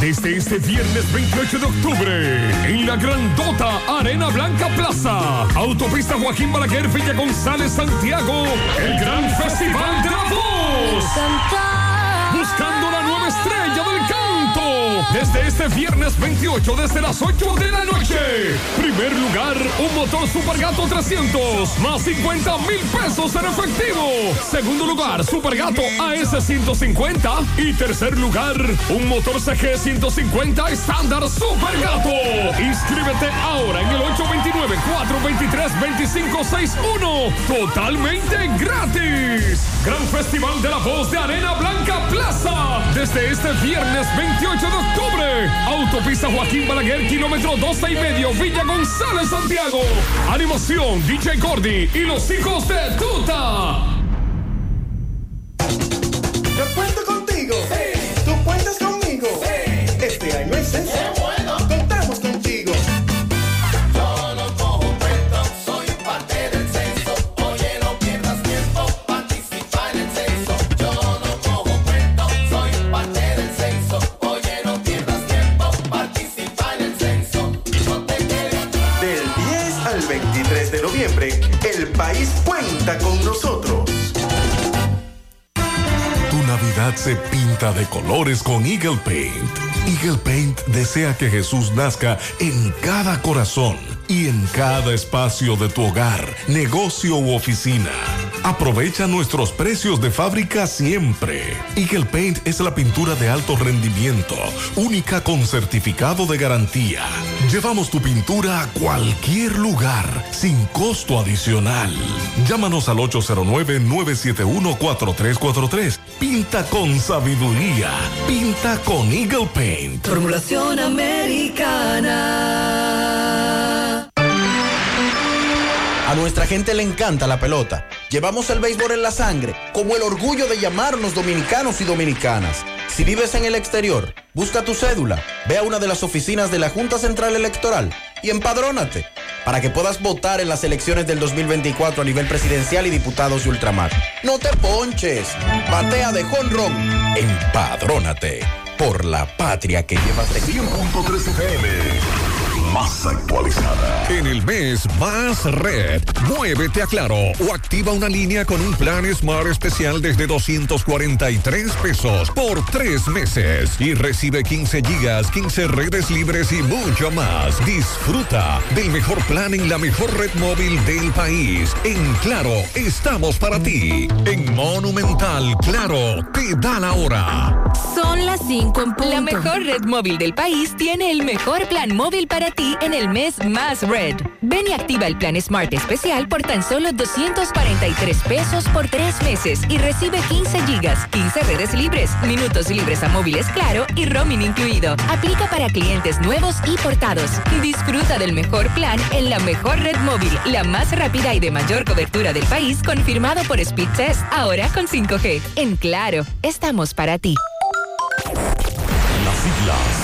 Desde este viernes 28 de octubre, en la grandota Arena Blanca Plaza, Autopista Joaquín Balaguer, Villa González, Santiago, el gran festival de la voz. Buscando la nueva estrella del canto. Desde este viernes 28, desde las 8 de la noche. Primer lugar, un motor Supergato 300, más 50 mil pesos en efectivo. Segundo lugar, Supergato AS 150. Y tercer lugar, un motor CG 150 estándar Supergato. Inscríbete ahora en el 829-423-2561. Totalmente gratis. Gran Festival de la Voz de Arena Blanca Plaza. Desde este viernes 28 de octubre. Autopista Joaquín Balaguer, kilómetro 12 y medio, Villa González, Santiago. Animación, DJ Gordy y los hijos de Tuta. País cuenta con nosotros. Tu Navidad se pinta de colores con Eagle Paint. Eagle Paint desea que Jesús nazca en cada corazón y en cada espacio de tu hogar, negocio u oficina. Aprovecha nuestros precios de fábrica siempre. Eagle Paint es la pintura de alto rendimiento, única con certificado de garantía. Llevamos tu pintura a cualquier lugar, sin costo adicional. Llámanos al 809-971-4343. Pinta con sabiduría. Pinta con Eagle Paint. Formulación americana. A nuestra gente le encanta la pelota. Llevamos el béisbol en la sangre, como el orgullo de llamarnos dominicanos y dominicanas. Si vives en el exterior, busca tu cédula, ve a una de las oficinas de la Junta Central Electoral y empadrónate para que puedas votar en las elecciones del 2024 a nivel presidencial y diputados de ultramar. No te ponches, batea de jonrón, empadrónate por la patria que llevas de 100.3 FM. Más actualizada. En el mes Más Red, muévete a Claro o activa una línea con un plan Smart especial desde 243 pesos por tres meses y recibe 15 gigas, 15 redes libres y mucho más. Disfruta del mejor plan en la mejor red móvil del país. En Claro, estamos para ti. En Monumental, Claro, te da la hora. Son las 5 en punto. La mejor red móvil del país tiene el mejor plan móvil para ti en el mes más Red. Ven y activa el plan Smart especial por tan solo 243 pesos por tres meses y recibe 15 gigas, 15 redes libres, minutos libres a móviles claro y roaming incluido. Aplica para clientes nuevos y portados. Disfruta del mejor plan en la mejor red móvil, la más rápida y de mayor cobertura del país, confirmado por Speed Test, ahora con 5G. En Claro, estamos para ti. Las siglas.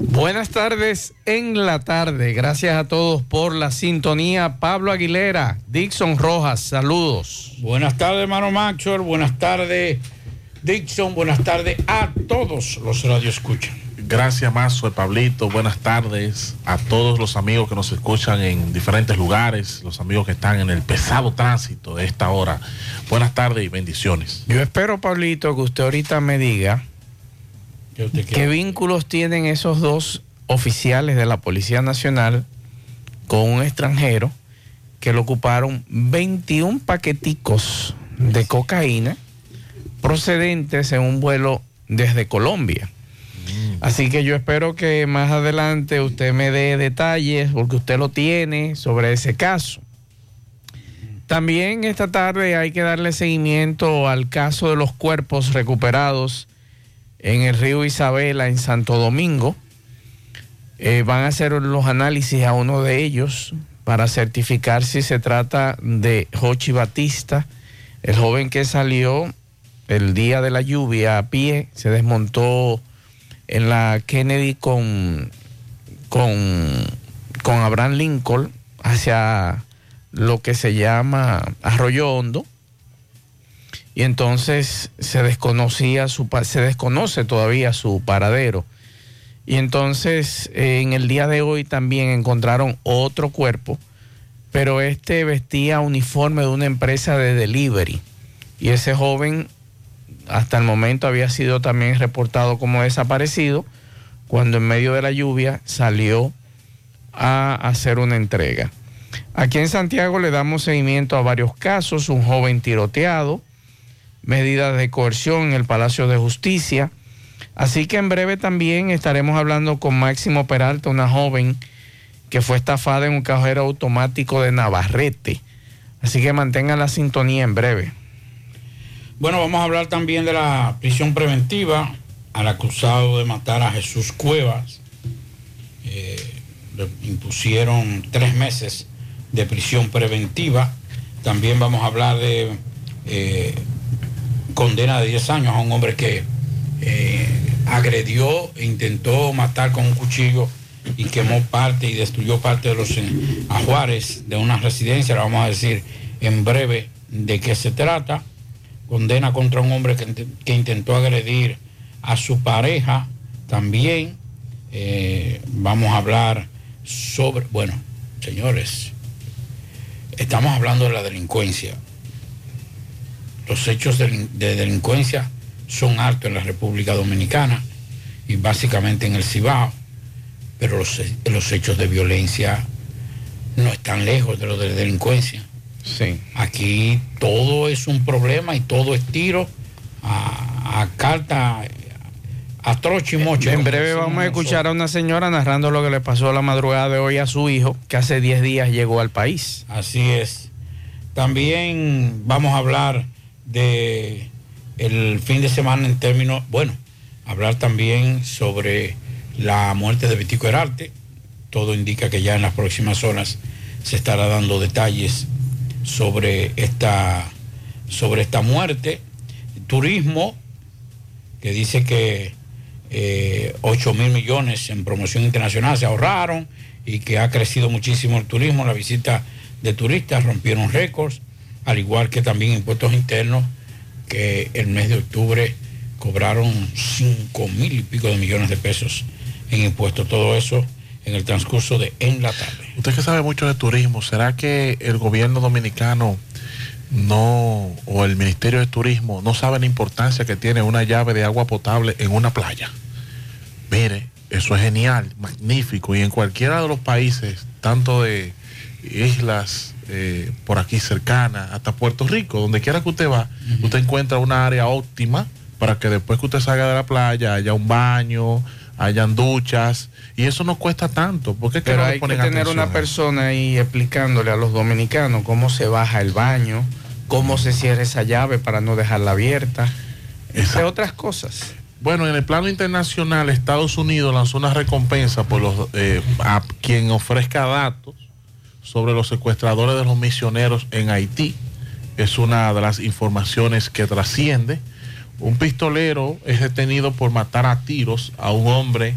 Buenas tardes en la tarde. Gracias a todos por la sintonía. Pablo Aguilera, Dixon Rojas, saludos. Buenas tardes, hermano Maxwell. Buenas tardes, Dixon. Buenas tardes a todos los radioescuchan. Gracias, Mazo, Pablito. Buenas tardes a todos los amigos que nos escuchan en diferentes lugares, los amigos que están en el pesado tránsito de esta hora. Buenas tardes y bendiciones. Yo espero, Pablito, que usted ahorita me diga qué vínculos tienen esos dos oficiales de la Policía Nacional con un extranjero que le ocuparon 21 paqueticos de cocaína procedentes en un vuelo desde Colombia. Así que yo espero que más adelante usted me dé detalles, porque usted lo tiene, sobre ese caso. También esta tarde hay que darle seguimiento al caso de los cuerpos recuperados en el río Isabela, en Santo Domingo. Eh, van a hacer los análisis a uno de ellos para certificar si se trata de Jochi Batista, el joven que salió el día de la lluvia a pie, se desmontó en la Kennedy con, con, con Abraham Lincoln hacia lo que se llama Arroyo Hondo y entonces se desconocía su se desconoce todavía su paradero y entonces eh, en el día de hoy también encontraron otro cuerpo pero este vestía uniforme de una empresa de delivery y ese joven hasta el momento había sido también reportado como desaparecido cuando en medio de la lluvia salió a hacer una entrega. Aquí en Santiago le damos seguimiento a varios casos, un joven tiroteado, medidas de coerción en el Palacio de Justicia. Así que en breve también estaremos hablando con Máximo Peralta, una joven que fue estafada en un cajero automático de Navarrete. Así que mantengan la sintonía en breve. Bueno, vamos a hablar también de la prisión preventiva al acusado de matar a Jesús Cuevas. Eh, le impusieron tres meses de prisión preventiva. También vamos a hablar de eh, condena de 10 años a un hombre que eh, agredió e intentó matar con un cuchillo y quemó parte y destruyó parte de los eh, ajuares de una residencia. Le vamos a decir en breve de qué se trata. Condena contra un hombre que, int- que intentó agredir a su pareja también. Eh, vamos a hablar sobre, bueno, señores, estamos hablando de la delincuencia. Los hechos de, delin- de delincuencia son altos en la República Dominicana y básicamente en el Cibao, pero los, he- los hechos de violencia no están lejos de los de delincuencia. Sí. Aquí todo es un problema y todo es tiro a, a carta, a trocho y mocho. En breve vamos a escuchar a una señora narrando lo que le pasó la madrugada de hoy a su hijo, que hace 10 días llegó al país. Así es. También vamos a hablar de el fin de semana en términos, bueno, hablar también sobre la muerte de Vitico Herarte. Todo indica que ya en las próximas horas se estará dando detalles sobre esta, sobre esta muerte. Turismo, que dice que eh, 8 mil millones en promoción internacional se ahorraron y que ha crecido muchísimo el turismo, la visita de turistas rompieron récords, al igual que también impuestos internos, que el mes de octubre cobraron 5 mil y pico de millones de pesos en impuestos. Todo eso en el transcurso de en la tarde. Usted que sabe mucho de turismo, ¿será que el gobierno dominicano no, o el Ministerio de Turismo, no sabe la importancia que tiene una llave de agua potable en una playa? Mire, eso es genial, magnífico, y en cualquiera de los países, tanto de islas eh, por aquí cercanas, hasta Puerto Rico, donde quiera que usted va, usted encuentra una área óptima para que después que usted salga de la playa haya un baño, hayan duchas, y eso no cuesta tanto. porque Pero hay que tener una persona ahí explicándole a los dominicanos cómo se baja el baño, cómo se cierra esa llave para no dejarla abierta, entre otras cosas. Bueno, en el plano internacional, Estados Unidos lanzó una recompensa por los eh, a quien ofrezca datos sobre los secuestradores de los misioneros en Haití. Es una de las informaciones que trasciende. Un pistolero es detenido por matar a tiros a un hombre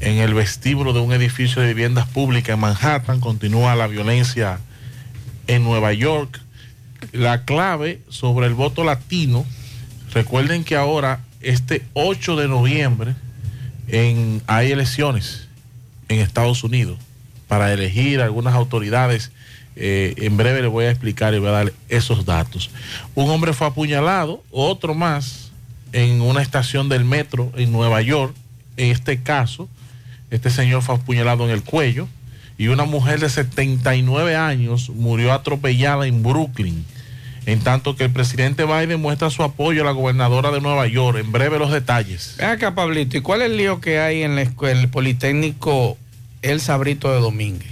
en el vestíbulo de un edificio de viviendas públicas en Manhattan. Continúa la violencia en Nueva York. La clave sobre el voto latino, recuerden que ahora, este 8 de noviembre, hay elecciones en Estados Unidos para elegir algunas autoridades. Eh, en breve les voy a explicar y voy a dar esos datos. Un hombre fue apuñalado, otro más, en una estación del metro en Nueva York. En este caso, este señor fue apuñalado en el cuello y una mujer de 79 años murió atropellada en Brooklyn. En tanto que el presidente Biden muestra su apoyo a la gobernadora de Nueva York. En breve los detalles. Ven acá, Pablito, ¿y cuál es el lío que hay en el Politécnico El Sabrito de Domínguez?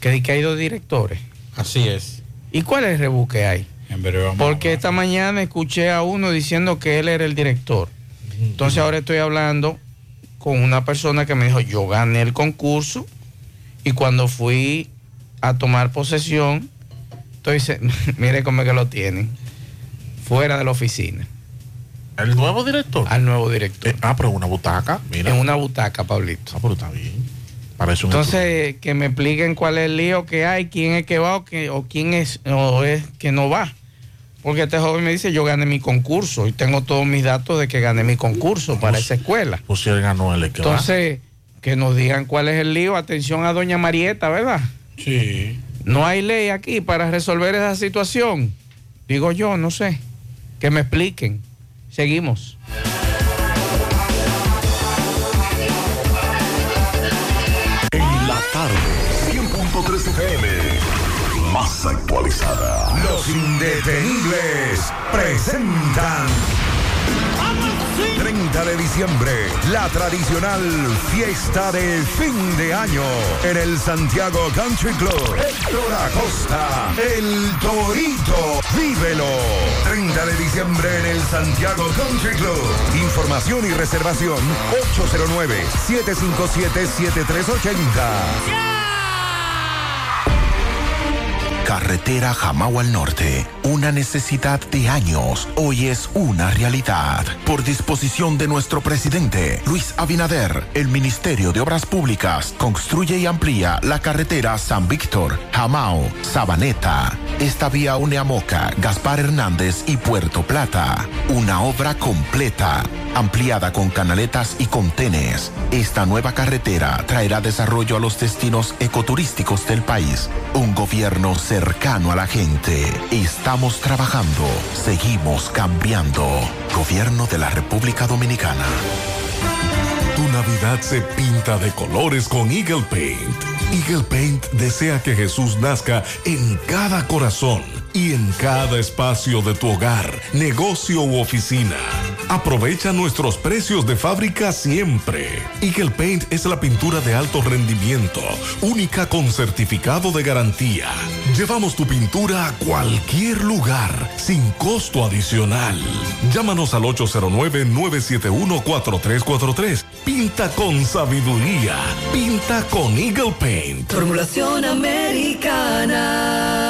Que, que hay dos directores. Así es. ¿Y cuál es el rebú que hay? En breve Porque esta mañana escuché a uno diciendo que él era el director Entonces ahora estoy hablando con una persona que me dijo, yo gané el concurso y cuando fui a tomar posesión, entonces, mire cómo es que lo tienen, fuera de la oficina. ¿El nuevo director? Al nuevo director. ah, pero una butaca, mira. En una butaca, Pablito. Ah, pero está bien. Parece un Entonces, que me expliquen cuál es el lío que hay, quién es que va o, que- o quién es, o es que no va. Porque este joven me dice, yo gané mi concurso y tengo todos mis datos de que gané mi concurso para esa escuela. Pues si él ganó el que va. Entonces, que nos digan cuál es el lío. Atención a doña Marieta, ¿verdad? Sí. No hay ley aquí para resolver esa situación. Digo yo, no sé. Que me expliquen. Seguimos. Actualizada. Los indetenibles presentan. 30 de diciembre, la tradicional fiesta de fin de año en el Santiago Country Club. Héctor Acosta, el Torito, vívelo. 30 de diciembre en el Santiago Country Club. Información y reservación 809-757-7380. Carretera Jamao al Norte, una necesidad de años, hoy es una realidad. Por disposición de nuestro presidente, Luis Abinader, el Ministerio de Obras Públicas construye y amplía la carretera San Víctor, Jamao, Sabaneta. Esta vía une a Moca, Gaspar Hernández y Puerto Plata. Una obra completa, ampliada con canaletas y contenes. Esta nueva carretera traerá desarrollo a los destinos ecoturísticos del país. Un gobierno cercano a la gente. Estamos trabajando. Seguimos cambiando. Gobierno de la República Dominicana. Tu Navidad se pinta de colores con Eagle Paint. Eagle Paint desea que Jesús nazca en cada corazón y en cada espacio de tu hogar, negocio u oficina. Aprovecha nuestros precios de fábrica siempre. Eagle Paint es la pintura de alto rendimiento, única con certificado de garantía. Llevamos tu pintura a cualquier lugar, sin costo adicional. Llámanos al 809-971-4343. Pinta con sabiduría. Pinta con Eagle Paint. Formulación americana.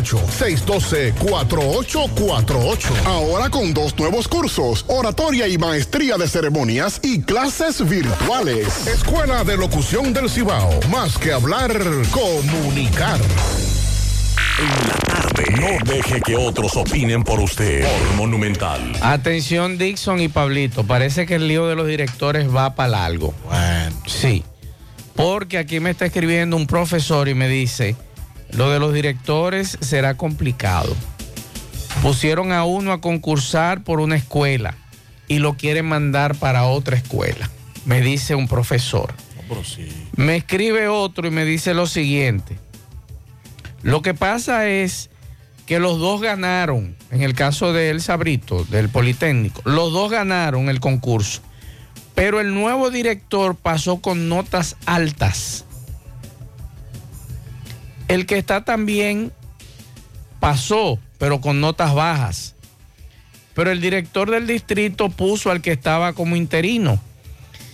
612-4848. Ahora con dos nuevos cursos, oratoria y maestría de ceremonias y clases virtuales. Escuela de Locución del Cibao. Más que hablar, comunicar. En la tarde. No deje que otros opinen por usted. Por Monumental. Atención Dixon y Pablito, parece que el lío de los directores va para largo. Bueno. Sí, porque aquí me está escribiendo un profesor y me dice, lo de los directores será complicado. Pusieron a uno a concursar por una escuela y lo quieren mandar para otra escuela, me dice un profesor. Me escribe otro y me dice lo siguiente. Lo que pasa es que los dos ganaron, en el caso de El Sabrito, del Politécnico, los dos ganaron el concurso, pero el nuevo director pasó con notas altas. El que está también pasó, pero con notas bajas. Pero el director del distrito puso al que estaba como interino.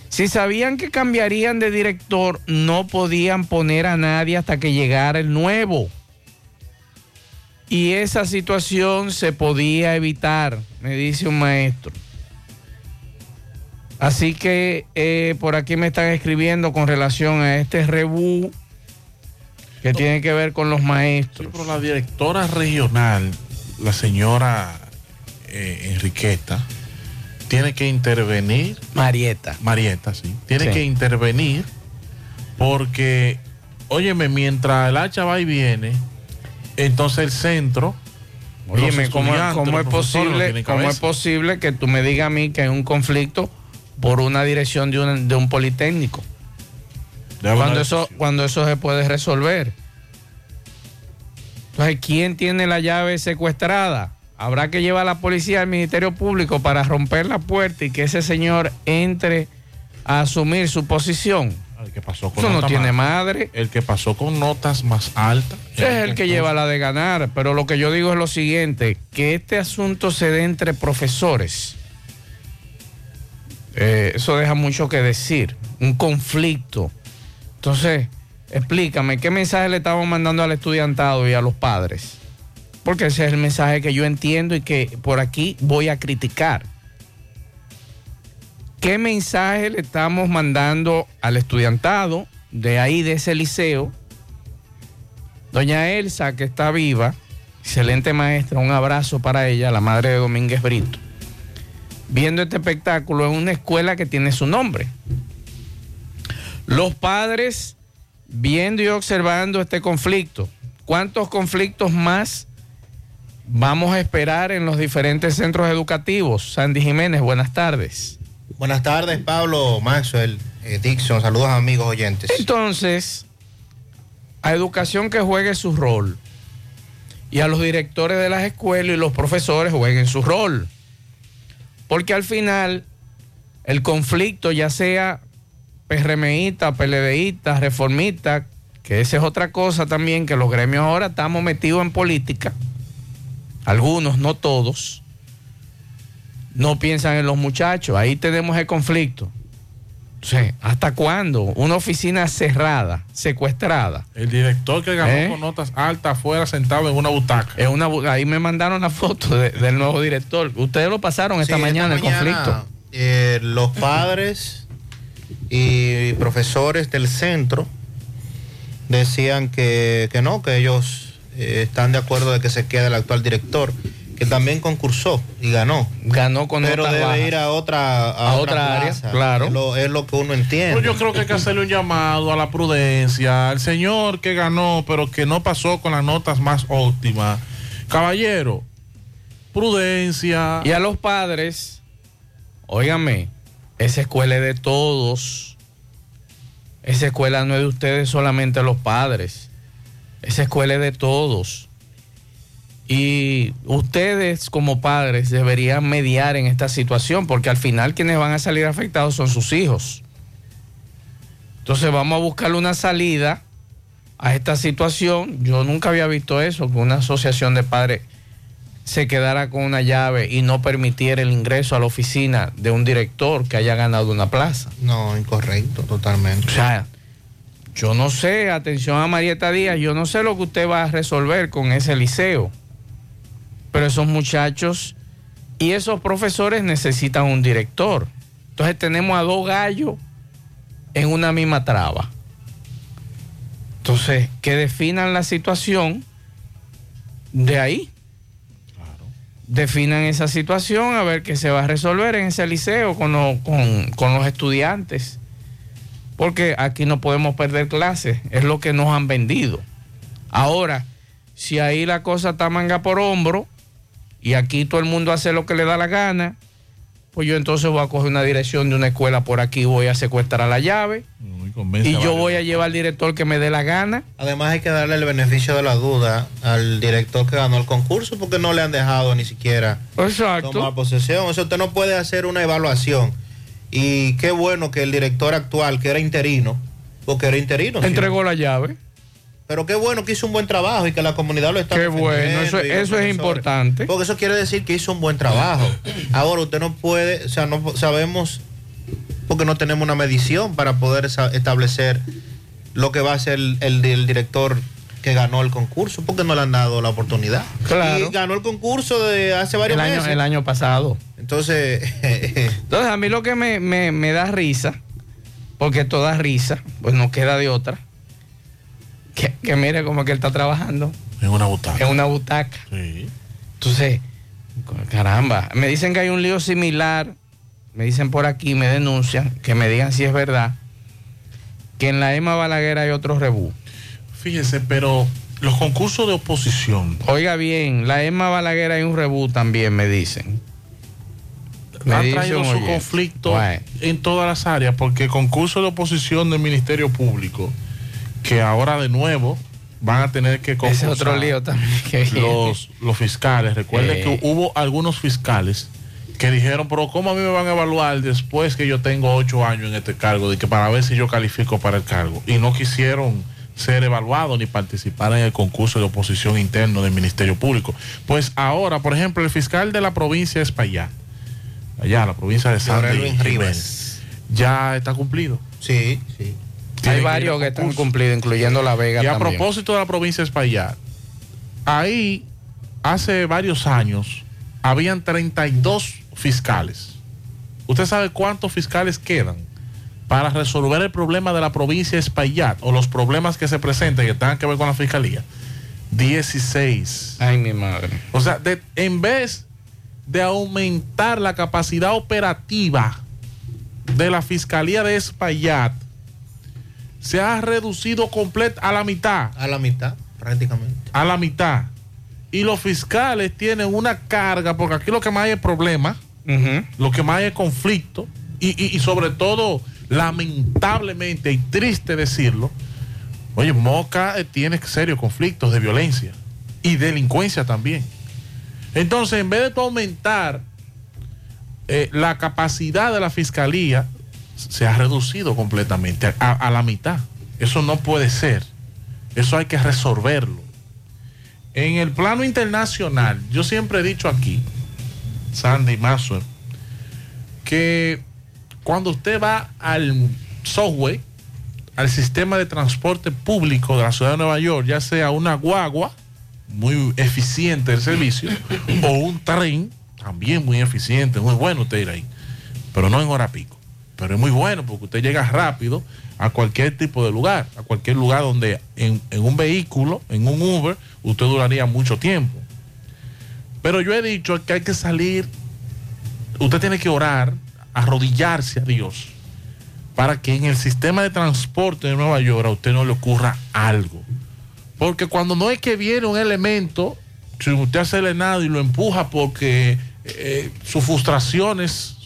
Si sabían que cambiarían de director, no podían poner a nadie hasta que llegara el nuevo. Y esa situación se podía evitar, me dice un maestro. Así que eh, por aquí me están escribiendo con relación a este rebú que tiene que ver con los maestros. Pero la directora regional, la señora eh, Enriqueta, tiene que intervenir. Marieta. Marieta, sí. Tiene Sí. que intervenir porque, óyeme, mientras el hacha va y viene, entonces el centro. Óyeme, ¿cómo, es no posible, ¿cómo es posible que tú me digas a mí que hay un conflicto por una dirección de un, de un politécnico? Cuando eso, cuando eso se puede resolver. Entonces, ¿quién tiene la llave secuestrada? Habrá que llevar a la policía al Ministerio Público para romper la puerta y que ese señor entre a asumir su posición. El que pasó con Eso no tiene más- madre. El que pasó con notas más altas. Ese es el que lleva la de ganar, pero lo que yo digo es lo siguiente, que este asunto se dé entre profesores. Eh, eso deja mucho que decir, un conflicto. Entonces, explícame, ¿qué mensaje le estamos mandando al estudiantado y a los padres? Porque ese es el mensaje que yo entiendo y que por aquí voy a criticar. ¿Qué mensaje le estamos mandando al estudiantado de ahí, de ese liceo? Doña Elsa, que está viva, excelente maestra, un abrazo para ella, la madre de Domínguez Brito. Viendo este espectáculo en una escuela que tiene su nombre. Los padres viendo y observando este conflicto. ¿Cuántos conflictos más vamos a esperar en los diferentes centros educativos? Sandy Jiménez, buenas tardes. Buenas tardes, Pablo, Maxwell, eh, Dixon. Saludos amigos oyentes. Entonces, a educación que juegue su rol y a los directores de las escuelas y los profesores jueguen su rol. Porque al final, el conflicto, ya sea PRMista, PLDista, reformista, que esa es otra cosa también, que los gremios ahora estamos metidos en política, algunos, no todos, no piensan en los muchachos, ahí tenemos el conflicto. Entonces, ¿hasta cuándo? Una oficina cerrada, secuestrada. El director que ganó ¿Eh? con notas altas afuera sentado en una butaca. Es una, ahí me mandaron la foto de- del nuevo director. Ustedes lo pasaron esta Sí, mañana, el conflicto. eh, los padres y profesores del centro decían que, que no, que ellos eh, están de acuerdo de que se quede el actual director, que también concursó y ganó. Ganó con Pero debe bajas. ir a otra, a A otra, otra área, plaza. claro. Es lo, es lo que uno entiende. Pero yo creo que hay que hacerle un llamado a la prudencia, al señor que ganó, pero que no pasó con las notas más óptimas. Caballero, prudencia. Y a los padres, óigame, esa escuela es de todos. Esa escuela no es de ustedes solamente los padres. Esa escuela es de todos. Y ustedes como padres deberían mediar en esta situación porque al final quienes van a salir afectados son sus hijos. Entonces vamos a buscarle una salida a esta situación. Yo nunca había visto eso, que una asociación de padres se quedara con una llave y no permitiera el ingreso a la oficina de un director que haya ganado una plaza. No, incorrecto, totalmente. O sea, yo no sé, atención a Marieta Díaz, yo no sé lo que usted va a resolver con ese liceo, pero esos muchachos y esos profesores necesitan un director. Entonces tenemos a dos gallos en una misma traba. Entonces, que definan la situación de ahí. Definan esa situación a ver qué se va a resolver en ese liceo con, con los estudiantes. Porque aquí no podemos perder clases, es lo que nos han vendido. Ahora, si ahí la cosa está manga por hombro y aquí todo el mundo hace lo que le da la gana, pues yo entonces voy a coger una dirección de una escuela por aquí, voy a secuestrar la llave y yo voy a llevar al director que me dé la gana. Además hay que darle el beneficio de la duda al director que ganó el concurso porque no le han dejado ni siquiera tomar posesión. O sea, usted no puede hacer una evaluación. Y qué bueno que el director actual, que era interino, porque era interino. Entregó la llave. Pero qué bueno que hizo un buen trabajo y que la comunidad lo está Qué bueno, eso- eso es importante. Porque eso quiere decir que hizo un buen trabajo. Ahora usted no puede, o sea, no sabemos porque no tenemos una medición para poder establecer lo que va a ser el, el- el director que ganó el concurso, porque no le han dado la oportunidad. Claro. Y ganó el concurso de hace varios El año, meses. el año pasado. Entonces, Entonces a mí lo que me, me- me da risa, porque toda risa, pues no queda de otra, que, que mire como que él está trabajando. En una butaca. En una butaca. Entonces, caramba, me dicen que hay un lío similar, me dicen por aquí, me denuncian, que me digan si es verdad, que en la Emma Balaguer hay otro rebú. Fíjese, pero los concursos de oposición. Oiga bien, la Emma Balaguer hay un rebú también, me dicen. Me ha traído su conflicto Bueno. en todas las áreas, porque el concurso de oposición del Ministerio Público, que ahora de nuevo van a tener que Ese otro lío también. que los, los fiscales. Recuerden Eh. que hubo algunos fiscales que dijeron, pero ¿cómo a mí me van a evaluar después que yo tengo ocho años en este cargo? De que para ver si yo califico para el cargo. Y no quisieron ser evaluados ni participar en el concurso de oposición interno del Ministerio Público. Pues ahora, por ejemplo, el fiscal de la provincia de Espaillat, allá, la provincia de San Luis Rivas. ya está cumplido. Sí, sí. Hay varios que están cumplidos, incluyendo La Vega Y a también. propósito de la provincia de Espaillat, ahí hace varios años habían 32 fiscales. ¿Usted sabe cuántos fiscales quedan para resolver el problema de la provincia de Espaillat o los problemas que se presenten que tengan que ver con la fiscalía? 16. Ay, mi madre. O sea, de- en vez de aumentar la capacidad operativa de la Fiscalía de Espaillat, se ha reducido completa a la mitad. A la mitad, prácticamente. A la mitad. Y los fiscales tienen una carga, porque aquí lo que más hay es problema, lo que más hay es conflicto, y, y- y sobre todo, lamentablemente y triste decirlo, oye, Moca eh, tiene serios conflictos de violencia y delincuencia también. Entonces, en vez de aumentar eh, la capacidad de la fiscalía, se ha reducido completamente a, la mitad. Eso no puede ser. Eso hay que resolverlo. En el plano internacional, yo siempre he dicho aquí, Sandy Mazo, que cuando usted va al software, al sistema de transporte público de la ciudad de Nueva York, ya sea una guagua, muy eficiente el servicio, o un tren, también muy eficiente, muy bueno usted ir ahí, pero no en hora pico. Pero es muy bueno porque usted llega rápido a cualquier tipo de lugar, a cualquier lugar donde en, un vehículo, en un Uber, usted duraría mucho tiempo. Pero yo he dicho que hay que salir, usted tiene que orar, arrodillarse a Dios, para que en el sistema de transporte de Nueva York a usted no le ocurra algo. Porque cuando no es que viene un elemento, si usted hace nada y lo empuja porque eh, sus frustraciones,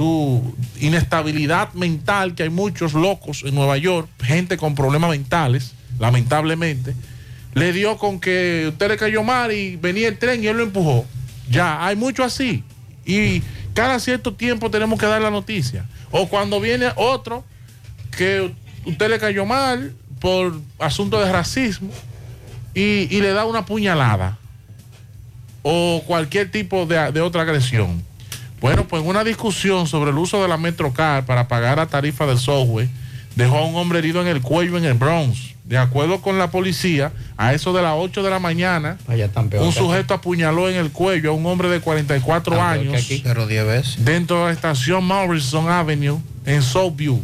su inestabilidad mental, que hay muchos locos en Nueva York, gente con problemas mentales, lamentablemente, le dio con que usted le cayó mal y venía el tren y él lo empujó. Ya, hay mucho así. Y cada cierto tiempo tenemos que dar la noticia. O cuando viene otro que usted le cayó mal por asunto de racismo y, le da una puñalada o cualquier tipo de otra agresión. Bueno, pues una discusión sobre el uso de la Metrocar para pagar la tarifa del software dejó a un hombre herido en el cuello en el Bronx. De acuerdo con la policía, a eso de las 8 de la mañana, peor un sujeto apuñaló en el cuello a un hombre de 44 Tan peor que años aquí. Pero 10 veces. dentro de la estación Morrison Avenue en Southview.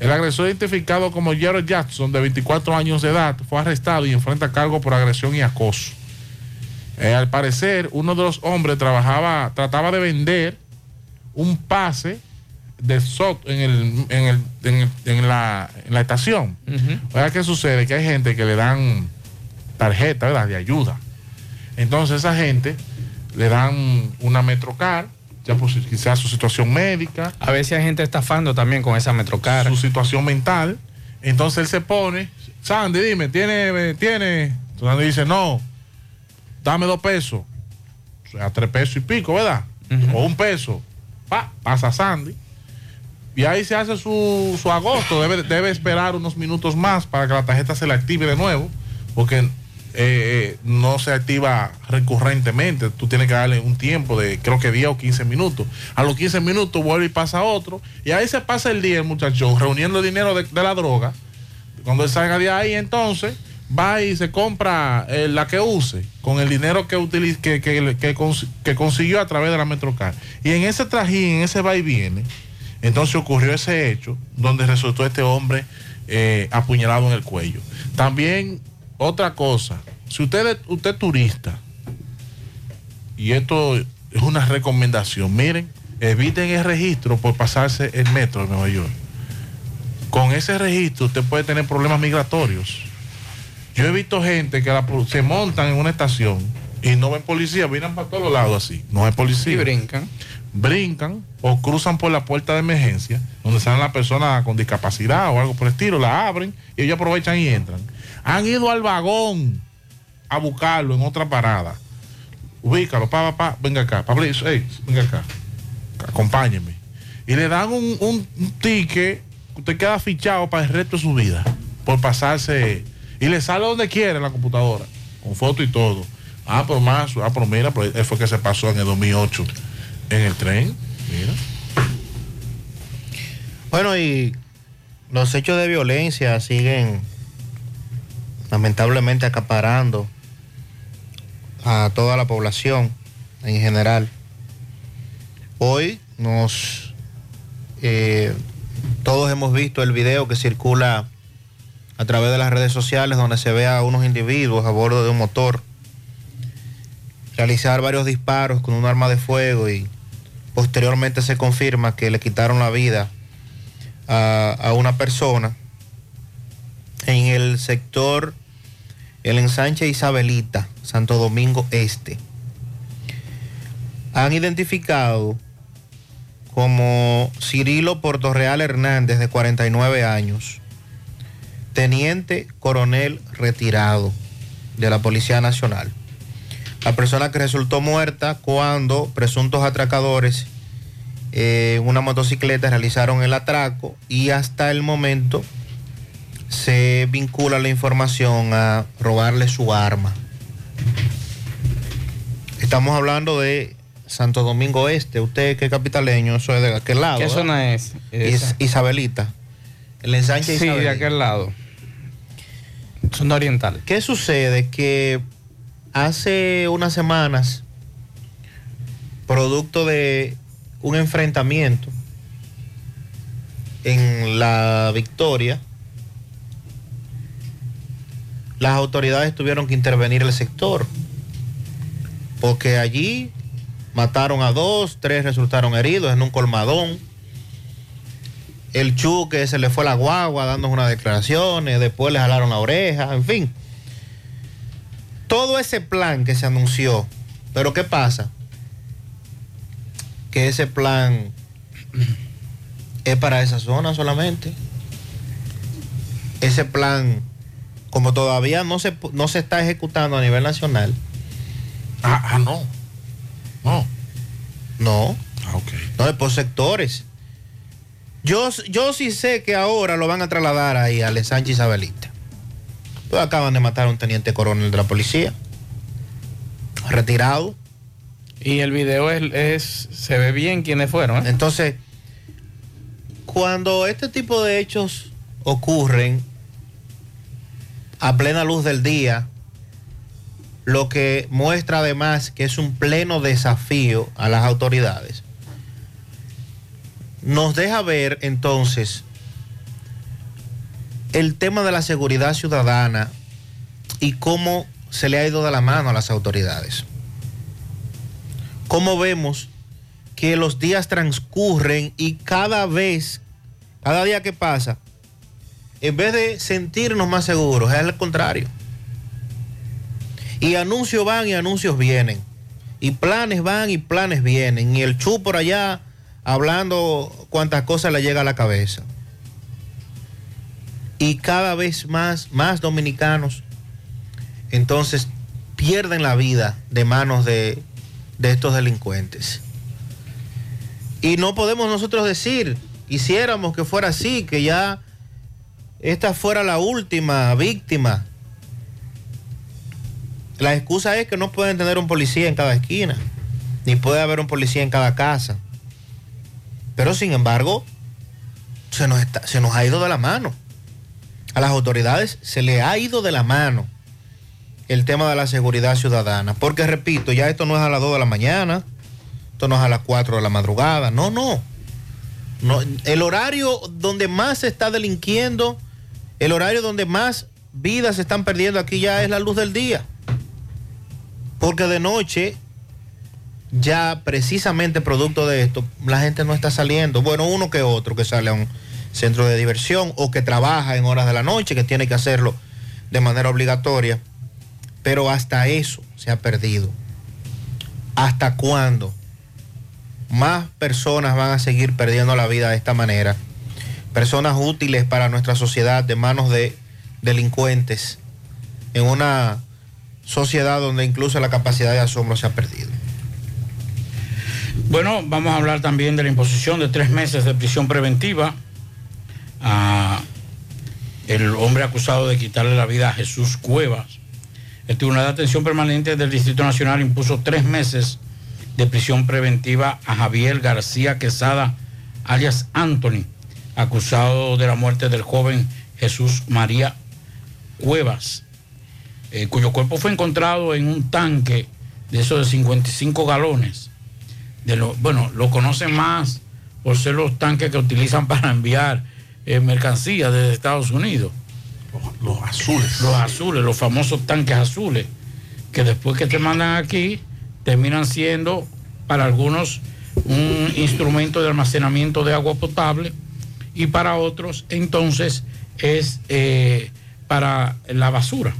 El agresor identificado como Jared Jackson, de 24 años de edad, fue arrestado y enfrenta cargo por agresión y acoso. Eh, al parecer, uno de los hombres trabajaba, trataba de vender un pase de SOT en, el, en, el- en el- en la, en la estación. Oiga, ¿qué sucede? Que hay gente que le dan tarjeta, ¿verdad? De ayuda. Entonces, esa gente le dan una Metrocar, ya por si- quizás su situación médica, A veces hay gente estafando también con esa Metrocar. su situación mental. Entonces él se pone, Sandy, dime, ¿tiene? tiene? Entonces Sandy dice, no, dame dos pesos. O sea, tres pesos y pico, ¿verdad? O un peso. Pa, pasa Sandy. Y ahí se hace su, su agosto. Debe, debe esperar unos minutos más para que la tarjeta se le active de nuevo. Porque eh, eh, no se activa recurrentemente. Tú tienes que darle un tiempo de creo que 10 o 15 minutos. A los 15 minutos vuelve y pasa otro. Y ahí se pasa el día el muchacho reuniendo dinero de, de la droga. Cuando él salga de ahí, entonces va y se compra eh, la que use con el dinero que, utiliz- que, que, que cons- que consiguió a través de la Metrocar. Y en ese trajín, en ese va y viene, entonces ocurrió ese hecho donde resultó este hombre eh, apuñalado en el cuello. También otra cosa, si usted, es- usted turista, y esto es una recomendación, miren, eviten el registro por pasarse el metro de Nueva York. Con ese registro usted puede tener problemas migratorios. Yo he visto gente que la se montan en una estación y no ven policía, miran para todos lados así, no hay policía. Y brincan. Brincan o cruzan por la puerta de emergencia, donde salen las personas con discapacidad o algo por el estilo, la abren y ellos aprovechan y entran. Han ido al vagón a buscarlo en otra parada. Ubícalo, pa, pa, pa, venga acá, Pablo, hey, venga acá, acompáñeme. Y le dan un, un, un ticket, usted queda fichado para el resto de su vida, por pasarse, y le sale donde quiera la computadora, con foto y todo. Ah, pero más, ah, pero mira, pues él fue que se pasó en el 2008 en el tren, mira. Bueno, y los hechos de violencia siguen lamentablemente acaparando a toda la población en general. Hoy nos eh, todos hemos visto el video que circula a través de las redes sociales donde se ve a unos individuos a bordo de un motor realizar varios disparos con un arma de fuego y posteriormente se confirma que le quitaron la vida a, a una persona en el sector el ensanche Isabelita, Santo Domingo Este. Han identificado como Cirilo Portorreal Hernández, de 49 años, teniente coronel retirado de la Policía Nacional. La persona que resultó muerta cuando presuntos atracadores eh, en una motocicleta realizaron el atraco y hasta el momento se vincula la información a robarle su arma. Estamos hablando de Santo Domingo Este. Usted que es capitaleño, eso es de aquel lado. ¿Qué ¿verdad? zona es? Isabelita. El ensanche Sí, de Isabelita. aquel lado. Zona oriental. ¿Qué sucede? Que hace unas semanas, producto de un enfrentamiento en la Victoria, las autoridades tuvieron que intervenir el sector, porque allí mataron a dos, tres resultaron heridos en un colmadón. El Chuque se le fue la guagua dando unas declaraciones, después le jalaron la oreja, en fin. Todo ese plan que se anunció, pero ¿qué pasa? Que ese plan es para esa zona solamente. Ese plan como todavía no se, no se está ejecutando a nivel nacional. Ah, ah, no. No. No. Ah, ok. No, es por sectores. Yo, yo sí sé que ahora lo van a trasladar ahí al Sánchez Isabelita. Pues acaban de matar a un teniente coronel de la policía. Retirado. Y el video es, es- se ve bien quiénes fueron. ¿eh? Entonces, cuando este tipo de hechos ocurren a plena luz del día, lo que muestra además que es un pleno desafío a las autoridades, nos deja ver entonces el tema de la seguridad ciudadana y cómo se le ha ido de la mano a las autoridades. Cómo vemos que los días transcurren y cada vez, cada día que pasa, en vez de sentirnos más seguros, es al contrario. Y anuncios van y anuncios vienen. Y planes van y planes vienen. Y el chu por allá hablando cuantas cosas le llega a la cabeza. Y cada vez más, más dominicanos, entonces pierden la vida de manos de, de estos delincuentes. Y no podemos nosotros decir, quisiéramos que fuera así, que ya esta fuera la última víctima. La excusa es que no pueden tener un policía en cada esquina, ni puede haber un policía en cada casa. Pero sin embargo, se nos, está- se nos ha ido de la mano. A las autoridades se le ha ido de la mano el tema de la seguridad ciudadana. Porque repito, ya esto no es a las 2 de la mañana, esto no es a las 4 de la madrugada, no, no. no el horario donde más se está delinquiendo, el horario donde más vidas se están perdiendo aquí ya es la luz del día. Porque de noche, ya precisamente producto de esto, la gente no está saliendo. Bueno, uno que otro que sale a un centro de diversión o que trabaja en horas de la noche, que tiene que hacerlo de manera obligatoria. Pero hasta eso se ha perdido. ¿Hasta cuándo? Más personas van a seguir perdiendo la vida de esta manera. Personas útiles para nuestra sociedad de manos de delincuentes. En una sociedad donde incluso la capacidad de asombro se ha perdido. Bueno, vamos a hablar también de la imposición de tres meses de prisión preventiva a el hombre acusado de quitarle la vida a Jesús Cuevas. El Tribunal de Atención Permanente del Distrito Nacional impuso tres meses de prisión preventiva a Javier García Quesada, alias Anthony, acusado de la muerte del joven Jesús María Cuevas, eh, cuyo cuerpo fue encontrado en un tanque de esos de 55 galones. De lo, bueno, lo conocen más por ser los tanques que utilizan para enviar eh, mercancías desde Estados Unidos. Los azules. Los azules, los famosos tanques azules, que después que te mandan aquí, terminan siendo para algunos un instrumento de almacenamiento de agua potable y para otros entonces es eh, para la basura.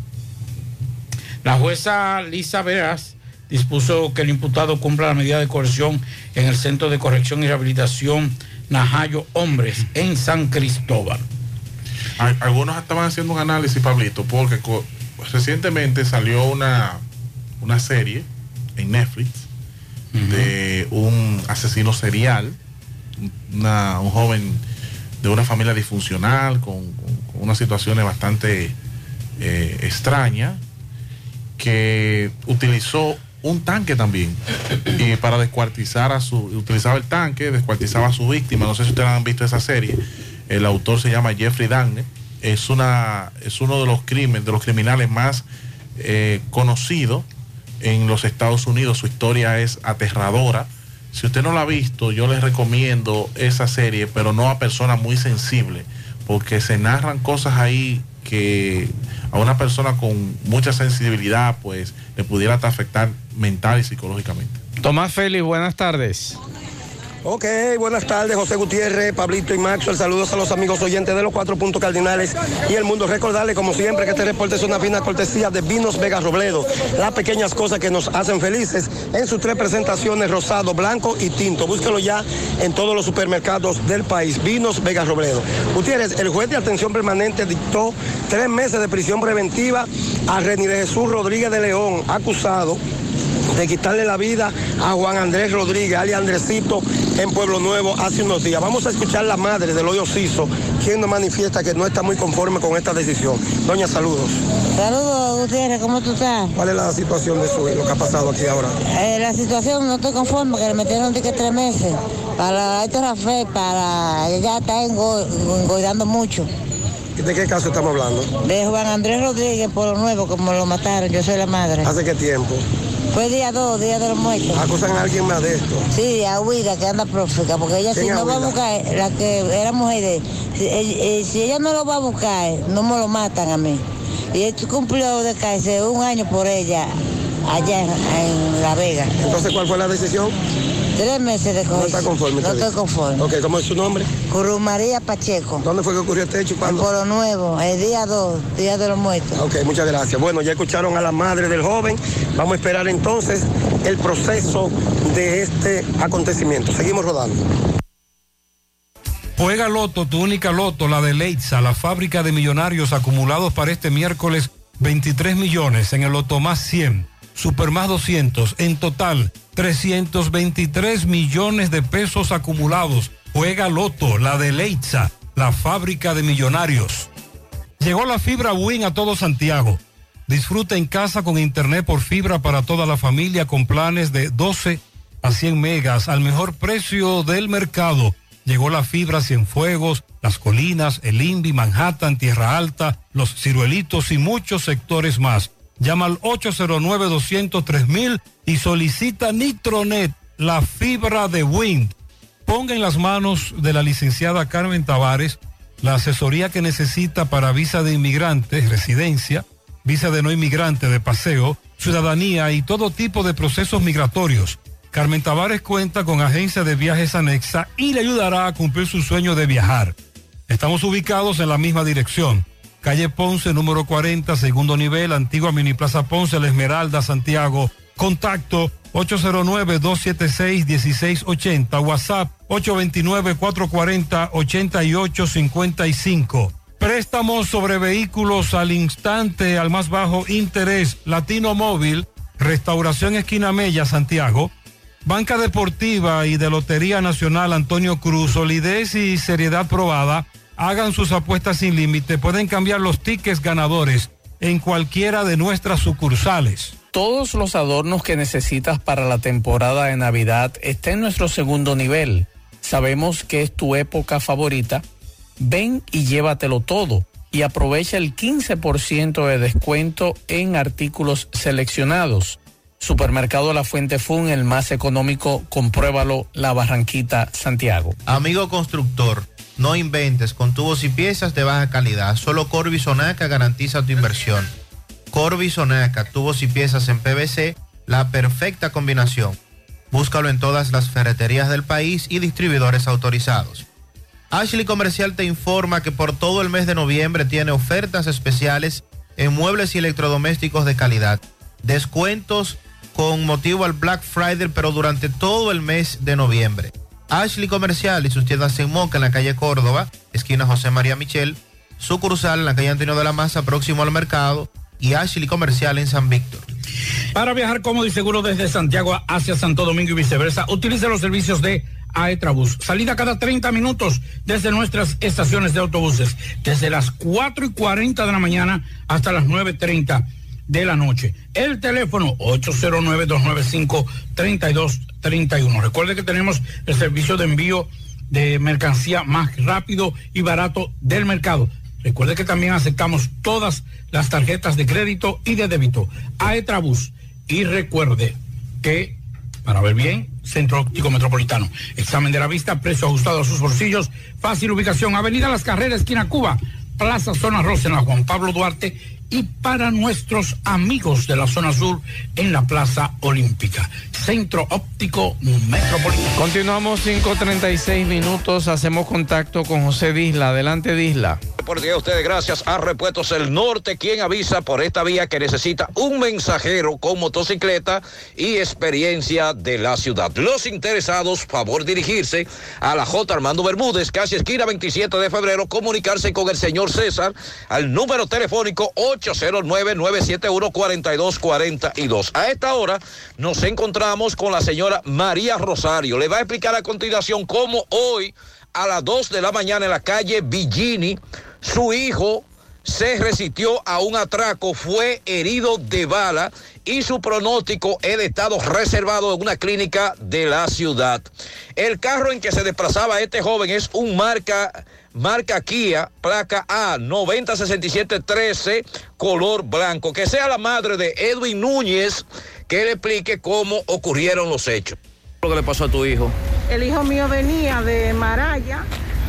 La jueza Lisa Veras dispuso que el imputado cumpla la medida de coerción en el Centro de Corrección y Rehabilitación Najayo Hombres en San Cristóbal. Al- Algunos estaban haciendo un análisis, Pablito, porque recientemente salió una, una serie en Netflix de un asesino serial, una- un joven de una familia disfuncional, con, con- con unas situaciones bastante eh, extrañas, que utilizó un tanque también. Y para descuartizar a su utilizaba el tanque descuartizaba a su víctima. No sé si ustedes han visto esa serie. El autor se llama Jeffrey Dahmer. Es una es uno de los crímenes de los criminales más eh, conocidos en los Estados Unidos. Su historia es aterradora. Si usted no la ha visto yo les recomiendo esa serie pero no a personas muy sensibles porque se narran cosas ahí que a una persona con mucha sensibilidad pues le pudiera afectar mental y psicológicamente. Tomás Félix, buenas tardes. Ok, buenas tardes, José Gutiérrez, Pablito y Maxwell. Saludos a los amigos oyentes de los cuatro puntos cardinales y el mundo. Recordarle, como siempre, que este reporte es una fina cortesía de Vinos Vega Robledo. Las pequeñas cosas que nos hacen felices en sus tres presentaciones, rosado, blanco y tinto. Búsquelo ya en todos los supermercados del país. Vinos Vega Robledo. Gutiérrez, el juez de atención permanente dictó tres meses de prisión preventiva a Reni de Jesús Rodríguez de León, acusado de quitarle la vida a Juan Andrés Rodríguez, alias Andresito, en Pueblo Nuevo hace unos días. Vamos a escuchar la madre del hoyo Ciso, quien nos manifiesta que no está muy conforme con esta decisión. Doña, saludos. Saludos, Gutiérrez, ¿cómo tú estás? ¿Cuál es la situación de su, lo que ha pasado aquí ahora? Eh, la situación no estoy conforme, que le metieron que tres meses. Para esto Rafael, para ella está engo- engordando mucho. ¿De qué caso estamos hablando? De Juan Andrés Rodríguez, por lo nuevo, como lo mataron, yo soy la madre. ¿Hace qué tiempo? Fue día 2, día de los muertos. ¿Acusan a alguien más de esto? Sí, a Huida, que anda prófuga, porque ella si ¿Quién es no va a buscar, la que era mujer de si, eh, eh, si ella no lo va a buscar, no me lo matan a mí. Y él cumplió de cárcel un año por ella allá en, en La Vega. Entonces, ¿cuál fue la decisión? Tres meses de No está conforme. No estoy conforme. Ok, ¿cómo es su nombre? Cruz María Pacheco. ¿Dónde fue que ocurrió este hecho? y ¿Cuándo? Por lo nuevo, el día 2, día de los muertos. Ok, muchas gracias. Bueno, ya escucharon a la madre del joven. Vamos a esperar entonces el proceso de este acontecimiento. Seguimos rodando. Juega Loto, tu única Loto, la de Leitza, la fábrica de millonarios acumulados para este miércoles 23 millones en el Loto más 100, Super más 200, en total 323 millones de pesos acumulados. Juega Loto, la de Leitza, la fábrica de millonarios. Llegó la fibra Win a todo Santiago. Disfruta en casa con internet por fibra para toda la familia con planes de 12 a 100 megas al mejor precio del mercado. Llegó la fibra Cienfuegos, Las Colinas, El Invi, Manhattan, Tierra Alta, Los Ciruelitos y muchos sectores más. Llama al 809-203 y solicita Nitronet, la fibra de Wind. Ponga en las manos de la licenciada Carmen Tavares la asesoría que necesita para visa de inmigrantes, residencia, visa de no inmigrante de paseo, ciudadanía y todo tipo de procesos migratorios. Carmen Tavares cuenta con agencia de viajes anexa y le ayudará a cumplir su sueño de viajar. Estamos ubicados en la misma dirección. Calle Ponce, número 40, segundo nivel, antigua Mini Plaza Ponce, La Esmeralda, Santiago. Contacto 809-276-1680, WhatsApp 829-440-8855. Préstamos sobre vehículos al instante, al más bajo interés. Latino Móvil, Restauración Esquina Mella, Santiago. Banca Deportiva y de Lotería Nacional Antonio Cruz, solidez y seriedad probada. Hagan sus apuestas sin límite. Pueden cambiar los tickets ganadores en cualquiera de nuestras sucursales. Todos los adornos que necesitas para la temporada de Navidad están en nuestro segundo nivel. Sabemos que es tu época favorita. Ven y llévatelo todo y aprovecha el 15% de descuento en artículos seleccionados. Supermercado La Fuente Fun, el más económico, compruébalo, La Barranquita, Santiago. Amigo constructor, no inventes con tubos y piezas de baja calidad. Solo Corby Sonaca garantiza tu inversión. Corby Sonaca, tubos y piezas en PVC, la perfecta combinación. Búscalo en todas las ferreterías del país y distribuidores autorizados. Ashley Comercial te informa que por todo el mes de noviembre tiene ofertas especiales en muebles y electrodomésticos de calidad. Descuentos con motivo al Black Friday, pero durante todo el mes de noviembre. Ashley Comercial y sus tiendas en Moca, en la calle Córdoba, esquina José María Michel, sucursal en la calle Antonio de la Maza, próximo al mercado, y Ashley Comercial en San Víctor. Para viajar cómodo y seguro desde Santiago hacia Santo Domingo y viceversa, utilice los servicios de Aetrabús. Salida cada 30 minutos desde nuestras estaciones de autobuses, desde las 4 y 40 de la mañana hasta las 9.30 de la noche. El teléfono 809-295-3231. Recuerde que tenemos el servicio de envío de mercancía más rápido y barato del mercado. Recuerde que también aceptamos todas las tarjetas de crédito y de débito. Aetrabús. Y recuerde que, para ver bien, Centro Óptico Metropolitano. Examen de la vista, precio ajustado a sus bolsillos, fácil ubicación, Avenida Las Carreras, esquina Cuba, Plaza Zona Rosa, en la Juan Pablo Duarte, y para nuestros amigos de la zona sur en la Plaza Olímpica. Centro Óptico Metropolitano. Continuamos 5.36 minutos, hacemos contacto con José Disla. Adelante Disla. Por día a ustedes, gracias a Repuestos El Norte, quien avisa por esta vía que necesita un mensajero con motocicleta y experiencia de la ciudad. Los interesados, favor dirigirse a la J. Armando Bermúdez, casi esquina 27 de febrero, comunicarse con el señor César al número telefónico 809-971-4242. A esta hora nos encontramos con la señora María Rosario. Le va a explicar a continuación cómo hoy a las 2 de la mañana en la calle Villini, su hijo se resistió a un atraco, fue herido de bala y su pronóstico es de estado reservado en una clínica de la ciudad. El carro en que se desplazaba este joven es un marca, marca Kia, placa A 906713, color blanco. Que sea la madre de Edwin Núñez que le explique cómo ocurrieron los hechos. ¿Lo que le pasó a tu hijo? El hijo mío venía de Maraya,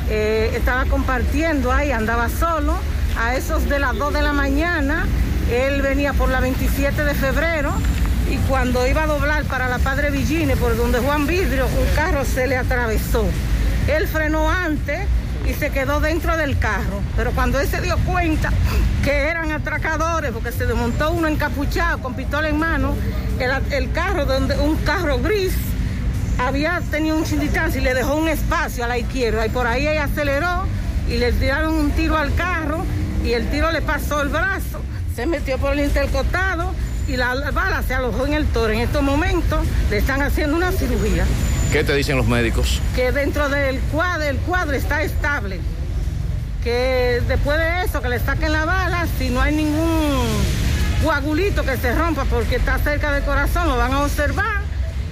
eh, estaba compartiendo ahí, andaba solo. A esos de las 2 de la mañana, él venía por la 27 de febrero y cuando iba a doblar para la Padre Villini, por donde Juan Vidrio, un carro se le atravesó. Él frenó antes y se quedó dentro del carro. Pero cuando él se dio cuenta que eran atracadores, porque se desmontó uno encapuchado con pistola en mano, el, carro, donde, un carro gris, había tenido un sin distancia y le dejó un espacio a la izquierda y por ahí ella aceleró y le tiraron un tiro al carro y el tiro le pasó el brazo, se metió por el intercostado y la, la bala se alojó en el toro. En estos momentos le están haciendo una cirugía ¿Qué te dicen los médicos? que dentro del cuadro, el cuadro está estable. Que después de eso, que le saquen la bala, si no hay ningún coagulito que se rompa porque está cerca del corazón, lo van a observar.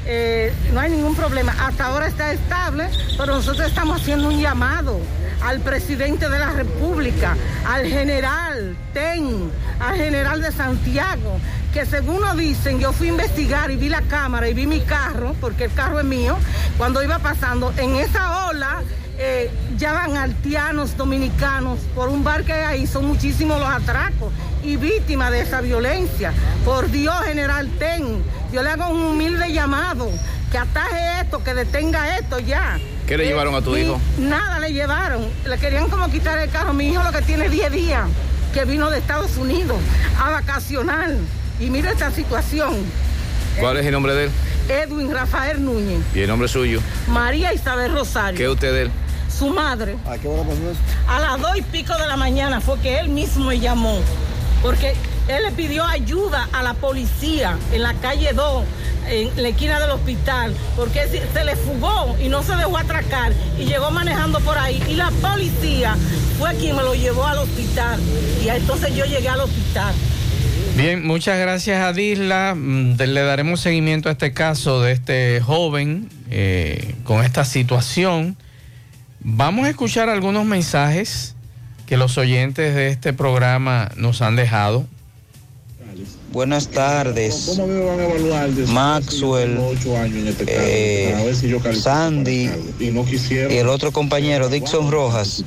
eh, no hay ningún problema. Hasta ahora está estable, pero nosotros estamos haciendo un llamado al presidente de la República, al general TEN, al general de Santiago, que según nos dicen, yo fui a investigar y vi la cámara y vi mi carro, porque el carro es mío, cuando iba pasando en esa ola. eh, ya van haitianos dominicanos por un bar que hay ahí, son muchísimos los atracos y víctimas de esa violencia. Por Dios, general Ten, yo le hago un humilde llamado, que ataje esto, que detenga esto ya. ¿Qué le Eh, llevaron a tu hijo? Nada le llevaron, le querían como quitar el carro. Mi hijo lo que tiene 10 días, que vino de Estados Unidos a vacacionar. Y mira esta situación. ¿Cuál es el nombre de él? Edwin Rafael Núñez, ¿Y el nombre suyo? María Isabel Rosario. ¿Qué es usted de él? Su madre. ¿A qué hora pasó eso? A las dos y pico de la mañana fue que él mismo me llamó. Porque él le pidió ayuda a la policía en la calle 2, en la esquina del hospital. Porque se le fugó y no se dejó atracar. Y llegó manejando por ahí. Y la policía fue quien me lo llevó al hospital. Y entonces yo llegué al hospital. Bien, muchas gracias a Disla. Mm, Le daremos seguimiento a este caso de este joven eh, con esta situación. Vamos a escuchar algunos mensajes que los oyentes de este programa nos han dejado. Buenas tardes. Maxwell, eh, Sandy y el otro compañero, Dixon Rojas.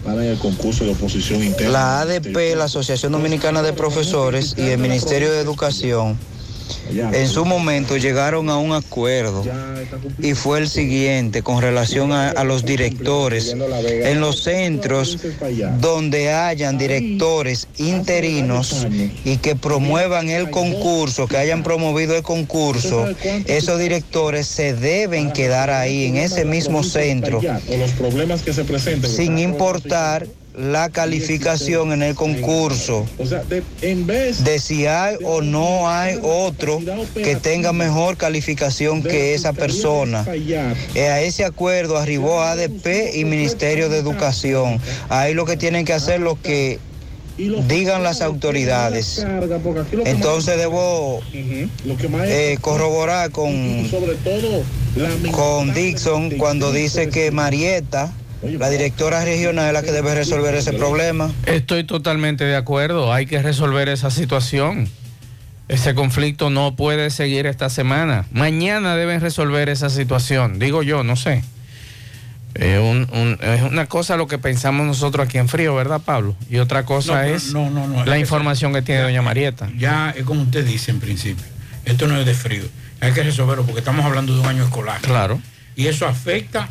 La ADP, la Asociación Dominicana de Profesores y el Ministerio de Educación, en su momento llegaron a un acuerdo y fue el siguiente con relación a, a los directores. En los centros donde hayan directores interinos y que promuevan el concurso, que hayan promovido el concurso, esos directores se deben quedar ahí en ese mismo centro los problemas que se presenten. sin importar la calificación en el concurso de si hay o no hay otro que tenga mejor calificación que esa persona. Eh, A ese acuerdo arribó ADP y Ministerio de Educación. Ahí lo que tienen que hacer lo que digan las autoridades. Entonces debo eh, corroborar con, con Dixon cuando dice que Marieta, la directora regional, es la que debe resolver ese problema. Estoy totalmente de acuerdo, hay que resolver esa situación. Ese conflicto no puede seguir esta semana. Mañana deben resolver esa situación, digo yo, no sé. Eh, un- un- es una cosa lo que pensamos nosotros aquí en frío, ¿verdad, Pablo? Y otra cosa No, es no, no, la información que tiene doña Marieta. Ya es como usted dice en principio. Esto no es de frío. Hay que resolverlo porque estamos hablando de un año escolar. Claro. Y eso afecta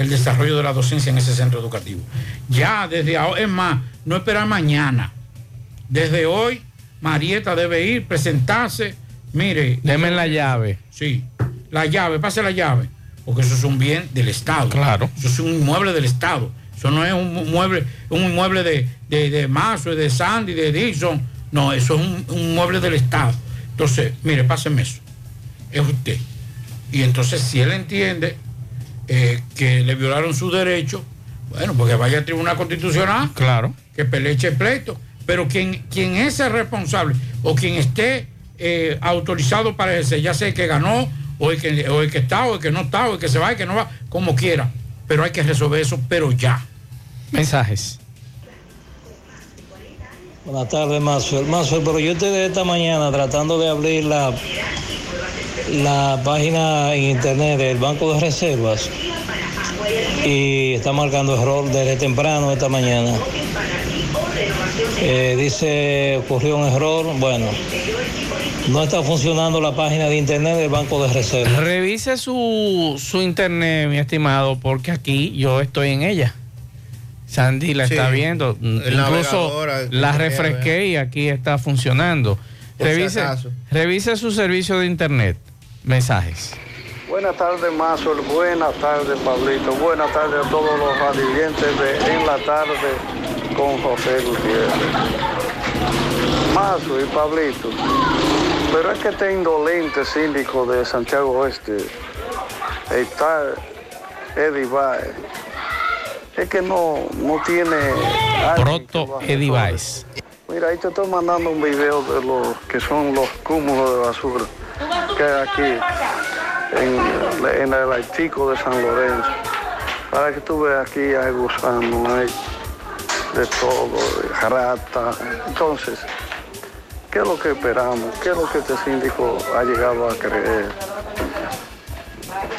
el desarrollo de la docencia en ese centro educativo. Ya desde ahora, es más, no esperar mañana. Desde hoy, Marieta debe ir, presentarse. Mire. Deme la llave. Sí, la llave, pase la llave. Porque eso es un bien del Estado. Claro. Eso es un inmueble del Estado. Eso no es un mu- mueble, un inmueble de, de, de Mazo, de Sandy, de Dixon. No, eso es un, un mueble del Estado. Entonces, mire, páseme eso. Es usted. Y entonces, si él entiende eh, que le violaron su derecho, bueno, porque vaya al Tribunal Constitucional. Claro. Que peleche el pleito. Pero quien, quien es el responsable o quien esté eh, autorizado para ejercer, ya sea el que ganó, o el que, o el que está, o el que no está, o el que se va, el que no va, como quiera. Pero hay que resolver eso, pero ya. Mensajes. Buenas tardes, Maxwell. Maxwell, pero yo estoy de esta mañana tratando de abrir la, la página en internet del Banco de Reservas y está marcando error desde temprano esta mañana. Eh, dice, ocurrió un error. Bueno, no está funcionando la página de internet del Banco de Reservas. Revise su, su internet, mi estimado, porque aquí yo estoy en ella. Sandy la Sí, está viendo. Incluso la refresqué y aquí está funcionando. Si Revise, revise su servicio de internet. Mensajes. Buenas tardes, Mazo. Buenas tardes, Pablito. Buenas tardes a todos los radiantes de En la Tarde con José Gutiérrez. Mazo y Pablito. Pero es que este indolente síndico de Santiago Oeste, está Eddie Baez, es que no, no tiene... Proto asesore. Mira, ahí te estoy mandando un video de los que son los cúmulos de basura que hay aquí en, en el Haitico de San Lorenzo. Para que tú veas aquí hay gusanos, hay de todo, de rata. Entonces, ¿qué es lo que esperamos? ¿Qué es lo que este síndico ha llegado a creer?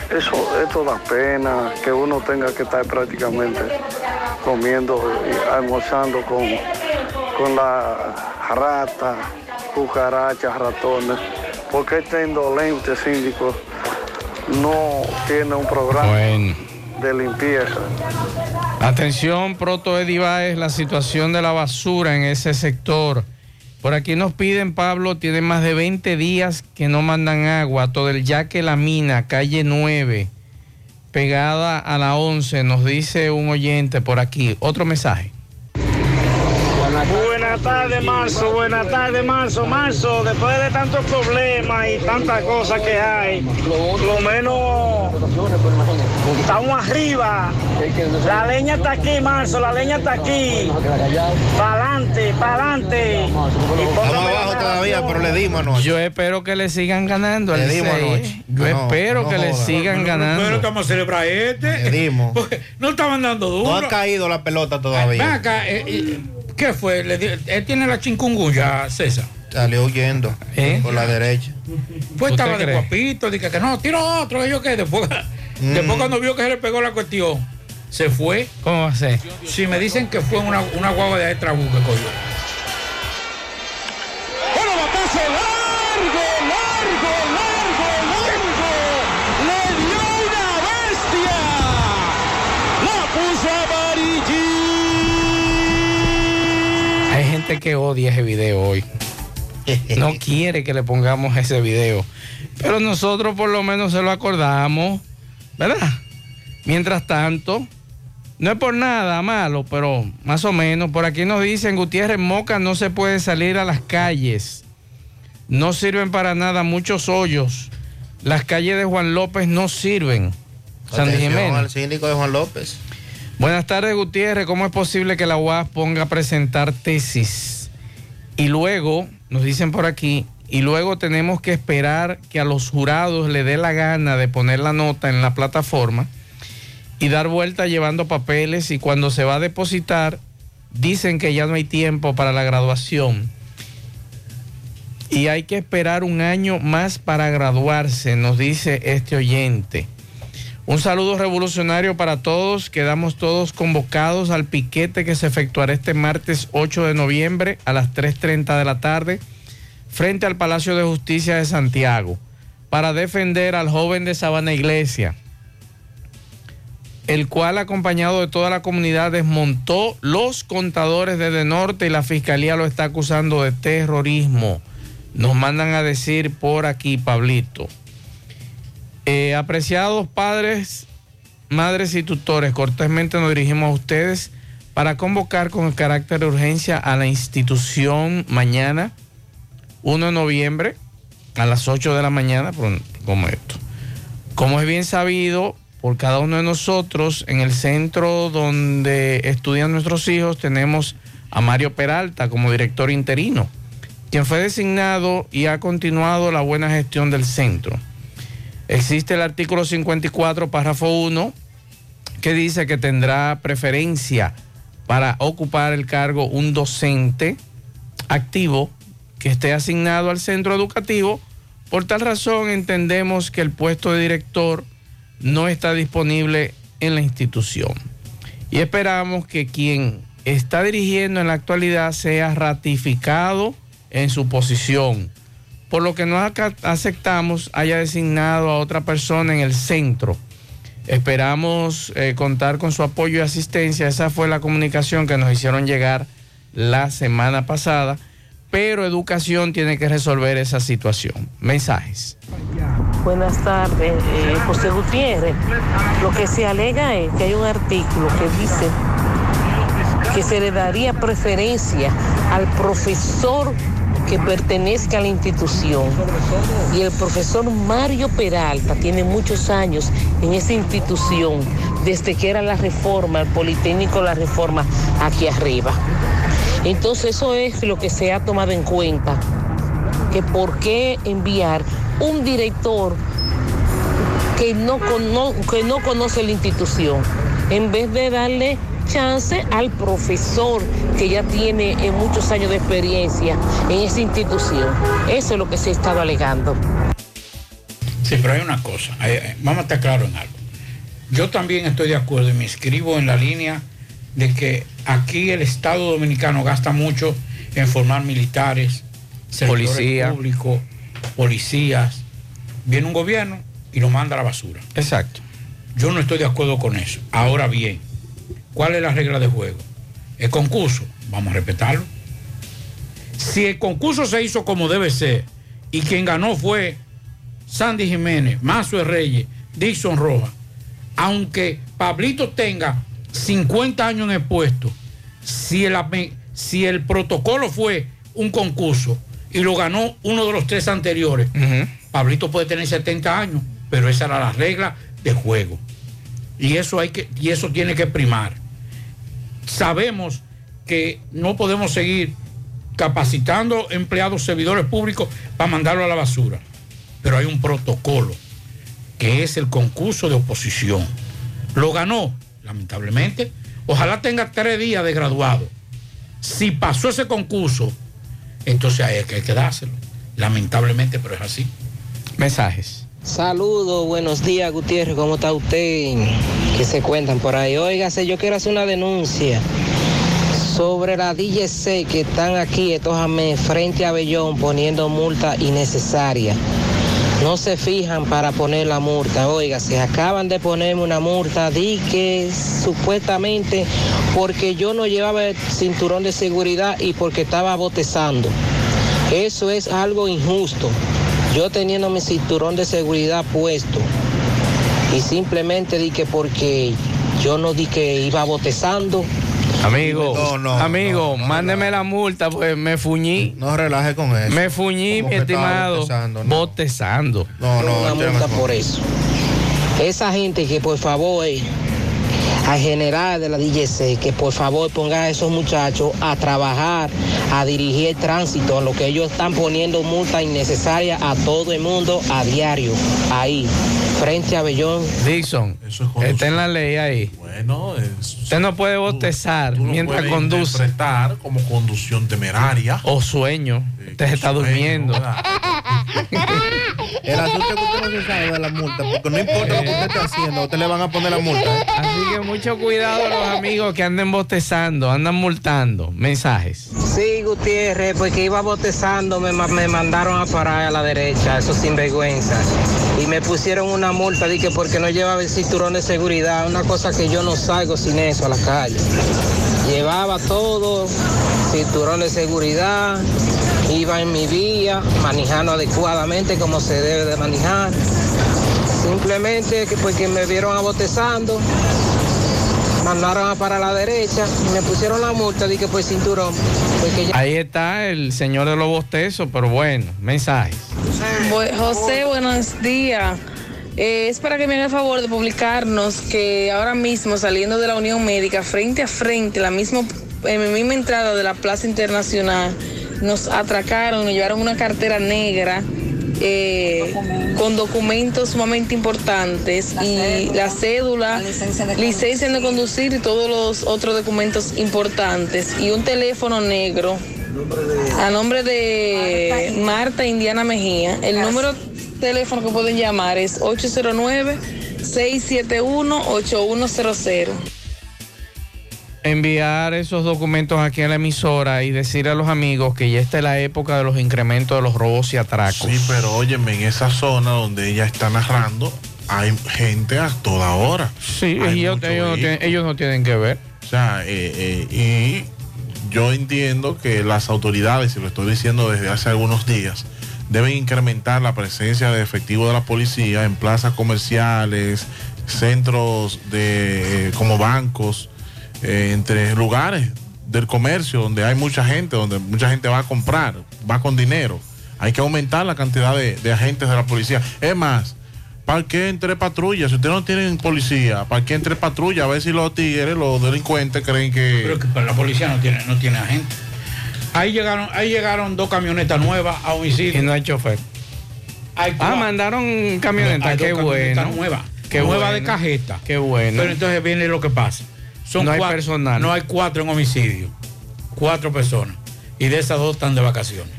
Eso, esto da pena que uno tenga que estar prácticamente comiendo y almorzando con, con la rata, cucarachas, ratones, porque este indolente síndico no tiene un programa Bueno. de limpieza. Atención, Proto Edivice, la situación de la basura en ese sector. Por aquí nos piden, Pablo, tiene más de 20 días que no mandan agua. Todo el yaque La Mina, calle 9, pegada a la 11, nos dice un oyente por aquí. Otro mensaje. Buenas tardes, Marzo. Buenas tardes, Marzo. Marzo, después de tantos problemas y tantas cosas que hay, lo menos estamos arriba. La leña está aquí, Marzo. La leña está aquí. Para adelante, para adelante. Estamos abajo todavía, pero le dimos anoche. Yo espero que le sigan ganando. Le dimos anoche. Yo No, espero no que le joda. sigan Pero ganando. estamos a celebrar este. Le dimos. No estaban dando duro. No ha caído la pelota todavía. acá, eh, eh, ¿qué fue? Le di- él tiene la chincungunya, César. Salió huyendo por la derecha. Pues ¿Usted estaba de guapito, dije que no, tiro otro, yo que después, Mm. después cuando vio que se le pegó la cuestión, se fue. ¿Cómo va a ser? Si me dicen que fue una, una guagua de Estrabu que cogió. Gente que odia ese video hoy. No quiere que le pongamos ese video. Pero nosotros por lo menos se lo acordamos, ¿verdad? Mientras tanto, no es por nada malo, pero más o menos, por aquí nos dicen, Gutiérrez Moca no se puede salir a las calles. No sirven para nada muchos hoyos. Las calles de Juan López no sirven. Atención Jiménez. al síndico de Juan López. Buenas tardes, Gutiérrez. ¿Cómo es posible que la UAS ponga a presentar tesis? Y luego, nos dicen por aquí, y luego tenemos que esperar que a los jurados le dé la gana de poner la nota en la plataforma y dar vuelta llevando papeles y cuando se va a depositar dicen que ya no hay tiempo para la graduación. Y hay que esperar un año más para graduarse, nos dice este oyente. Un saludo revolucionario para todos. Quedamos todos convocados al piquete que se efectuará este martes 8 de noviembre a las 3.30 de la tarde frente al Palacio de Justicia de Santiago para defender al joven de Sabana Iglesia, el cual acompañado de toda la comunidad desmontó los contadores de De Norte y la fiscalía lo está acusando de terrorismo. Nos mandan a decir por aquí, Pablito. Eh, apreciados padres, madres y tutores, cortésmente nos dirigimos a ustedes para convocar con el carácter de urgencia a la institución mañana, 1 de noviembre, a las 8 de la mañana, como esto. Como es bien sabido por cada uno de nosotros, en el centro donde estudian nuestros hijos tenemos a Mario Peralta como director interino, quien fue designado y ha continuado la buena gestión del centro. Existe el artículo 54, párrafo 1, que dice que tendrá preferencia para ocupar el cargo un docente activo que esté asignado al centro educativo. Por tal razón entendemos que el puesto de director no está disponible en la institución. Y esperamos que quien está dirigiendo en la actualidad sea ratificado en su posición por lo que no aceptamos haya designado a otra persona en el centro. Esperamos eh, contar con su apoyo y asistencia. Esa fue la comunicación que nos hicieron llegar la semana pasada, pero educación tiene que resolver esa situación. Mensajes. Buenas tardes, eh, José Gutiérrez. Lo que se alega es que hay un artículo que dice que se le daría preferencia al profesor que pertenezca a la institución. Y el profesor Mario Peralta tiene muchos años en esa institución, desde que era la reforma, el Politécnico La Reforma, aquí arriba. Entonces eso es lo que se ha tomado en cuenta, que por qué enviar un director que no, que no conoce la institución, en vez de darle chance al profesor que ya tiene eh, muchos años de experiencia en esa institución. Eso es lo que se ha estado alegando. Sí, pero hay una cosa, vamos a estar claros en algo. Yo también estoy de acuerdo y me inscribo en la línea de que aquí el Estado Dominicano gasta mucho en formar militares, policía públicos, policías. Viene un gobierno y lo manda a la basura. Exacto. Yo no estoy de acuerdo con eso. Ahora bien, ¿Cuál es la regla de juego? El concurso, vamos a respetarlo. Si el concurso se hizo como debe ser y quien ganó fue Sandy Jiménez, Mazo Reyes, Dixon Rojas, aunque Pablito tenga 50 años en el puesto, si el, si el protocolo fue un concurso y lo ganó uno de los tres anteriores, Pablito puede tener 70 años, pero esa era la regla de juego. Y eso, hay que, y eso tiene que primar sabemos que no podemos seguir capacitando empleados, servidores públicos para mandarlo a la basura. Pero hay un protocolo, que es el concurso de oposición. Lo ganó, lamentablemente. Ojalá tenga tres días de graduado. Si pasó ese concurso, entonces hay que, hay dárselo. Lamentablemente, pero es así. Mensajes. Saludos, buenos días Gutiérrez, ¿cómo está usted? ¿Qué se cuentan por ahí? Óigase, yo quiero hacer una denuncia sobre la DGC que están aquí, estos frente a Bellón poniendo multa innecesaria. No se fijan para poner la multa. Oiga, se acaban de ponerme una multa, di que supuestamente porque yo no llevaba el cinturón de seguridad y porque estaba botezando. Eso es algo injusto yo teniendo mi cinturón de seguridad puesto y simplemente di que porque yo no di que iba botezando. Amigo, amigo, mándeme la multa, pues me fuñí. No relaje con eso. Me fuñí, mi estimado. Botezando. No, no, una multa por eso. Esa gente que por favor, eh, al general de la DGC que por favor ponga a esos muchachos a trabajar, a dirigir el tránsito, a lo que ellos están poniendo multa innecesaria a todo el mundo a diario, ahí, frente a Bellón. Dixon, está en la ley ahí. Bueno, usted no puede bostezar mientras conduce. interpretar como conducción temeraria. O sueño. usted está durmiendo. El asunto es que usted no se sabe de la multa, porque no importa lo que usted esté haciendo, a usted le van a poner la multa. ¿eh? Así que mucho cuidado los amigos que anden bostezando, andan multando. Mensajes. Sí, Gutiérrez, porque iba botezando, me, me mandaron a parar a la derecha, eso sinvergüenza. Y me pusieron una multa, dije, porque no llevaba el cinturón de seguridad, una cosa que yo no salgo sin eso a la calle. Llevaba todo, cinturón de seguridad, iba en mi vía, manejando adecuadamente como se debe de manejar. Simplemente que porque me vieron abotezando, mandaron a para la derecha y me pusieron la multa, dije, pues cinturón. Porque ya- Ahí está el señor de los bostezos, pero bueno, mensajes. José, buenos días. Eh, es para que me haga el favor de publicarnos que ahora mismo saliendo de la Unión Médica, frente a frente, la misma, en la misma entrada de la Plaza Internacional, nos atracaron, nos llevaron una cartera negra eh, con documentos sumamente importantes y la cédula, licencia de conducir y todos los otros documentos importantes y un teléfono negro a nombre de Marta Indiana Mejía. El número de teléfono que pueden llamar es 809-671-8100. Enviar esos documentos aquí a la emisora y decir a los amigos que ya está la época de los incrementos de los robos y atracos. Sí, pero óyeme, en esa zona donde ella está narrando, hay gente a toda hora. Sí, Hay ellos, mucho ellos no tienen, vehículo. ellos no tienen que ver. O sea, eh, eh, y yo entiendo que las autoridades, y lo estoy diciendo desde hace algunos días, deben incrementar la presencia de efectivo de la policía en plazas comerciales, centros de eh, como bancos, eh, entre lugares del comercio donde hay mucha gente, donde mucha gente va a comprar, va con dinero. Hay que aumentar la cantidad de, de agentes de la policía. Es más, parqueen tres patrullas. Si ustedes no tienen policía, parqueen tres patrullas. A ver si los tigres, los delincuentes creen que. Pero que para la policía no tiene, no tiene agente. Ahí llegaron, ahí llegaron dos camionetas nuevas a homicidio. Y no hay chofer. Hay Ah, mandaron camioneta, Hay dos qué camionetas bueno. nuevas. Qué nueva bueno. de cajeta. Qué bueno. Pero entonces viene lo que pasa. Son No hay cuatro- personal. No hay cuatro en homicidio. Cuatro personas. Y de esas dos están de vacaciones.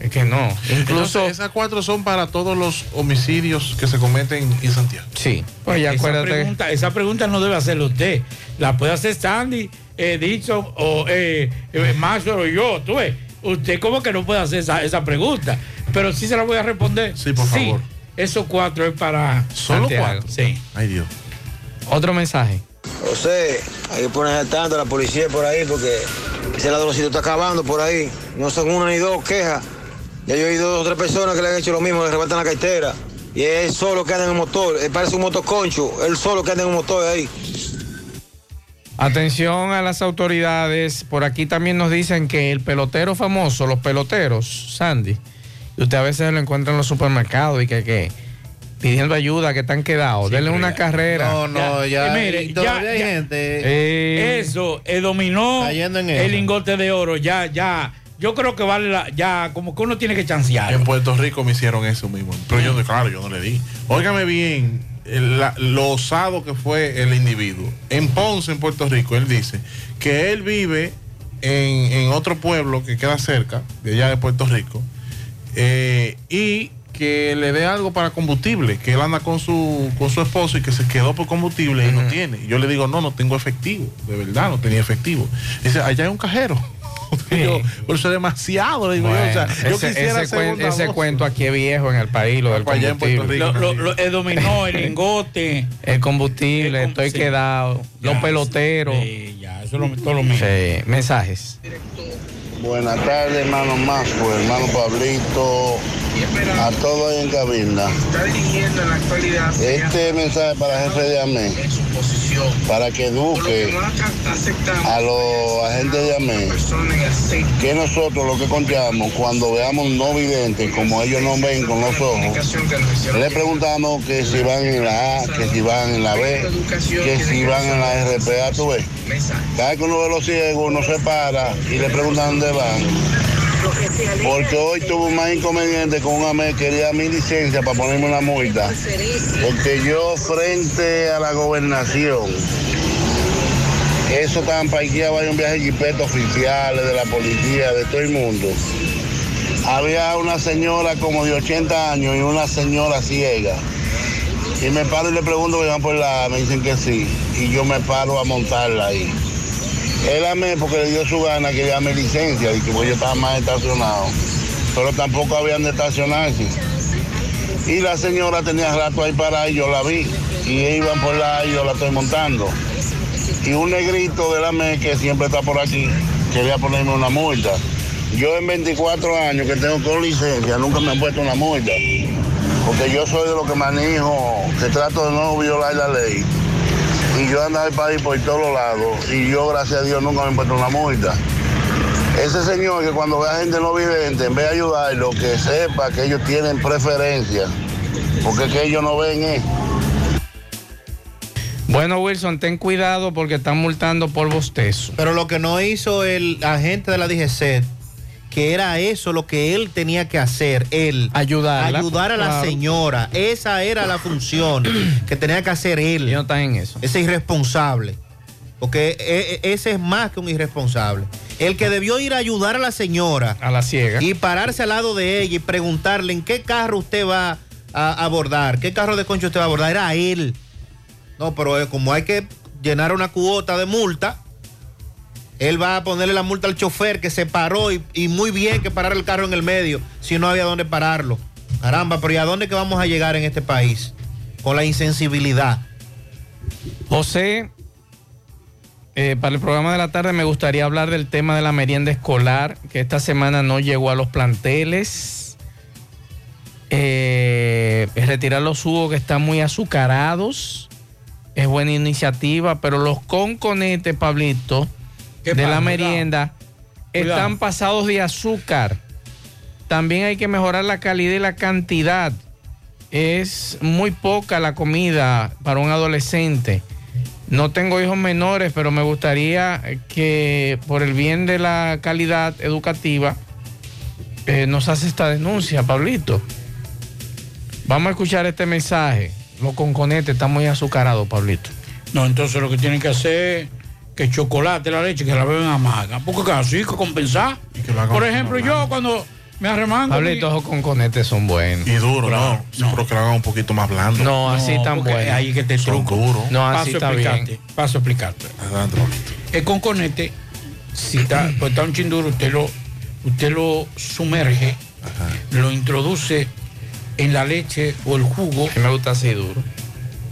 Es que no. Incluso esas cuatro son para todos los homicidios que se cometen en Santiago. Sí. Pues ya esa acuérdate. Pregunta, esa pregunta no debe hacerlo usted. La puede hacer Sandy, eh, Dixon o eh, eh, Maxwell o yo. Tú ves. Usted como que no puede hacer esa, esa pregunta. Pero sí se la voy a responder. Sí, por favor. Esos cuatro es para Solo Santiago. cuatro. Sí. Ay Dios. Otro mensaje. José, hay que poner al tanto a la policía por ahí porque ese ladroncito está acabando por ahí. No son una ni dos quejas. Ya yo he oído dos o tres personas que le han hecho lo mismo, le arrebatan la cartera. Y es él solo que anda en el motor. Él parece un motoconcho. Él solo que anda en un motor ahí. Atención a las autoridades. Por aquí también nos dicen que el pelotero famoso, los peloteros, Sandy, y usted a veces lo encuentra en los supermercados y que, que pidiendo ayuda, que están quedados. Denle una carrera. No, no, ya. Mire, y todavía ya- hay ya- gente. Eh, Eso eh, dominó Cayendo en el lingote de oro. Ya, ya. Yo creo que vale la, ya, como que uno tiene que chancear. En Puerto Rico me hicieron eso mismo. Pero yo, claro, yo no le di. Óigame bien, el- la- lo osado que fue el individuo. En Ponce, en Puerto Rico, él dice que él vive en, en otro pueblo que queda cerca, de allá de Puerto Rico, eh, y que le dé algo para combustible, que él anda con su, con su esposo y que se quedó por combustible y no tiene. Y yo le digo, no, no tengo efectivo, de verdad, no tenía efectivo. Dice, allá hay un cajero. Yo, por eso es demasiado, le digo yo. O sea, yo ese, quisiera ese cuen- ese cuento aquí es viejo en el país, lo del combustible. Rico. Lo, lo- lo- eh, dominó el lingote. El combustible, El com- estoy sí. quedado. Ya, los peloteros. Sí, ya, eso es lo, todo lo mismo. Sí, mensajes. Buenas tardes, hermano Masco, hermano Pablito, a todos ahí en cabina. Este mensaje para el jefe de AME, para que eduque a los agentes de AME, que nosotros lo que contamos cuando veamos no videntes, como ellos no ven con los ojos, le preguntamos que si van en la A, que si van en la B, que si van en la RPA, tú ves. Cada vez que uno ve los ciegos, uno se para y le preguntan dónde van. Porque hoy tuve más inconveniente con un AME, quería mi licencia para ponerme una multa. Porque yo frente a la gobernación, eso estaban parqueados, hay un viaje de jipetos oficiales de la policía, de todo el mundo. había una señora como de 80 años y una señora ciega. Y me paro y le pregunto que van por la, me dicen que sí. Y yo me paro a montarla ahí. Él amé porque le dio su gana que le mi licencia y que pues yo estaba más estacionado. Pero tampoco habían de estacionarse. Y la señora tenía rato ahí parada y yo la vi. Y iban por la yo la estoy montando. Y un negrito de la ME que siempre está por aquí quería ponerme una multa. Yo en 24 años que tengo con licencia nunca me han puesto una multa. Porque yo soy de los que manejo, que trato de no violar la ley. Y yo ando al país por todos lados. Y yo, gracias a Dios, nunca me he puesto una multa. Ese señor que cuando vea gente no vidente, en vez de ayudarlo, que sepa que ellos tienen preferencia. Porque que ellos no ven es. Bueno, Wilson, ten cuidado porque están multando por bostezo. Pero lo que no hizo el agente de la DGC, que era eso lo que él tenía que hacer, él. Ayudarla, Ayudar a la claro. señora. Esa era la función que tenía que hacer él. no está en eso. Ese irresponsable. Porque e- e- ese es más que un irresponsable. El que debió ir a ayudar a la señora. A la ciega. Y pararse al lado de ella y preguntarle en qué carro usted va a abordar, qué carro de concho usted va a abordar. Era él. No, pero eh, como hay que llenar una cuota de multa, él va a ponerle la multa al chofer que se paró y, muy bien que parar el carro en el medio si no había dónde pararlo. Caramba, pero ¿y a dónde vamos a llegar en este país? Con la insensibilidad. José, eh, para el programa de la tarde me gustaría hablar del tema de la merienda escolar, que esta semana no llegó a los planteles. Eh, retirar los jugos que están muy azucarados. Es buena iniciativa, pero los conconetes, Pablito, ¿Qué de pasa? la merienda, Cuidado. están pasados de azúcar. También hay que mejorar la calidad y la cantidad. Es muy poca la comida para un adolescente. No tengo hijos menores, pero me gustaría que por el bien de la calidad educativa eh, nos hace esta denuncia, Pablito. Vamos a escuchar este mensaje. Los conconetes están muy azucarados, Pablito. No, entonces lo que tienen que hacer que chocolate, la leche, que la beben amarga. Porque claro, sí, hay que compensar. Por ejemplo, yo cuando me arremango... Pablito, esos conconetes son buenos. Y duro, ¿no? Sí, pero que lo hagan un poquito más blando. No, así tan bueno. Ahí que te truco. duros. No, paso así a está explicarte, bien. Paso a explicarte. El conconete, si está, pues está un chinduro, usted lo, usted lo sumerge, lo introduce en la leche o el jugo. me gusta así duro.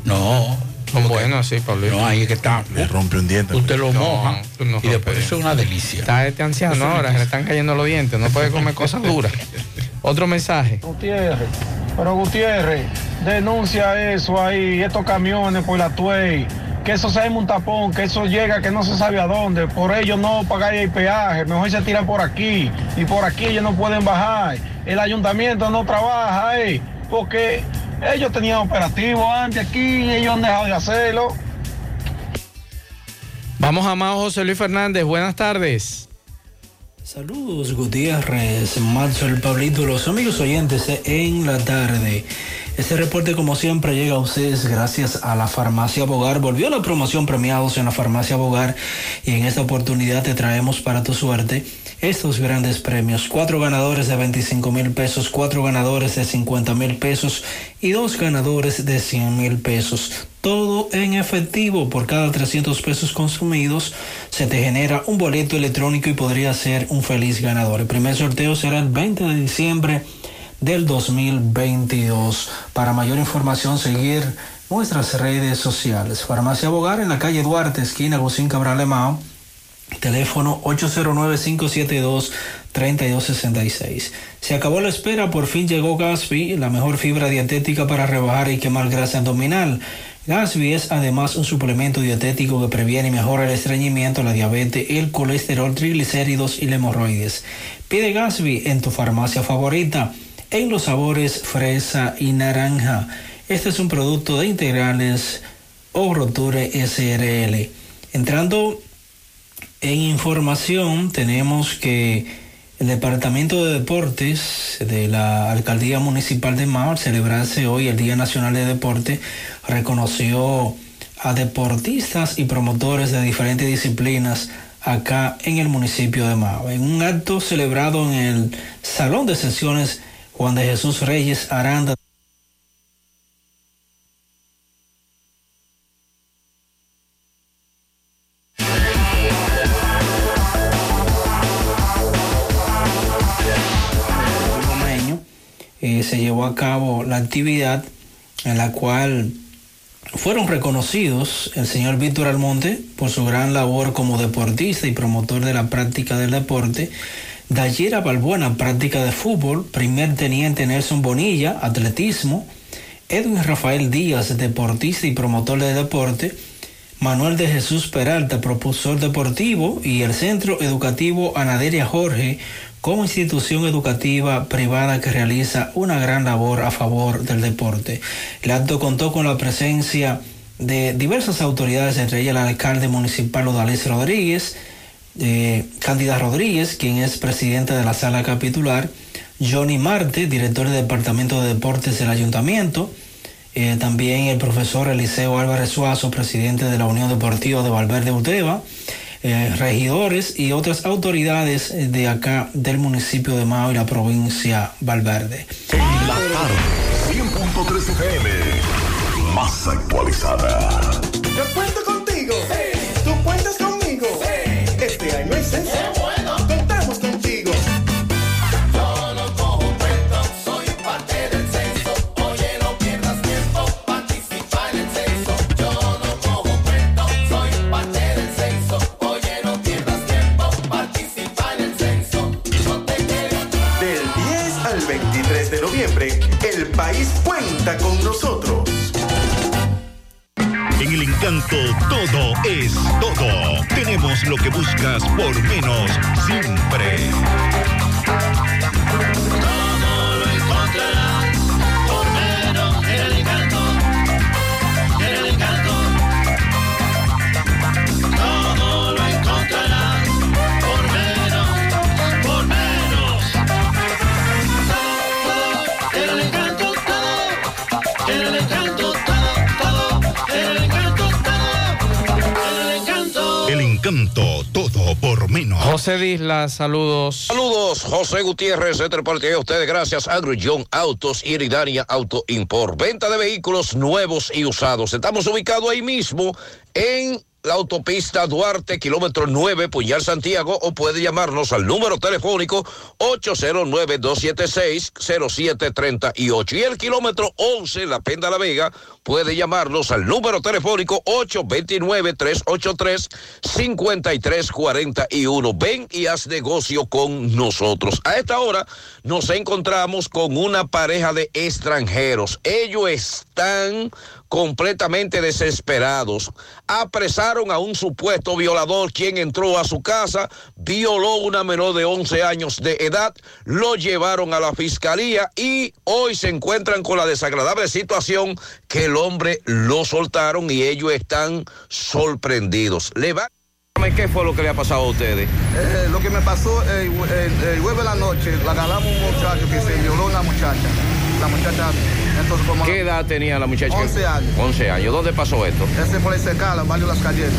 No. Son buenos así, Pablito. No, ahí es que está. Le rompe un diente. Usted lo No, moja no y después eso es una delicia. Está este anciano Eso ahora, se le están cayendo los dientes, no puede comer cosas duras. Otro mensaje. Gutiérrez, pero Gutiérrez, denuncia eso ahí, estos camiones por la Tuey, que eso se un tapón, que eso llega que no se sabe a dónde, por ellos no pagar el peaje, mejor se tiran por aquí y por aquí ellos no pueden bajar. El ayuntamiento no trabaja, eh, porque ellos tenían operativo antes aquí y ellos han dejado de hacerlo. Vamos a Mao José Luis Fernández, buenas tardes. Saludos Gutiérrez, Macho el Pablito, los amigos oyentes en la tarde. Este reporte como siempre llega a ustedes gracias a la farmacia Bogar. Volvió la promoción premiados en la farmacia Bogar y en esta oportunidad te traemos para tu suerte estos grandes premios. Cuatro ganadores de 25 mil pesos, cuatro ganadores de 50 mil pesos y dos ganadores de 100 mil pesos. Todo en efectivo. Por cada 300 pesos consumidos se te genera un boleto electrónico y podría ser un feliz ganador. El primer sorteo será el 20 de diciembre del 2022. Para mayor información, seguir nuestras redes sociales. Farmacia Bogar en la calle Duarte, esquina Agustín Cabral Emao. Teléfono 809-572-3266. Se acabó la espera, por fin llegó Gasby, la mejor fibra dietética para rebajar y quemar grasa abdominal. Gasby es además un suplemento dietético que previene y mejora el estreñimiento, la diabetes, el colesterol, triglicéridos y la hemorroides. Pide Gasby en tu farmacia favorita, en los sabores fresa y naranja. Este es un producto de integrales o Roture SRL. Entrando en información tenemos que el Departamento de Deportes de la Alcaldía Municipal de Mao, al celebrarse hoy el Día Nacional de Deporte, reconoció a deportistas y promotores de diferentes disciplinas acá en el municipio de Mao. En un acto celebrado en el Salón de Sesiones Juan de Jesús Reyes Aranda. Eh, se llevó a cabo la actividad en la cual fueron reconocidos el señor Víctor Almonte por su gran labor como deportista y promotor de la práctica del deporte, Dayera Balbuena, práctica de fútbol, primer teniente Nelson Bonilla, atletismo, Edwin Rafael Díaz, deportista y promotor de deporte, Manuel de Jesús Peralta, propulsor deportivo, y el Centro Educativo Anaderia Jorge, como institución educativa privada que realiza una gran labor a favor del deporte. El acto contó con la presencia de diversas autoridades, entre ellas el alcalde municipal Odalés Rodríguez, eh, Cándida Rodríguez, quien es presidente de la sala capitular, Johnny Marte, director del Departamento de Deportes del Ayuntamiento, eh, también el profesor Eliseo Álvarez Suazo, presidente de la Unión Deportiva de Valverde Uteba, eh, regidores y otras autoridades de acá del municipio de Mao y la provincia Valverde. En la tarde, 100.3 FM, más actualizada. Con nosotros. En el encanto todo es todo. Tenemos lo que buscas por menos siempre. Todo por menos. José Disla, saludos. Saludos, José Gutiérrez, de parte de ustedes, gracias a Grullón Autos y Eridania Auto Import. Venta de vehículos nuevos y usados. Estamos ubicados ahí mismo en la autopista Duarte, kilómetro 9, Puñal Santiago, o puede llamarnos al número telefónico 809-276-0738. Y el kilómetro 11, La Penda La Vega, puede llamarnos al número telefónico 829-383-5341. Ven y haz negocio con nosotros. A esta hora nos encontramos con una pareja de extranjeros. Ellos están completamente desesperados. Apresaron a un supuesto violador quien entró a su casa, violó una menor de 11 años de edad, lo llevaron a la fiscalía y hoy se encuentran con la desagradable situación que el hombre lo soltaron y ellos están sorprendidos. Le va ¿Qué fue lo que le ha pasado a ustedes? Eh, lo que me pasó el, el- el jueves de la noche, la agarramos un muchacho que se violó una muchacha. La muchacha, entonces como... ¿Qué edad tenía la muchacha? 11 años. 11 años. ¿Dónde pasó esto? Ese por el cercado, barrio Las Calles.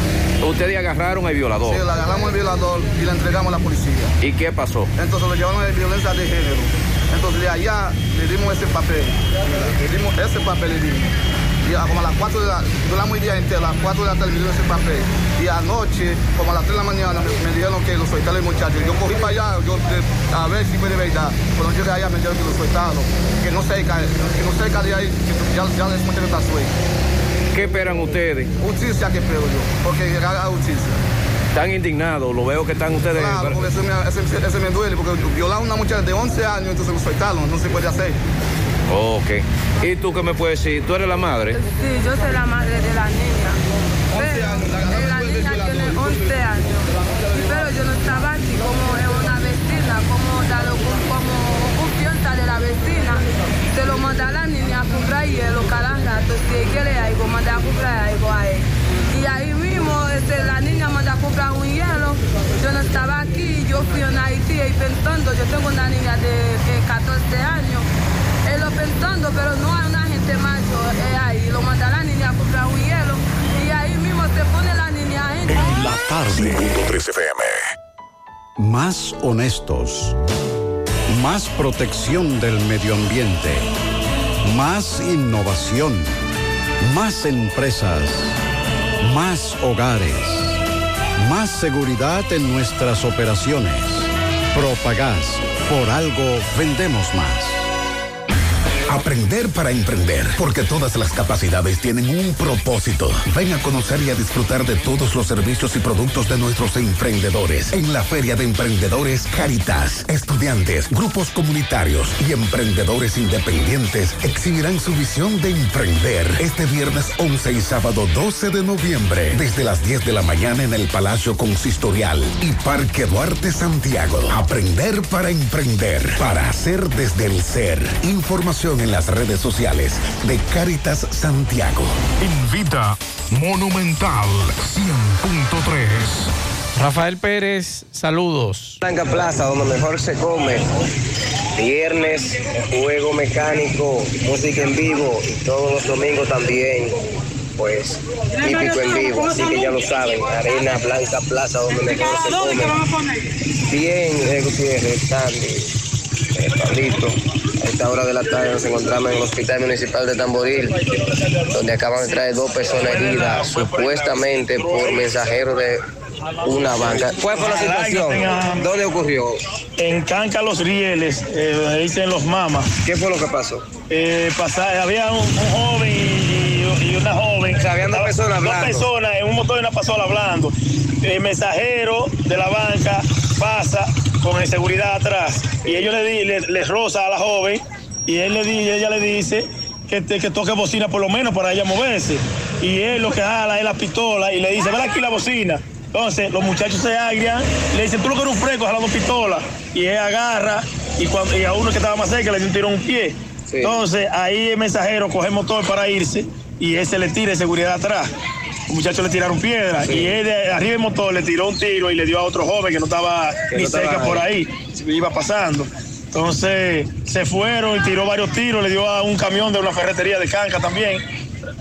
Ustedes agarraron al violador. Sí, le agarramos al violador y le entregamos a la policía. ¿Y qué pasó? Entonces lo llevaron de violencia de género. Entonces de allá le dimos ese papel. Le dimos ese papel, le dimos. Y a como a las 4 de la, duramos el día entero, a las 4 de la tarde me dio ese papel. Y anoche, como a las 3 de la mañana, me, me dijeron que lo soltaron el muchacho. Yo cogí para allá, yo, de- a ver si fue de verdad. Cuando llegué allá me dijeron que lo soltaron. Que no cerca, que no cerca de ahí, que ya, ya les muchacho está suelto. ¿Qué esperan ustedes? Justicia que espero yo, porque haga justicia. Están indignados, lo veo que están ustedes. Claro, porque ese me, me duele, porque violar a una muchacha de 11 años, entonces lo soltaron, no se puede hacer. Ok. ¿Y tú qué me puedes decir? ¿Tú eres la madre? Sí, yo soy la madre de la niña. 11 años, la Pero la niña tiene 11 años. Pero yo no estaba aquí como es una vecina, como dado como confianza de la vecina. Se lo manda a la niña a comprar hielo cada rato. Si quiere algo, manda a comprar algo a él. Y ahí mismo este, la niña manda a comprar un hielo. Yo no estaba aquí, yo fui en Haití y pensando, yo tengo una niña de, de 14 años. Pensando, pero no hay una gente mayor. Es ahí, lo manda la niña a comprar un hielo. Y ahí mismo se pone la niña en La tarde. 5.3 FM. Más honestos. Más protección del medio ambiente. Más innovación. Más empresas. Más hogares. Más seguridad en nuestras operaciones. Propagás. Por algo vendemos más. Aprender para emprender, porque todas las capacidades tienen un propósito. Ven a conocer y a disfrutar de todos los servicios y productos de nuestros emprendedores en la Feria de Emprendedores Caritas. Estudiantes, grupos comunitarios y emprendedores independientes exhibirán su visión de emprender este viernes 11 y sábado 12 de noviembre desde las 10 de la mañana en el Palacio Consistorial y Parque Duarte Santiago. Aprender para emprender, para hacer desde el ser. Información en las redes sociales de Caritas Santiago. Invita Monumental 100.3. Rafael Pérez, saludos. Blanca Plaza, donde mejor se come. Viernes, juego mecánico, música en vivo y todos los domingos también. Pues típico en vivo, así que ya lo saben. Arena Blanca Plaza, donde mejor se come. Bien, Gutiérrez, Sandy, eh, Pablito. A esta hora de la tarde nos encontramos en el Hospital Municipal de Tamboril, donde acaban de traer dos personas heridas, supuestamente por mensajeros de una banca. ¿Cuál fue la situación? ¿Dónde ocurrió? En Canca Los Rieles, eh, donde dicen los mamas. ¿Qué fue lo que pasó? Eh, pasa- había un, un joven y, y una joven. O sea, habían dos personas hablando. Dos personas en un motor y una pasola hablando. El mensajero de la banca pasa con el seguridad atrás y ellos le, di- le, le roza a la joven y él le di- ella le dice que, te- que toque bocina por lo menos para ella moverse. Y él lo que jala es la pistola y le dice, ven aquí la bocina. Entonces los muchachos se agrian, le dicen, tú lo que eres un fresco jalando pistola. Y él agarra y, cuando, y a uno que estaba más cerca le dio un tiro en un pie. Entonces ahí el mensajero coge el motor para irse y él se le tira de seguridad atrás. Los muchachos le tiraron piedra y él de arriba del motor le tiró un tiro y le dio a otro joven que no estaba Que ni no estaba cerca por ahí. ahí, iba pasando. Entonces se fueron y tiró varios tiros, le dio a un camión de una ferretería de Canca también,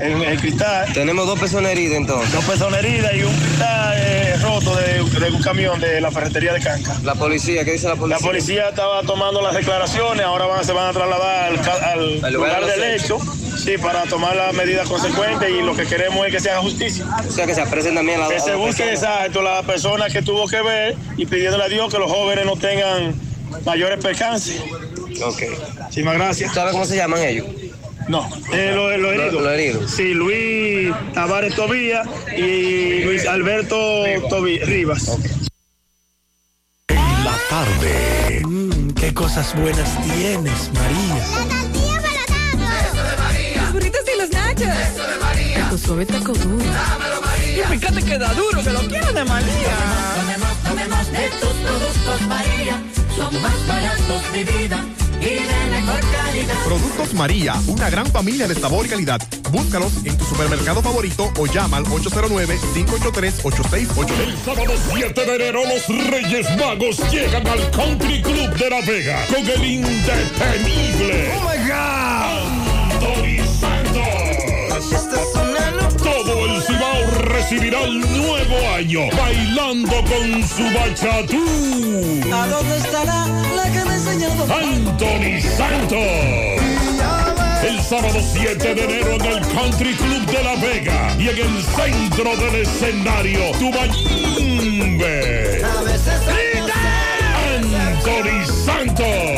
en el cristal. Tenemos dos personas heridas entonces. Dos personas heridas y un cristal eh, roto de, de un camión de la ferretería de Canca. La policía, ¿qué dice la policía? La policía estaba tomando las declaraciones, ahora van, se van a trasladar al, al Al lugar lugar, del hecho, sí, para tomar las medidas consecuentes y lo que queremos es que se haga justicia. O sea, que se apresen también a la Que se busque exacto la persona que tuvo que ver y pidiéndole a Dios que los jóvenes no tengan mayores percances. Ok. Muchísimas gracias. ¿Sabe cómo se llaman ellos? No, eh, lo, lo herido. Lo- lo herido. Sí, Luis Tavares Tobías y Luis Alberto Tobí- Rivas. La tarde. Mm, qué cosas buenas tienes, María. Los burritos y los nachos. Eso de María. Taco suave, taco duro. Dámelo, María. Y fíjate que da duro, que lo quiero de María. Tomemos, tomemos de tus productos María. Son más baratos de vida y de mejor calidad. Productos María, una gran familia de sabor y calidad. Búscalos en tu supermercado favorito o llama al 809-583-8689. El sábado 7 de enero los Reyes Magos llegan al Country Club de La Vega con el indetenible. ¡Oh my God! Recibirá el nuevo año bailando con su bachatú. ¿A dónde estará la que me enseñó? Anthony Santos. El sábado 7 de enero en el Country Club de La Vega y en el centro del escenario, Tubayimbe. Anthony Santos.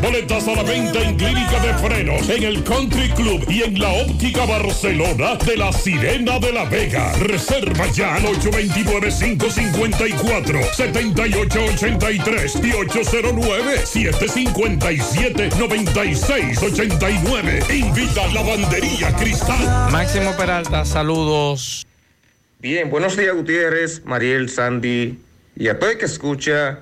Boletas a la venta en Clínica de Frenos, en el Country Club y en la Óptica Barcelona de la Sirena de la Vega. Reserva ya al 829-554-7883 y 809-757-9689. Invita a Lavandería Cristal. Máximo Peralta, saludos. Bien, buenos días Gutiérrez, Mariel, Sandy y a todo el que escucha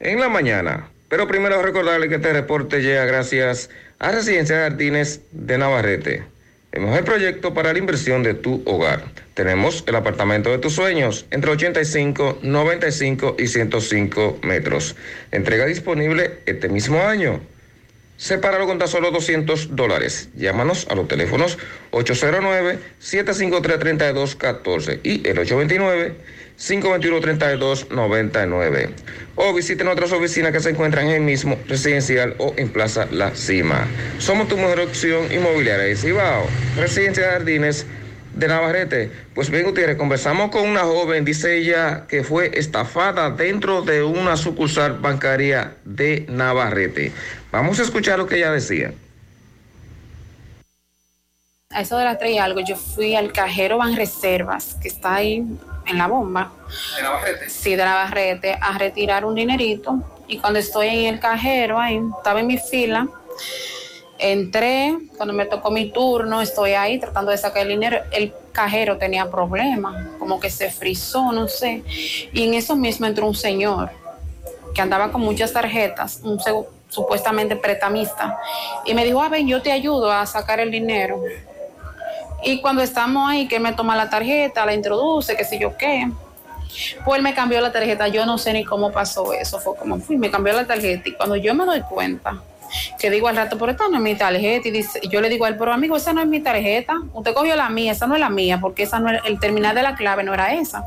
en la mañana. Pero primero recordarle que este reporte llega gracias a Residencia Jardines de Navarrete, el mejor proyecto para la inversión de tu hogar. Tenemos el apartamento de tus sueños entre 85, 95 y 105 metros. Entrega disponible este mismo año. Sepáralo con tan solo 200 dólares. Llámanos a los teléfonos 809-753-3214 y el 829-521-3299. O visiten otras oficinas que se encuentran en el mismo residencial o en Plaza La Cima. Somos tu mejor opción inmobiliaria de Cibao. Residencia de Jardines de Navarrete. Pues bien, Gutiérrez, conversamos con una joven, dice ella, que fue estafada dentro de una sucursal bancaria de Navarrete. Vamos a escuchar lo que ella decía. A eso de las tres y algo, yo fui al cajero Banreservas, que está ahí en la bomba. ¿De Navarrete? Sí, de Navarrete, a retirar un dinerito. Y cuando estoy en el cajero, ahí, estaba en mi fila, entré, cuando me tocó mi turno, estoy ahí tratando de sacar el dinero. El cajero tenía problemas, como que se frizó, no sé. Y en eso mismo entró un señor que andaba con muchas tarjetas, un supuestamente pretamista, y me dijo, a ver, yo te ayudo a sacar el dinero. Y cuando estamos ahí, que me toma la tarjeta, la introduce, qué sé yo qué. Pues él me cambió la tarjeta, yo no sé ni cómo pasó eso, fue como fui, me cambió la tarjeta y cuando yo me doy cuenta, que digo al rato, pero esta no es mi tarjeta, y dice, yo le digo a él, pero amigo, esa no es mi tarjeta, usted cogió la mía, esa no es la mía, porque esa no es, el terminal de la clave no era esa.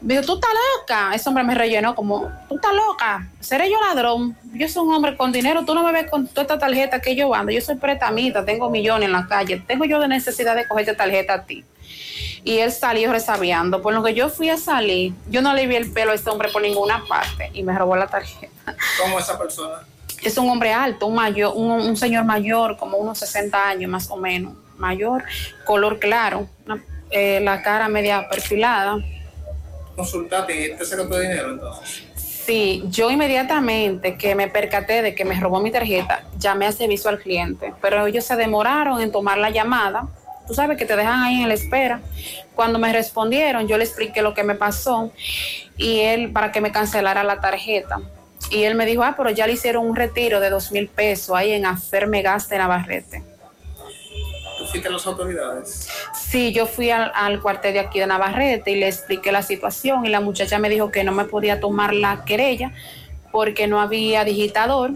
Me dijo, tú estás loca, ese hombre me rellenó como, tú estás loca, seré yo ladrón, yo soy un hombre con dinero, tú no me ves con toda esta tarjeta que yo ando, yo soy pretamita, tengo millones en la calle, tengo yo de necesidad de cogerte tarjeta a ti y él salió resabiando. Por lo que yo fui a salir, yo no le vi el pelo a este hombre por ninguna parte y me robó la tarjeta. ¿Cómo esa persona? Es un hombre alto, un, mayor, un, un señor mayor, como unos 60 años más o menos, mayor, color claro, una- eh, la cara media perfilada. Consultate y este se gastó dinero entonces. Sí, yo inmediatamente que me percaté de que me robó mi tarjeta, llamé a servicio al cliente, pero ellos se demoraron en tomar la llamada. Tú sabes que te dejan ahí en la espera. Cuando me respondieron, yo le expliqué lo que me pasó y él para que me cancelara la tarjeta. Y él me dijo, ah, pero ya le hicieron un retiro de dos mil pesos ahí en Afermegas de Navarrete. ¿Tú fuiste a las autoridades? Sí, yo fui al, al cuartel de aquí de Navarrete y le expliqué la situación y la muchacha me dijo que no me podía tomar la querella porque no había digitador,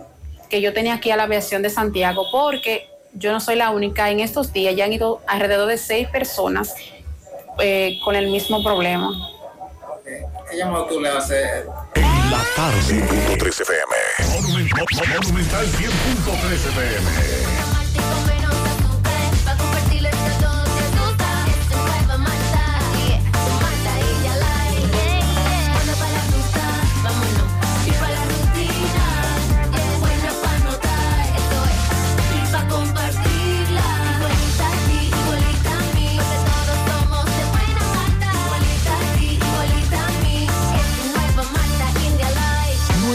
que yo tenía aquí a la aviación de Santiago porque yo no soy la única. En estos días ya han ido alrededor de seis personas eh, con el mismo problema. ¿Qué llamado tú le haces? La tarde. 1.3 FM. Monumental 100.3 FM.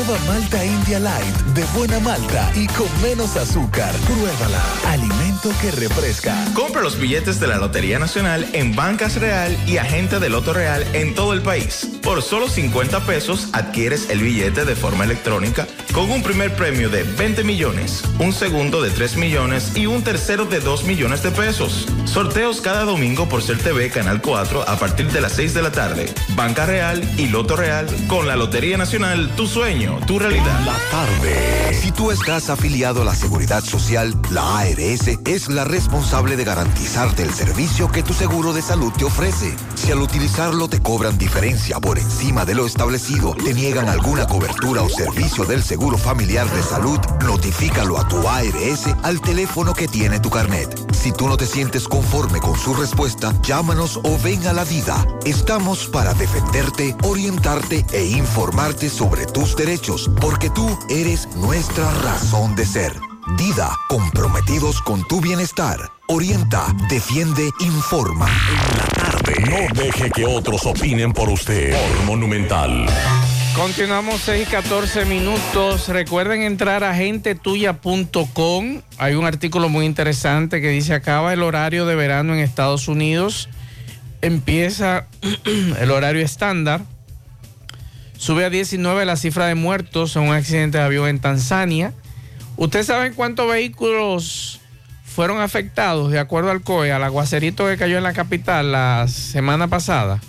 Nueva Malta India Light, de buena malta y con menos azúcar. Pruébala. Alimento que refresca. Compra los billetes de la Lotería Nacional en Bancas Real y Agente de Loto Real en todo el país. Por solo 50 pesos adquieres el billete de forma electrónica con un primer premio de 20 millones, un segundo de 3 millones y un tercero de 2 millones de pesos. Sorteos cada domingo por Ser TV Canal 4 a partir de las 6 de la tarde. Banca Real y Loto Real con la Lotería Nacional, tu sueño, tu realidad. La tarde. Si tú estás afiliado a la Seguridad Social, la ARS es la responsable de garantizarte el servicio que tu seguro de salud te ofrece. Si al utilizarlo te cobran diferencia por encima de lo establecido, te niegan alguna cobertura o servicio del seguro familiar de salud, notifícalo a tu ARS al teléfono que tiene tu carnet. Si tú no te sientes conforme con su respuesta, llámanos o ven a la vida. Estamos para defenderte, orientarte e informarte sobre tus derechos, porque tú eres nuestra razón de ser. Dida, comprometidos con tu bienestar. Orienta, defiende, informa. No deje que otros opinen por usted. Monumental. Continuamos 6 y 14 minutos. Recuerden entrar a gentetuya.com. Hay un artículo muy interesante que dice acaba el horario de verano en Estados Unidos. Empieza el horario estándar. Sube a 19 la cifra de muertos en un accidente de avión en Tanzania. ¿Ustedes saben cuántos vehículos fueron afectados de acuerdo al COE, al aguacerito que cayó en la capital la semana pasada?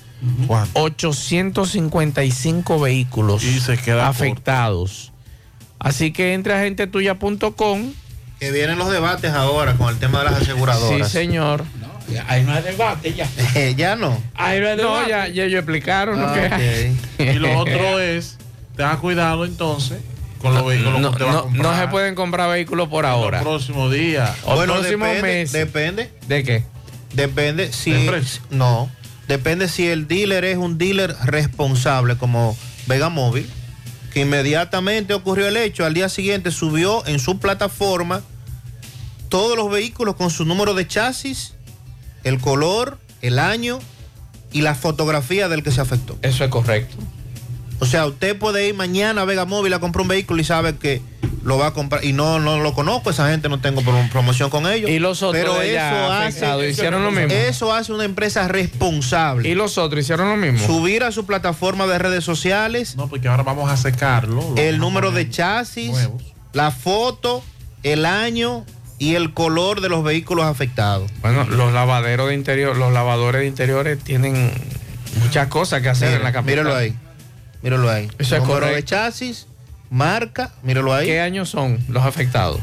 855 vehículos afectados. Así que entre a gentetuya.com Que vienen los debates ahora con el tema de las aseguradoras. Sí, señor. Ahí no hay debate ya. ya no. Ahí no hay No, debate. ya, ya ellos explicaron lo Ah, que. Y lo otro es, tenga cuidado entonces con los vehículos No, que te va a no- comprar. no se pueden comprar vehículos por ahora. El próximo día. O Bueno, próximo depende, mes. depende. ¿De qué? Depende si ¿De precio? no, depende si el dealer es un dealer responsable como Vega Móvil, que inmediatamente ocurrió el hecho, al día siguiente subió en su plataforma todos los vehículos con su número de chasis, el color, el año y la fotografía del que se afectó. Eso es correcto. O sea, usted puede ir mañana a Vega Móvil a comprar un vehículo y sabe que lo va a comprar. Y no, no lo conozco, esa gente no tengo pro- promoción con ellos. Y los otros Pero de eso hace, hicieron lo mismo. Eso hace una empresa responsable. Y los otros hicieron lo mismo. Subir a su plataforma de redes sociales No, porque ahora vamos a secarlo. lo el número de chasis, nuevos. la foto, el año y el color de los vehículos afectados. Bueno, los lavaderos de interior, los lavadores de interiores tienen muchas cosas que hacer en la capital. míralo ahí. Míralo ahí. Eso es número de correcto. chasis, marca, míralo ahí. ¿Qué años son los afectados?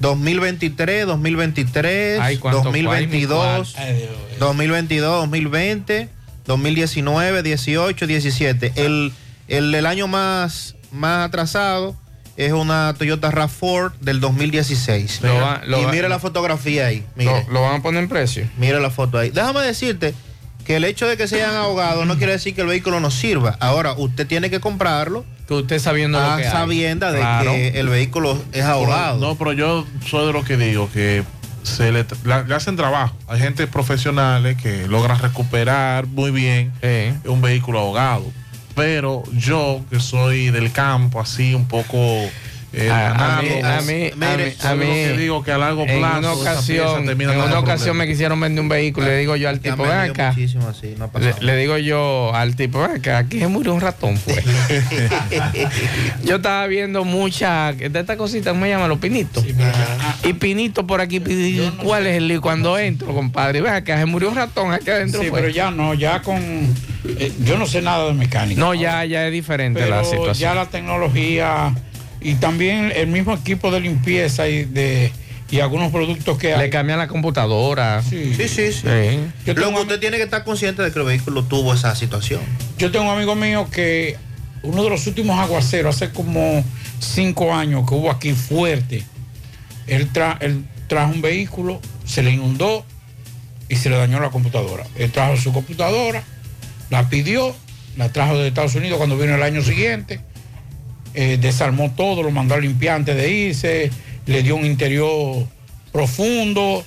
2023, 2023, Ay, cuánto 2022, Ay, Dios. 2022, 2020, 2019, 18, 17. El, el, el año más, más atrasado es una Toyota RAV4 del 2016. Lo va- lo y mira la fotografía ahí. Mire, ¿Lo, lo van a poner en precio? mira la foto ahí. Déjame decirte que el hecho de que se hayan ahogado no quiere decir que el vehículo no sirva. Ahora, usted tiene que comprarlo Que usted sabiendo lo a que hay. sabienda de Claro. que el vehículo es ahogado. No, pero yo soy de los que digo que se le, la- le hacen trabajo. Hay gente profesionales que logran recuperar muy bien Sí. un vehículo ahogado. Pero yo, que soy del campo, así un poco. Eh, A, a mí, a mí, a Mire, mí, soy a de los mí, que digo que a largo en una ocasión, en una ocasión me quisieron vender un vehículo le digo yo al tipo, ven acá. así, no Le, digo yo al tipo, ven acá, aquí se murió un ratón, pues. yo estaba viendo mucha, de esta cosita, ¿cómo se llama? Los pinitos. Y pinito por aquí, ¿cuál es el lío? Cuando entro, compadre? Ven acá, se murió un ratón aquí adentro. Sí, pues. pero ya no, ya con. eh, yo no sé nada de mecánica. No, ya, ya es diferente pero la situación. ya la tecnología y también el mismo equipo de limpieza y de y algunos productos que Le cambian la computadora. Sí. Sí, sí, sí. Lo que usted tiene que estar consciente de que el vehículo tuvo esa situación. yo tengo un amigo mío que uno de los últimos aguaceros, hace como cinco años que hubo aquí fuerte, él, tra- él trajo un vehículo, se le inundó y se le dañó la computadora. Él trajo su computadora, la pidió, la trajo de Estados Unidos cuando vino el año siguiente, eh, desarmó todo, lo mandó a limpiar antes de irse, le dio un interior profundo,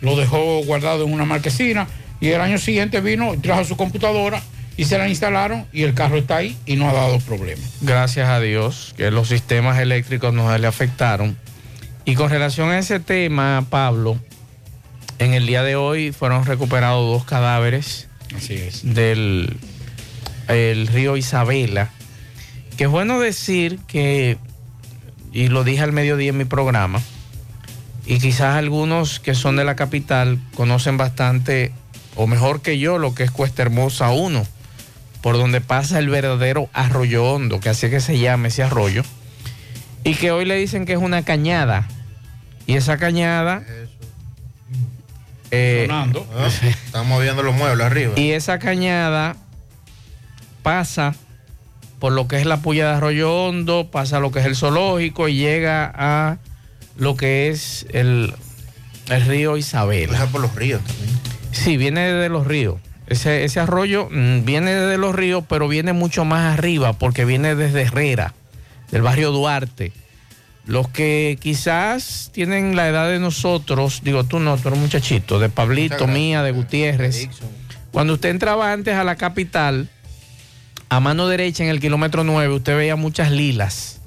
lo dejó guardado en una marquesina y el año siguiente vino, trajo su computadora y se la instalaron y el carro está ahí y no ha dado problema. Gracias a Dios que los sistemas eléctricos no le afectaron. Y con relación a ese tema, Pablo, en el día de hoy fueron recuperados dos cadáveres Así es. del el río Isabela. Que es bueno decir que, y lo dije al mediodía en mi programa, y quizás algunos que son de la capital conocen bastante, o mejor que yo, lo que es Cuesta Hermosa 1, por donde pasa el verdadero arroyo hondo, que así es que se llama ese arroyo, y que hoy le dicen que es una cañada. Y esa cañada... eh, Sonando. Ah, Estamos viendo los muebles arriba. y esa cañada pasa por lo que es la puya de Arroyo Hondo, pasa lo que es el zoológico y llega a lo que es el, el río Isabela. Pasa por los ríos también. Sí, viene de los ríos. Ese, ese arroyo mm, viene de los ríos, pero viene mucho más arriba porque viene desde Herrera, del barrio Duarte. Los que quizás tienen la edad de nosotros, digo tú no, tú eres muchachito, de Pablito, mía, de Gutiérrez. Cuando usted entraba antes a la capital, a mano derecha en el kilómetro 9, usted veía muchas lilas.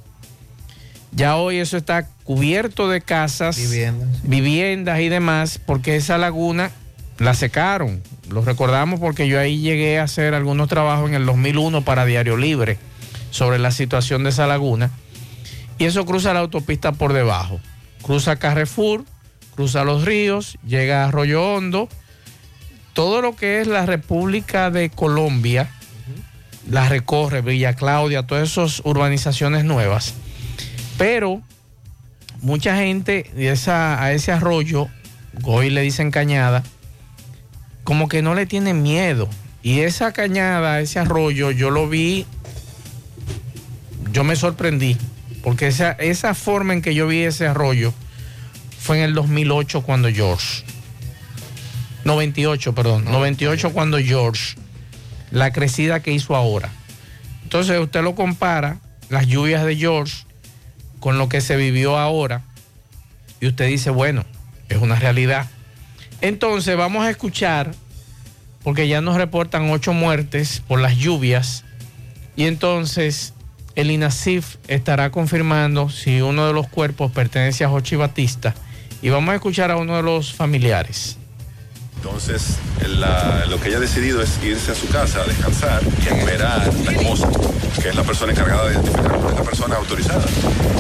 Ya hoy eso está cubierto de casas, Viviendas. viviendas y demás, porque esa laguna la secaron. Lo recordamos porque yo ahí llegué a hacer algunos trabajos en el 2001 para Diario Libre sobre la situación de esa laguna. Y eso cruza la autopista por debajo. Cruza Carrefour, cruza los ríos, llega a Arroyo Hondo. Todo lo que es la República de Colombia, la recorre Villa Claudia, todas esas urbanizaciones nuevas. Pero mucha gente de esa, a ese arroyo, hoy le dicen cañada, como que no le tienen miedo. Y esa cañada, ese arroyo, yo lo vi, yo me sorprendí, porque esa, esa forma en que yo vi ese arroyo fue en el 2008 cuando George, 98, perdón, 98 cuando George, la crecida que hizo ahora. Entonces usted lo compara, las lluvias de George, con lo que se vivió ahora, y usted dice, bueno, es una realidad. Entonces vamos a escuchar, porque ya nos reportan ocho muertes por las lluvias, y entonces el INASIF estará confirmando si uno de los cuerpos pertenece a Jochi Batista, y vamos a escuchar a uno de los familiares. Entonces, la- lo que ella ha decidido es irse a su casa a descansar y esperar a esposa, que es la persona encargada de identificarlo, es la persona autorizada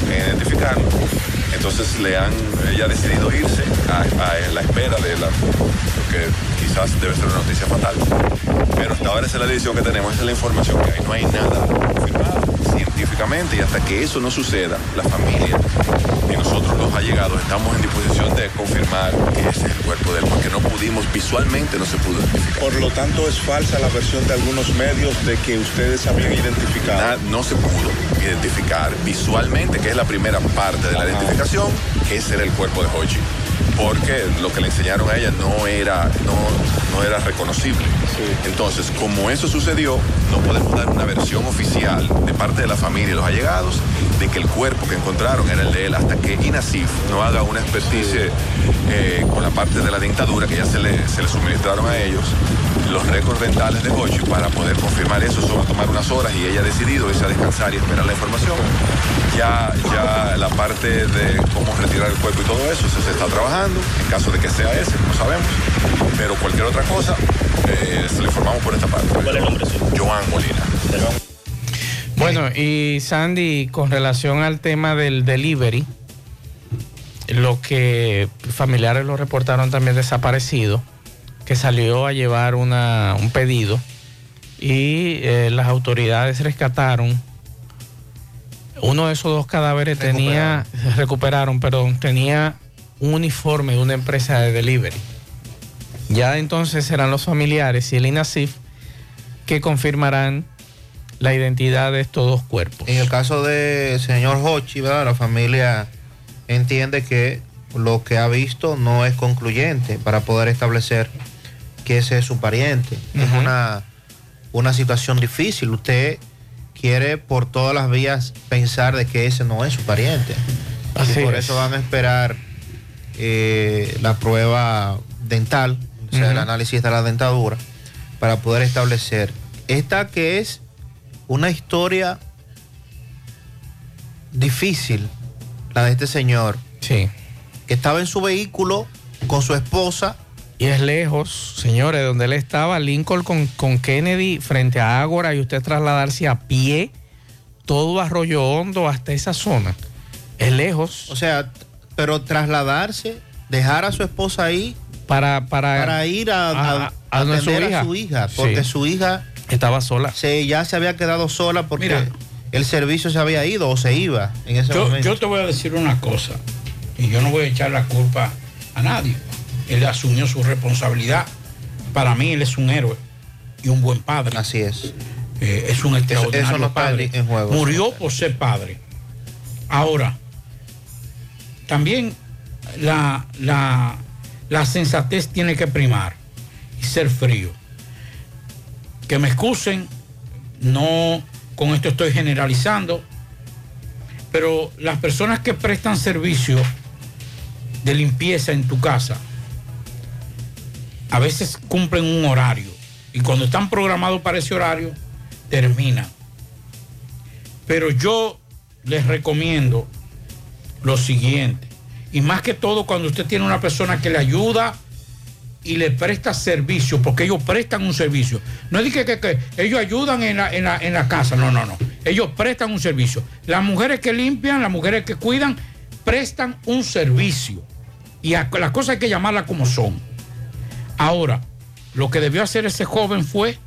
en identificarlo. Entonces, le han, ella ha decidido irse a, a la espera de la, lo que quizás debe ser una noticia fatal. Pero hasta ahora esa es la decisión que tenemos, esa es la información que hay. No hay nada confirmado científicamente y hasta que eso no suceda, la familia y nosotros los allegados estamos en disposición de confirmar que ese es el cuerpo de él, porque no pudimos, visualmente no se pudo identificar. Por lo tanto, es falsa la versión de algunos medios de que ustedes habían identificado. No se pudo identificar visualmente, que es la primera parte de la identificación, que ese era el cuerpo de Hochi. Porque lo que le enseñaron a ella no era, no, no era reconocible. Entonces, como eso sucedió, no podemos dar una versión oficial de parte de la familia y los allegados de que el cuerpo que encontraron era el de él hasta que INASIF no haga una experticia eh, con la parte de la dentadura que ya se le, se le suministraron a ellos, los récords dentales de Hochi para poder confirmar eso. A tomar unas horas y ella ha decidido irse a descansar y esperar la información. Ya, ya la parte de cómo retirar el cuerpo y todo eso, eso se está trabajando. En caso de que sea ese, no sabemos. Pero cualquier otra cosa, eh, se lo informamos por esta parte. ¿Cuál es el nombre? Joan Molina. Bueno, y Sandy, con relación al tema del delivery, lo que familiares lo reportaron también desaparecido, que salió a llevar una- un pedido y eh, las autoridades rescataron uno de esos dos cadáveres tenía recuperaron, perdón, tenía un uniforme de una empresa de delivery. Ya entonces serán los familiares y el INASIF que confirmarán la identidad de estos dos cuerpos. En el caso de señor Hochi, ¿verdad? la familia entiende que lo que ha visto no es concluyente para poder establecer que ese es su pariente. Es una, una situación difícil. Usted quiere por todas las vías pensar de que ese no es su pariente. Así y por es. eso van a esperar eh, la prueba dental, o sea, el análisis de la dentadura, para poder establecer. Esta que es una historia difícil, la de este señor. Sí. Que estaba en su vehículo con su esposa. Y es lejos, señores, donde él estaba, Lincoln con, con Kennedy frente a Ágora y usted trasladarse a pie todo Arroyo Hondo hasta esa zona. Es lejos. O sea, pero trasladarse, dejar a su esposa ahí para, para, para ir a, a- a- a donde su atender hija. a su hija, porque Sí. su hija estaba sola. Se, ya se había quedado sola porque Mira. el servicio se había ido o se iba en ese Yo, momento. yo te voy a decir una cosa, y yo no voy a echar la culpa a nadie. Él asumió su responsabilidad. Para mí, él es un héroe y un buen padre. Así es. es un extraordinario eso no está padre. en juego. Murió por ser padre. Ahora, también la, la, la sensatez tiene que primar y ser frío. Que me excusen, no con esto estoy generalizando, pero las personas que prestan servicio de limpieza en tu casa a veces cumplen un horario y cuando están programados para ese horario terminan. Pero yo les recomiendo lo siguiente, y más que todo cuando usted tiene una persona que le ayuda y le presta servicio, porque ellos prestan un servicio. No es que, que- ellos ayudan en la casa, no, no, no. Ellos prestan un servicio. Las mujeres que limpian, las mujeres que cuidan, prestan un servicio. Y a- las cosas hay que llamarlas como son. Ahora, lo que debió hacer ese joven fue,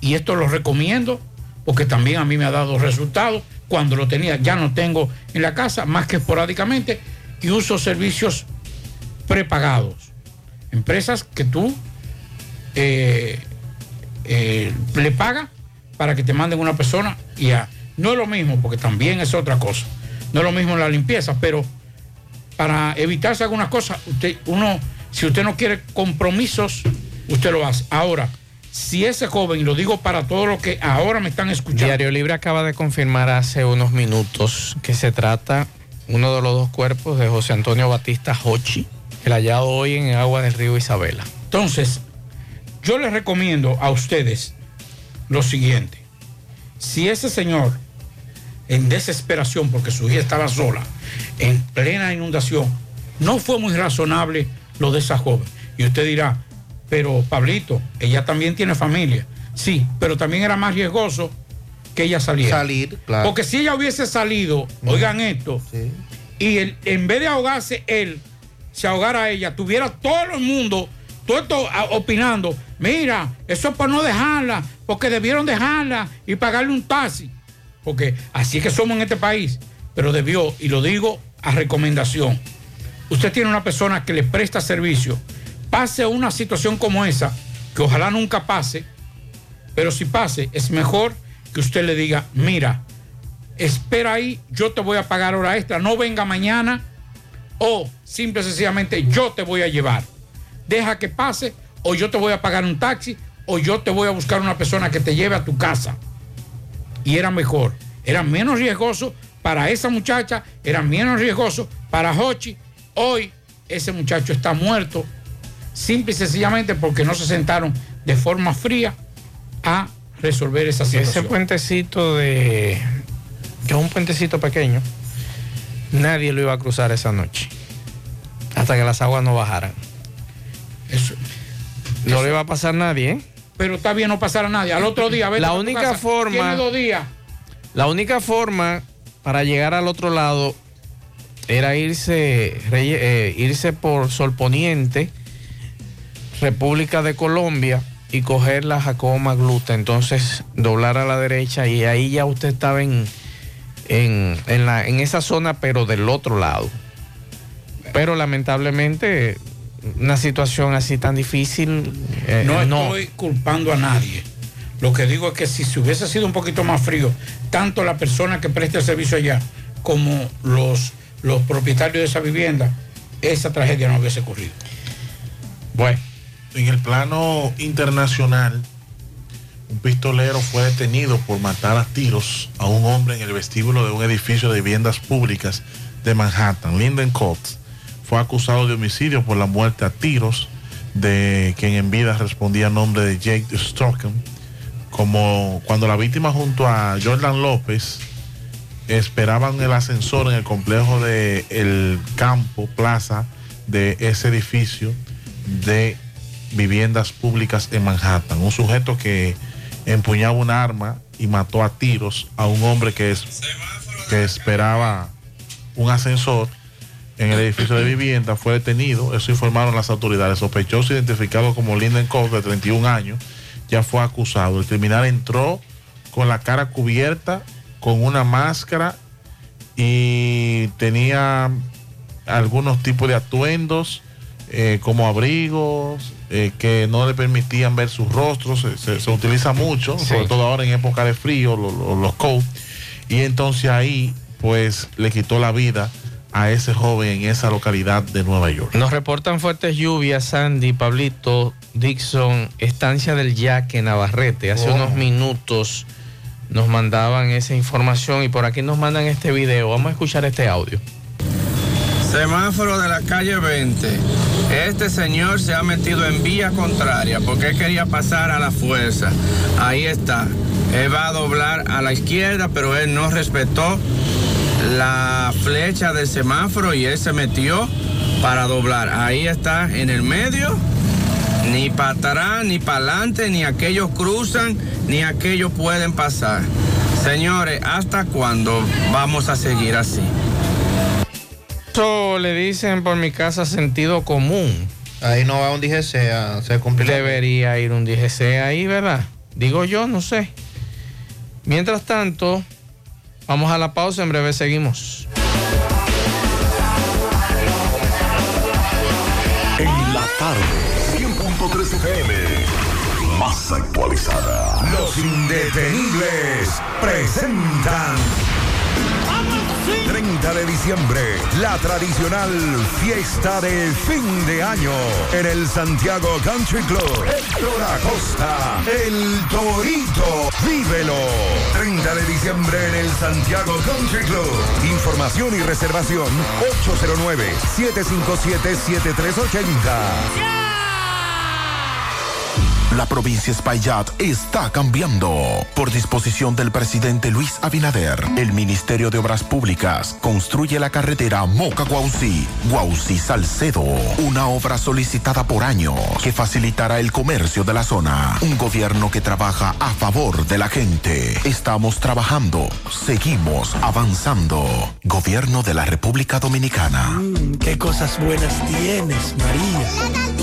y esto lo recomiendo, porque también a mí me ha dado resultados, cuando lo tenía, ya no tengo en la casa, más que esporádicamente, y uso servicios prepagados. Empresas que tú eh, eh, le pagas para que te manden una persona y a- no es lo mismo, porque también es otra cosa. No es lo mismo la limpieza, pero para evitarse algunas cosas, usted, uno, si usted no quiere compromisos, usted lo hace. Ahora, si ese joven, y lo digo para todos los que ahora me están escuchando, Diario Libre acaba de confirmar hace unos minutos que se trata uno de los dos cuerpos de José Antonio Batista Hochi, el hallado hoy en agua del río Isabela. Entonces, yo les recomiendo a ustedes lo siguiente. Si ese señor, en desesperación porque su hija estaba sola, en plena inundación, no fue muy razonable lo de esa joven. Y usted dirá, pero Pablito, ella también tiene familia. Sí, pero también era más riesgoso que ella saliera. Salir, claro. Porque si ella hubiese salido, oigan esto, y él, en vez de ahogarse él, se ahogara a ella, tuviera todo el mundo, todo esto opinando, mira, eso es por no dejarla, porque debieron dejarla y pagarle un taxi. Porque así es que somos en este país. Pero debió, y lo digo a recomendación, usted tiene una persona que le presta servicio, pase una situación como esa, que ojalá nunca pase, pero si pase, es mejor que usted le diga, mira, espera ahí, yo te voy a pagar hora extra, no venga mañana, o simple y sencillamente yo te voy a llevar. Deja que pase, o yo te voy a pagar un taxi, o yo te voy a buscar una persona que te lleve a tu casa. Y era mejor, era menos riesgoso para esa muchacha, era menos riesgoso para Hochi. Hoy ese muchacho está muerto, simple y sencillamente porque no se sentaron de forma fría a resolver esa Ese situación. puentecito de. que es un puentecito pequeño, nadie lo iba a cruzar esa noche. Hasta que las aguas no bajaran. Eso. No le iba a pasar nadie, ¿eh? Pero está bien no pasar a nadie. Al otro día, La a única forma- Tiene dos días. La única forma para llegar al otro lado era irse, eh, irse por Sol Poniente, República de Colombia y coger la Jacobo Magluta. Entonces doblar a la derecha y ahí ya usted estaba en, en, en la, en esa zona, pero del otro lado. Pero lamentablemente una situación así tan difícil eh, no no. estoy culpando a nadie. Lo que digo es que si se hubiese sido un poquito más frío, tanto la persona que presta el servicio allá como los, los propietarios de esa vivienda, esa tragedia no hubiese ocurrido. Bueno. En el plano internacional, un pistolero fue detenido por matar a tiros a un hombre en el vestíbulo de un edificio de viviendas públicas de Manhattan, Linden Court. Fue acusado de homicidio por la muerte a tiros de quien en vida respondía a nombre de Jake Stockham. Como cuando la víctima junto a Jordan López esperaban el ascensor en el complejo de el campo, plaza de ese edificio de viviendas públicas en Manhattan. Un sujeto que empuñaba un arma y mató a tiros a un hombre que esperaba un ascensor en el edificio de vivienda fue detenido. Eso informaron las autoridades. Sospechoso identificado como Linden Cox, de 31 años, ya fue acusado. El criminal entró con la cara cubierta, con una máscara y tenía algunos tipos de atuendos eh, como abrigos eh, que no le permitían ver sus rostros. Se, se- se utiliza mucho, sobre todo ahora en época de frío, lo- lo- los coats. Y entonces ahí, pues, le quitó la vida a ese joven en esa localidad de Nueva York. Nos reportan fuertes lluvias, Sandy, Pablito, Dixon, Estancia del Yaque, Navarrete. Hace Oh. unos minutos nos mandaban esa información y por aquí nos mandan este video. Vamos a escuchar este audio. Semáforo de la calle 20. Este señor se ha metido en vía contraria porque quería pasar a la fuerza. Ahí está. Él va a doblar a la izquierda, pero él no respetó la flecha del semáforo y él se metió para doblar. Ahí está en el medio. Ni para atrás, ni para adelante, ni aquellos cruzan, ni aquellos pueden pasar. Señores, ¿hasta cuándo vamos a seguir así? Eso le dicen por mi casa sentido común. Ahí no va un DGC a se cumplir. Debería ir un DGC ahí, ¿verdad? Digo yo, no sé. Mientras tanto, vamos a la pausa, en breve seguimos. Actualizada. Los indetenibles presentan 30 de diciembre, la tradicional fiesta de fin de año en el Santiago Country Club. Héctor Acosta, el Torito, vívelo. 30 de diciembre en el Santiago Country Club. Información y reservación 809-757-7380. La provincia Espaillat está cambiando. Por disposición del presidente Luis Abinader, el Ministerio de Obras Públicas construye la carretera Moca Guausi, Guausi Salcedo, una obra solicitada por años que facilitará el comercio de la zona. Un gobierno que trabaja a favor de la gente. Estamos trabajando, seguimos avanzando. Gobierno de la República Dominicana. Qué cosas buenas tienes, María.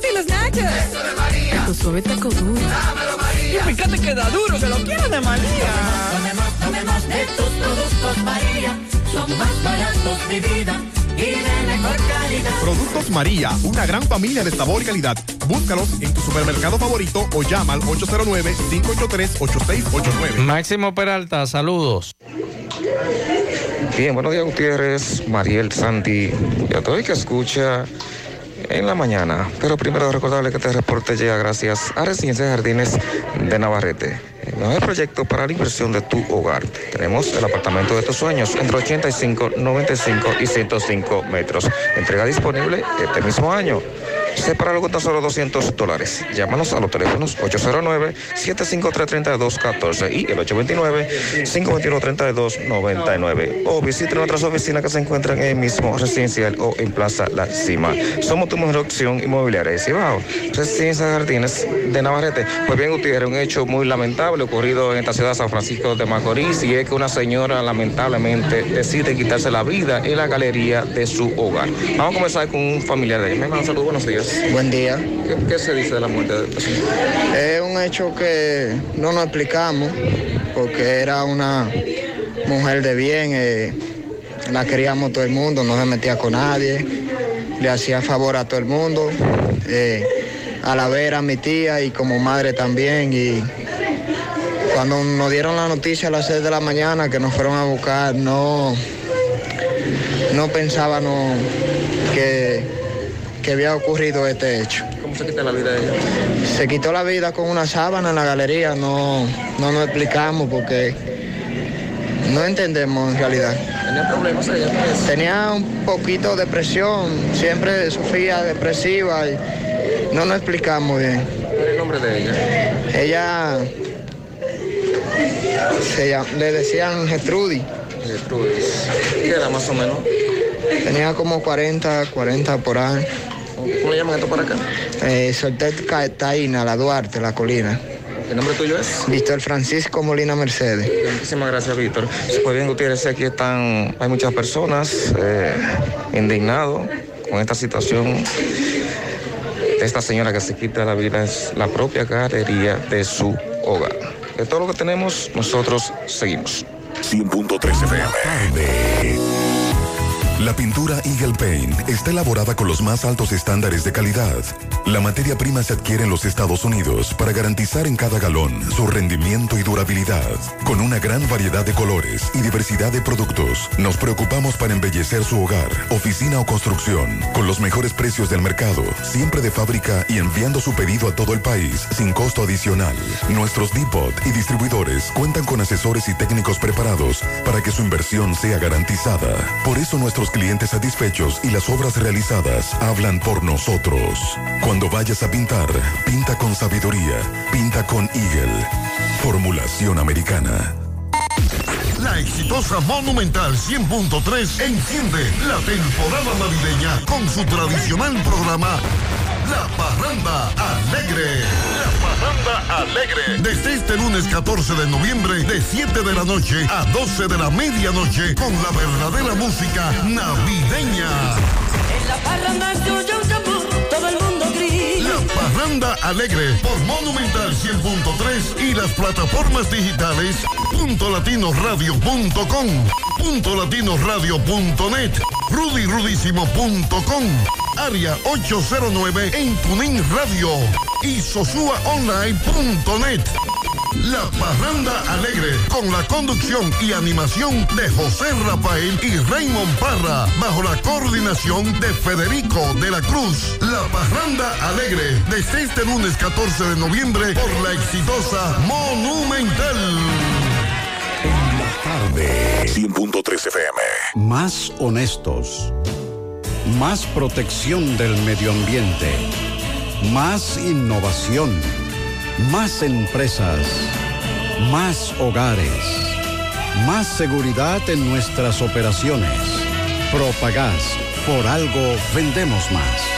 Y los nachos. Eso de María. Tu suave taco duro. Dámelo, María. Y fíjate que da duro, que lo quiero de María. Tomemos, tomemos de tus productos María. Son más baratos de vida y de mejor calidad. Productos María, una gran familia de sabor y calidad. Búscalos en tu supermercado favorito o llama al 809-583-8689. Máximo Peralta, saludos. Bien, buenos días Gutiérrez, Mariel Santi y a todo el que escucha en la mañana. Pero primero recordarle que este reporte llega gracias a Residencia de Jardines de Navarrete. El proyecto para la inversión de tu hogar. Tenemos el apartamento de tus sueños entre 85, 95 y 105 metros. Entrega disponible este mismo año. Separalo con tan solo 200 dólares. Llámanos a los teléfonos 809-753-3214 y el 829-521-3299. O visite nuestras oficinas que se encuentran en el mismo residencial o en Plaza La Cima. Somos tu mejor opción inmobiliaria de Cibao. Residencia de Jardines de Navarrete. Pues bien, Gutiérrez, un hecho muy lamentable ocurrido en esta ciudad de San Francisco de Macorís y es que una señora lamentablemente decide quitarse la vida en la galería de su hogar. Vamos a comenzar con un familiar de ella. Mi hermano, saludos, buenos días. Buen día. ¿Qué, qué se dice de la muerte de esta señora? Es un hecho que no nos explicamos porque era una mujer de bien, eh, la queríamos todo el mundo, no se metía con nadie, le hacía favor a todo el mundo, eh, a la ver a mi tía y como madre también. Y cuando nos dieron la noticia a las 6 de la mañana que nos fueron a buscar, no, no pensábamos que, que había ocurrido este hecho. ¿Cómo se quita la vida de ella? Se quitó la vida con una sábana en la galería, no, no nos explicamos porque no entendemos en realidad. ¿Tenía problemas ella? Tenía un poquito de depresión, siempre sufría depresiva y no nos explicamos bien. ¿Cuál es el nombre de ella? Ella se llam- le decían Gertrudis. Gertrudis. ¿Qué era más o menos? Tenía como 40, 40 por ahí. ¿Cómo le llaman esto para acá? Eh, Soltet Caetaína, la Duarte, la colina. ¿El nombre tuyo es? Víctor Francisco Molina Mercedes. Muchísimas gracias, Víctor. Pues bien, Gutiérrez, aquí están, hay muchas personas eh, indignados con esta situación. Esta señora que se quita la vida es la propia galería de su hogar. De todo lo que tenemos, nosotros seguimos. 100.3 FM. La pintura Eagle Paint está elaborada con los más altos estándares de calidad. La materia prima se adquiere en los Estados Unidos para garantizar en cada galón su rendimiento y durabilidad. Con una gran variedad de colores y diversidad de productos, nos preocupamos para embellecer su hogar, oficina o construcción, con los mejores precios del mercado, siempre de fábrica y enviando su pedido a todo el país sin costo adicional. Nuestros depot y distribuidores cuentan con asesores y técnicos preparados para que su inversión sea garantizada. Por eso nuestros clientes satisfechos y las obras realizadas hablan por nosotros. Cuando vayas a pintar, pinta con sabiduría, pinta con Eagle. Formulación americana. La exitosa Monumental 100.3 enciende la temporada navideña con su tradicional programa La Parranda Alegre. La Parranda Alegre. Desde este lunes 14 de noviembre de 7 de la noche a 12 de la medianoche con la verdadera música navideña. En la parranda Parranda Alegre por Monumental 100.3 y las plataformas digitales punto latinoradio.com, punto rudyrudísimo.com, área 809 en Tuning Radio y sosuaonline.net. La Parranda Alegre, con la conducción y animación de José Rafael y Raymond Parra, bajo la coordinación de Federico de la Cruz. La Parranda Alegre, desde este lunes 14 de noviembre por la exitosa Monumental. Tarde. 100.3 FM. Más honestos. Más protección del medio ambiente. Más innovación. Más empresas. Más hogares. Más seguridad en nuestras operaciones. Propagás. Por algo vendemos más.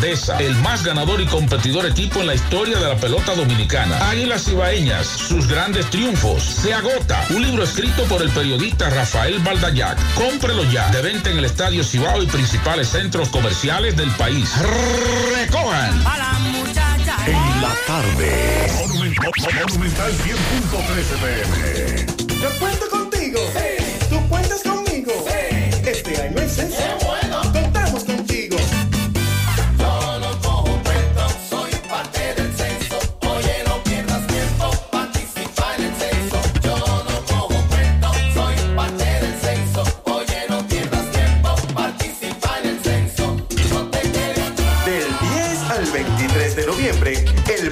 grandeza, el más ganador y competidor equipo en la historia de la pelota dominicana. Águilas Ibaeñas, sus grandes triunfos. Se agota. Un libro escrito por el periodista Rafael Baldayac. Cómprelo ya. De venta en el Estadio Cibao y principales centros comerciales del país. Recojan. En la tarde. Monumental 100.13 PM. Yo cuento contigo.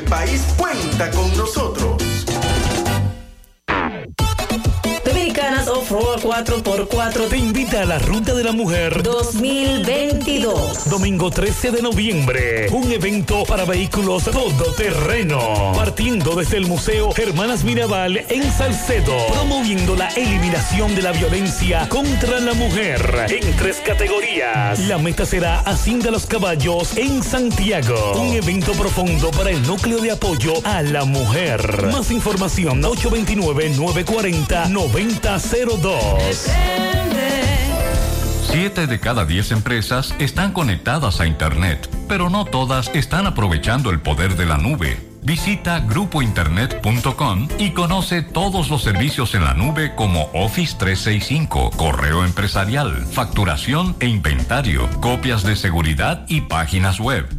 País cuenta con nosotros. Dominicanas Off-Road 4x4 Te invita a la Ruta de la Mujer 2022. Domingo 13 de noviembre. Un evento para vehículos todoterreno. Partiendo desde el Museo Hermanas Mirabal en Salcedo. Promoviendo la eliminación de la violencia contra la mujer. En tres categorías. La meta será Hacienda Los Caballos en Santiago. Un evento profundo para el núcleo de apoyo a la mujer. Más información 829-940-9002. Siete de cada diez empresas están conectadas a Internet, pero no todas están aprovechando el poder de la nube. Visita grupointernet.com y conoce todos los servicios en la nube como Office 365, correo empresarial, facturación e inventario, copias de seguridad y páginas web.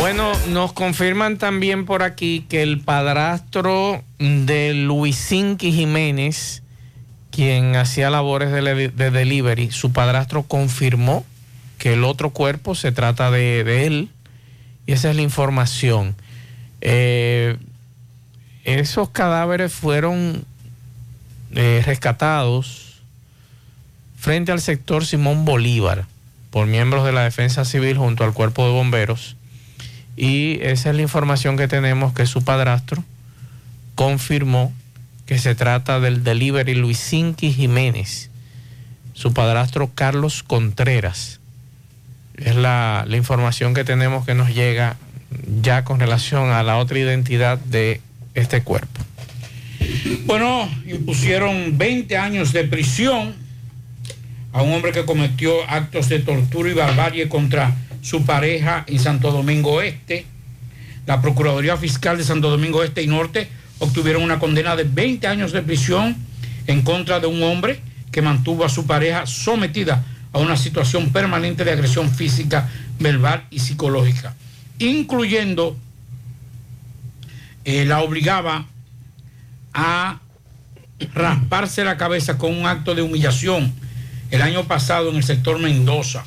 Bueno, nos confirman también por aquí que el padrastro de Luisinqui Jiménez, quien hacía labores de, delivery, su padrastro confirmó que el otro cuerpo se trata de, de él. Y esa es la información. Eh, esos cadáveres fueron eh, rescatados frente al sector Simón Bolívar por miembros de la Defensa Civil junto al Cuerpo de Bomberos. Y esa es la información que tenemos que su padrastro confirmó que se trata del delivery Luisinqui Jiménez, su padrastro Carlos Contreras. Es la, la información que tenemos que nos llega ya con relación a la otra identidad de este cuerpo. Bueno, impusieron 20 años de prisión a un hombre que cometió actos de tortura y barbarie contra su pareja en Santo Domingo Este. La Procuraduría Fiscal de Santo Domingo Este y Norte obtuvieron una condena de 20 años de prisión en contra de un hombre que mantuvo a su pareja sometida a una situación permanente de agresión física, verbal y psicológica, incluyendo eh, la obligaba a rasparse la cabeza con un acto de humillación el año pasado en el sector Mendoza.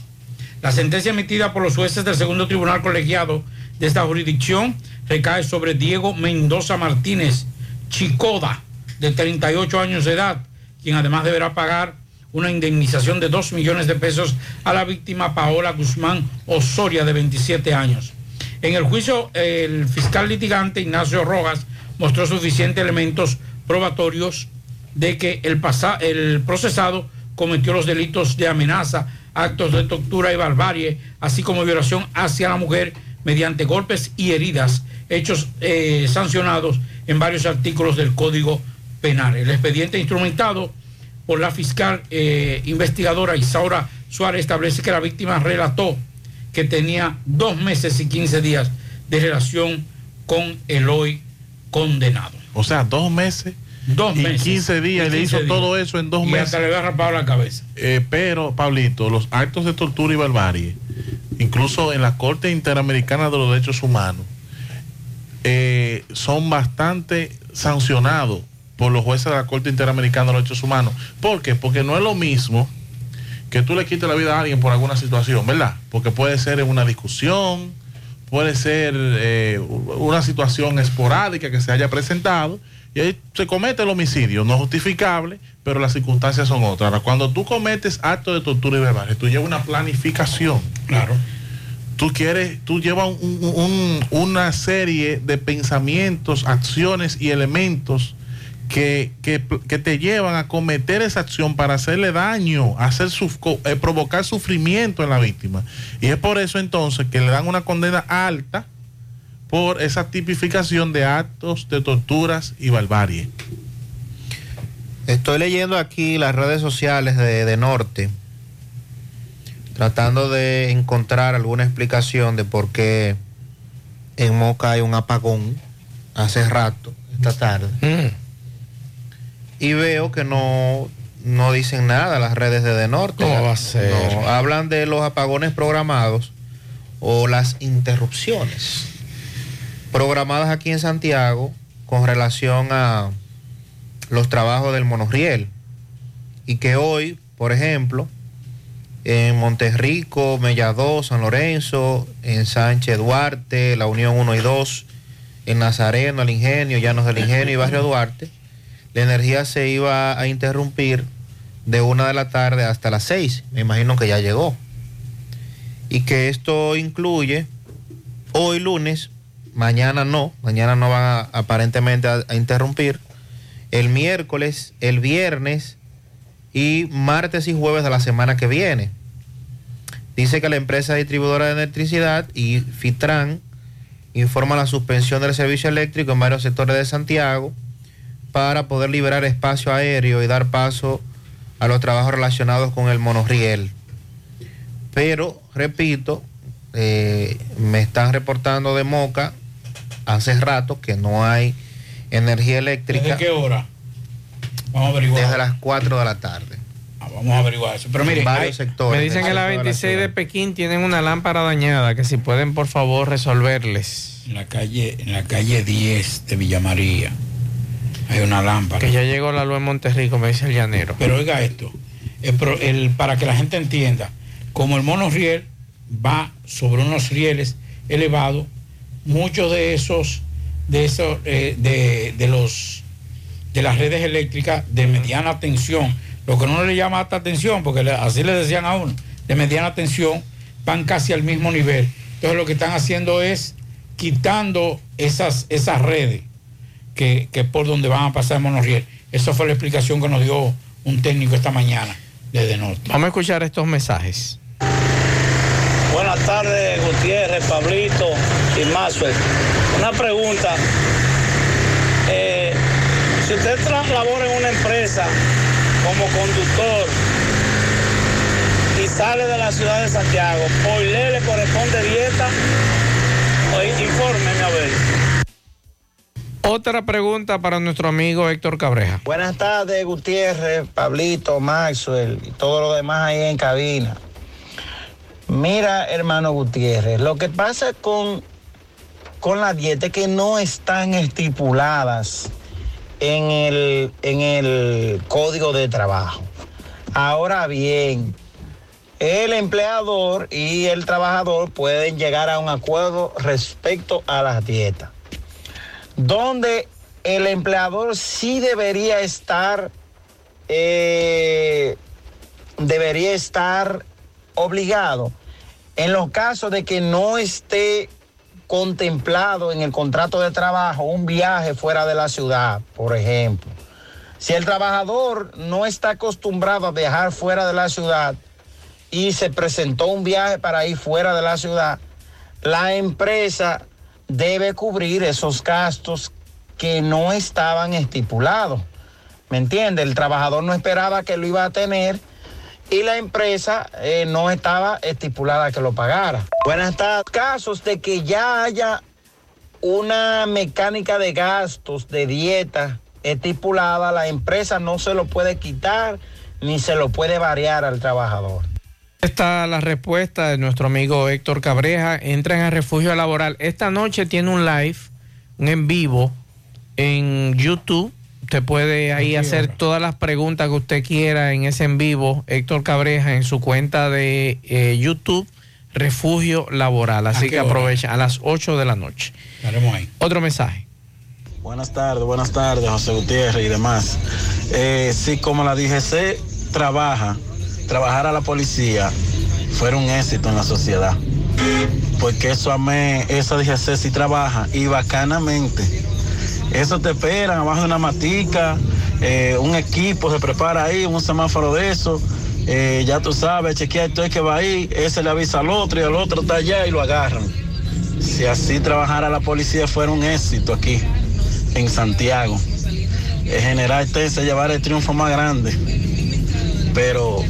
La sentencia emitida por los jueces del segundo tribunal colegiado de esta jurisdicción recae sobre Diego Mendoza Martínez Chicoda, de 38 años de edad, quien además deberá pagar una indemnización de 2 millones de pesos a la víctima Paola Guzmán Osoria, de 27 años. En el juicio, el fiscal litigante Ignacio Rojas mostró suficientes elementos probatorios de que el, el procesado cometió los delitos de amenaza, actos de tortura y barbarie, así como violación hacia la mujer mediante golpes y heridas, hechos eh, sancionados en varios artículos del Código Penal. El expediente instrumentado por la fiscal eh, investigadora Isaura Suárez establece que la víctima relató que tenía dos meses y 15 días de relación con el hoy condenado. O sea, dos meses. Dos y meses. 15 días. Y y le 15 hizo todo eso en dos Y meses. hasta le había rapado la cabeza. Eh, pero, Pablito, los actos de tortura y barbarie, incluso en la Corte Interamericana de los Derechos Humanos, eh, son bastante sancionados por los jueces de la Corte Interamericana de los Derechos Humanos. ¿Por qué? Porque no es lo mismo que tú le quites la vida a alguien por alguna situación, ¿verdad? Porque puede ser en una discusión, puede ser eh, una situación esporádica que se haya presentado y ahí se comete el homicidio, no justificable, pero las circunstancias son otras. Ahora, cuando tú cometes actos de tortura y barbarie, tú llevas una planificación. Claro. Tú quieres, tú llevas un- un- una serie de pensamientos, acciones y elementos que, que- que te llevan a cometer esa acción para hacerle daño, hacer su- co- eh, provocar sufrimiento en la víctima. Y es por eso entonces que le dan una condena alta por esa tipificación de actos de torturas y barbarie. Estoy leyendo aquí las redes sociales de, de Norte, tratando de encontrar alguna explicación de por qué en Moca hay un apagón hace rato, esta tarde. Y veo que no, no dicen nada las redes de De Norte. ¿Cómo va a ser? No, hablan de los apagones programados o las interrupciones programadas aquí en Santiago con relación a los trabajos del monorriel. Y que hoy, por ejemplo, en Monterrico, Mellado, San Lorenzo, en Sánchez Duarte, la Unión 1 y 2, en Nazareno, el Ingenio, Llanos del Ingenio y Barrio Duarte, la energía se iba a interrumpir de una de la tarde hasta las 6. Me imagino que ya llegó. Y que esto incluye hoy lunes, mañana no, mañana no van a, aparentemente a, interrumpir, el miércoles, el viernes y martes y jueves de la semana que viene. Dice que la empresa distribuidora de electricidad y Fitran informa la suspensión del servicio eléctrico en varios sectores de Santiago para poder liberar espacio aéreo y dar paso a los trabajos relacionados con el monorriel. Pero, repito, eh, me están reportando de Moca hace rato que no hay energía eléctrica. ¿Desde qué hora? Vamos a averiguar. Desde las 4 de la tarde. Ah, vamos a averiguar eso. Pero mire, varios hay- sectores. Me dicen que la 26 de Pekín tienen una lámpara dañada, que si pueden por favor resolverles. En la calle, en la calle 10 de Villa María hay una lámpara. Que ya llegó la luz en Monterrico, me dice el llanero. Pero oiga esto, el pro- el- para que la gente entienda, como el monorriel va sobre unos rieles elevados, muchos de esos, de esos, eh, de, de los de las redes eléctricas de mediana tensión, lo que uno le llama alta tensión, porque le- así le decían a uno, de mediana tensión, van casi al mismo nivel. Entonces lo que están haciendo es quitando esas, esas redes que, que por donde van a pasar el monorriel. Esa fue la explicación que nos dio un técnico esta mañana desde Norte. Vamos a escuchar estos mensajes. Buenas tardes, Gutiérrez, Pablito Maxwell. Una pregunta. Eh, si usted labora en una empresa como conductor y sale de la ciudad de Santiago, ¿por ley le corresponde dieta? Infórmeme a ver. Otra pregunta para nuestro amigo Héctor Cabreja. Buenas tardes, Gutiérrez, Pablito, Maxwell y todo lo demás ahí en cabina. Mira, hermano Gutiérrez, lo que pasa con, con la dieta que no están estipuladas en el, en el código de trabajo. Ahora bien, el empleador y el trabajador pueden llegar a un acuerdo respecto a las dietas, donde el empleador sí debería estar, eh, debería estar obligado en los casos de que no esté contemplado en el contrato de trabajo un viaje fuera de la ciudad, por ejemplo. Si el trabajador no está acostumbrado a viajar fuera de la ciudad y se presentó un viaje para ir fuera de la ciudad, la empresa debe cubrir esos gastos que no estaban estipulados. ¿Me entiende? El trabajador no esperaba que lo iba a tener y la empresa eh, no estaba estipulada que lo pagara. Buenas tardes. Casos de que ya haya una mecánica de gastos, de dieta estipulada, la empresa no se lo puede quitar ni se lo puede variar al trabajador. Esta es la respuesta de nuestro amigo Héctor Cabreja. Entran a refugio laboral. Esta noche tiene un live, un en vivo en YouTube. Usted puede ahí hacer todas las preguntas que usted quiera en ese en vivo. Héctor Cabreja en su cuenta de eh, YouTube, Refugio Laboral. Así que hora? aprovecha a las 8 de la noche. Estaremos ahí. Otro mensaje. Buenas tardes, buenas tardes, José Gutiérrez y demás. Eh, sí, como la DGC trabaja, trabajar a la policía fuera un éxito en la sociedad. Porque eso amé, esa DGC sí trabaja y bacanamente. Eso te esperan abajo de una matica, eh, un equipo se prepara ahí, un semáforo de eso. eh, ya tú sabes, chequear todo el que va ahí, ese le avisa al otro y el otro está allá y lo agarran. Si así trabajara la policía fuera un éxito aquí en Santiago. El general Tense llevar el triunfo más grande. Pero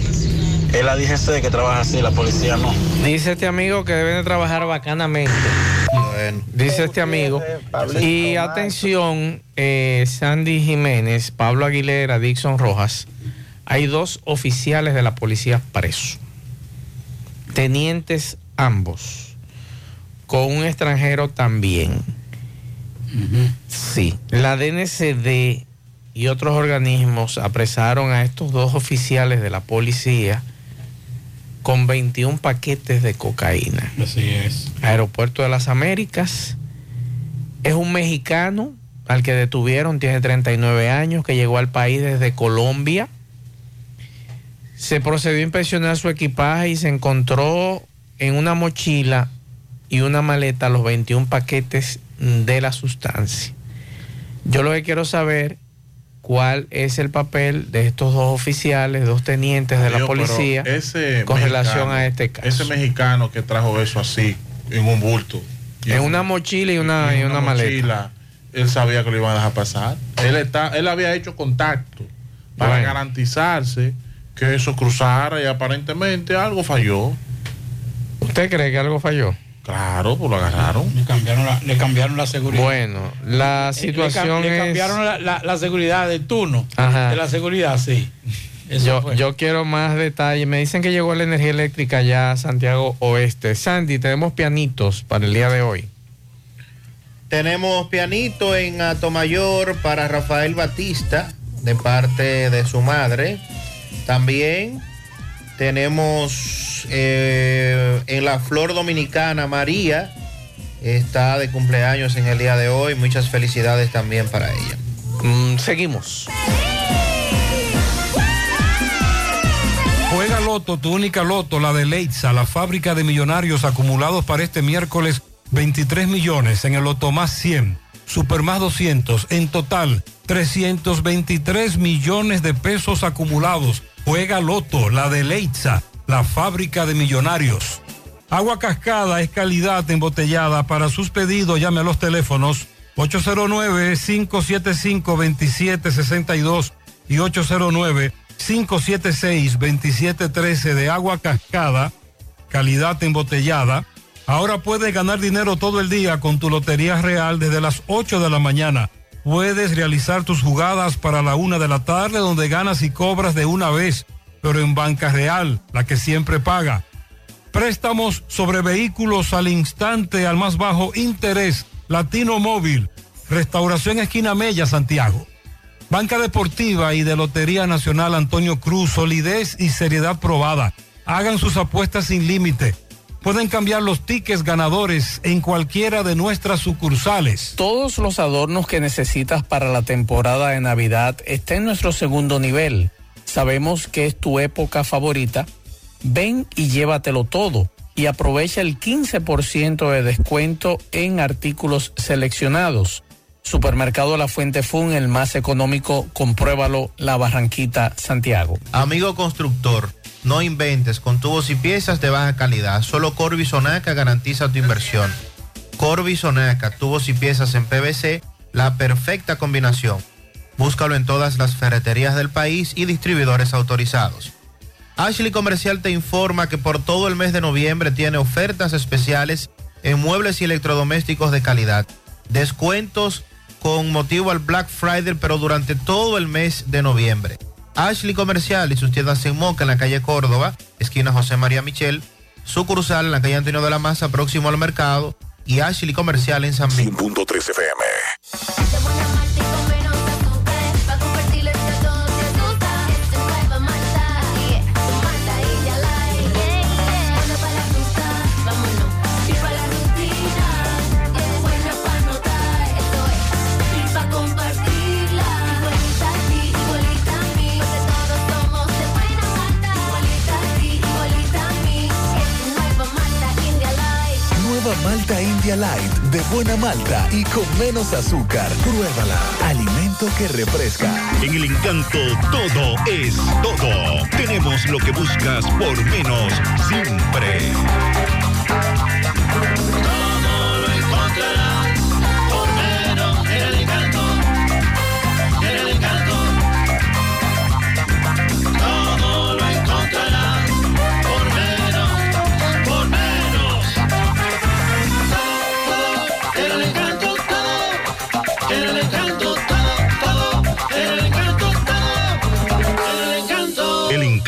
es la DGC que trabaja así, la policía no. Dice este amigo que deben de trabajar bacanamente. Dice este amigo. Y atención, eh, Sandy Jiménez, Pablo Aguilera, Dixon Rojas. Hay dos oficiales de la policía presos. Tenientes ambos. Con un extranjero también. Sí. La DNCD y otros organismos apresaron a estos dos oficiales de la policía con 21 paquetes de cocaína. Así es. Aeropuerto de las Américas. Es un mexicano al que detuvieron, tiene 39 años, que llegó al país desde Colombia. Se procedió a inspeccionar su equipaje y se encontró en una mochila y una maleta los 21 paquetes de la sustancia. Yo lo que quiero saber cuál es el papel de estos dos oficiales, dos tenientes de la policía ese con mexicano, relación a este caso. Ese mexicano que trajo eso así, en un bulto. En una mochila y una, y una maleta. mochila, Él sabía que lo iban a dejar pasar. Él, está, él había hecho contacto para Bueno. garantizarse que eso cruzara y aparentemente algo falló. ¿Usted cree que algo falló? Claro, pues lo agarraron. Le cambiaron la, le cambiaron la seguridad. Bueno, la Eh, situación le, le es... cambiaron la, la- la seguridad del turno. Ajá. De la seguridad, sí. Eso Yo, fue. yo quiero más detalles. Me dicen que llegó la energía eléctrica ya a Santiago Oeste. Sandy, tenemos pianitos para el día de hoy. Tenemos pianito en Atomayor para Rafael Batista, de parte de su madre. También tenemos eh, en la Flor Dominicana María, está de cumpleaños en el día de hoy. Muchas felicidades también para ella. Mm, seguimos. Juega Loto, tu única Loto, la de Leitza, la fábrica de millonarios acumulados para este miércoles 23 millones en el Loto más 100, Super más 200, en total 323 millones de pesos acumulados. Juega Loto, la de Leitza, la fábrica de millonarios. Agua Cascada es calidad embotellada. Para sus pedidos llame a los teléfonos 809-575-2762 y 809-576-2713 de agua cascada, calidad embotellada. Ahora puedes ganar dinero todo el día con tu Lotería Real desde las 8 de la mañana. Puedes realizar tus jugadas para la una de la tarde donde ganas y cobras de una vez, pero en Banca Real, la que siempre paga. Préstamos sobre vehículos al instante al más bajo interés. Latino Móvil. Restauración Esquina Mella, Santiago. Banca Deportiva y de Lotería Nacional Antonio Cruz. Solidez y seriedad probada. Hagan sus apuestas sin límite. Pueden cambiar los tickets ganadores en cualquiera de nuestras sucursales. Todos los adornos que necesitas para la temporada de Navidad están en nuestro segundo nivel. Sabemos que es tu época favorita. Ven y llévatelo todo y aprovecha el 15% de descuento en artículos seleccionados. Supermercado La Fuente Fun, el más económico, compruébalo, La Barranquita, Santiago. Amigo constructor, no inventes con tubos y piezas de baja calidad. Solo Corby Sonaca garantiza tu inversión. Corby Sonaca, tubos y piezas en PVC, la perfecta combinación. Búscalo en todas las ferreterías del país y distribuidores autorizados. Ashley Comercial te informa que por todo el mes de noviembre tiene ofertas especiales en muebles y electrodomésticos de calidad. Descuentos con motivo al Black Friday, pero durante todo el mes de noviembre. Ashley Comercial y sus tiendas en Moca, en la calle Córdoba, esquina José María Michel, sucursal en la calle Antonio de la Maza, próximo al mercado, y Ashley Comercial en San Miguel. Punto 3 FM. Light de buena malta y con menos azúcar. Pruébala. Alimento que refresca. En el encanto todo es todo. Tenemos lo que buscas por menos siempre.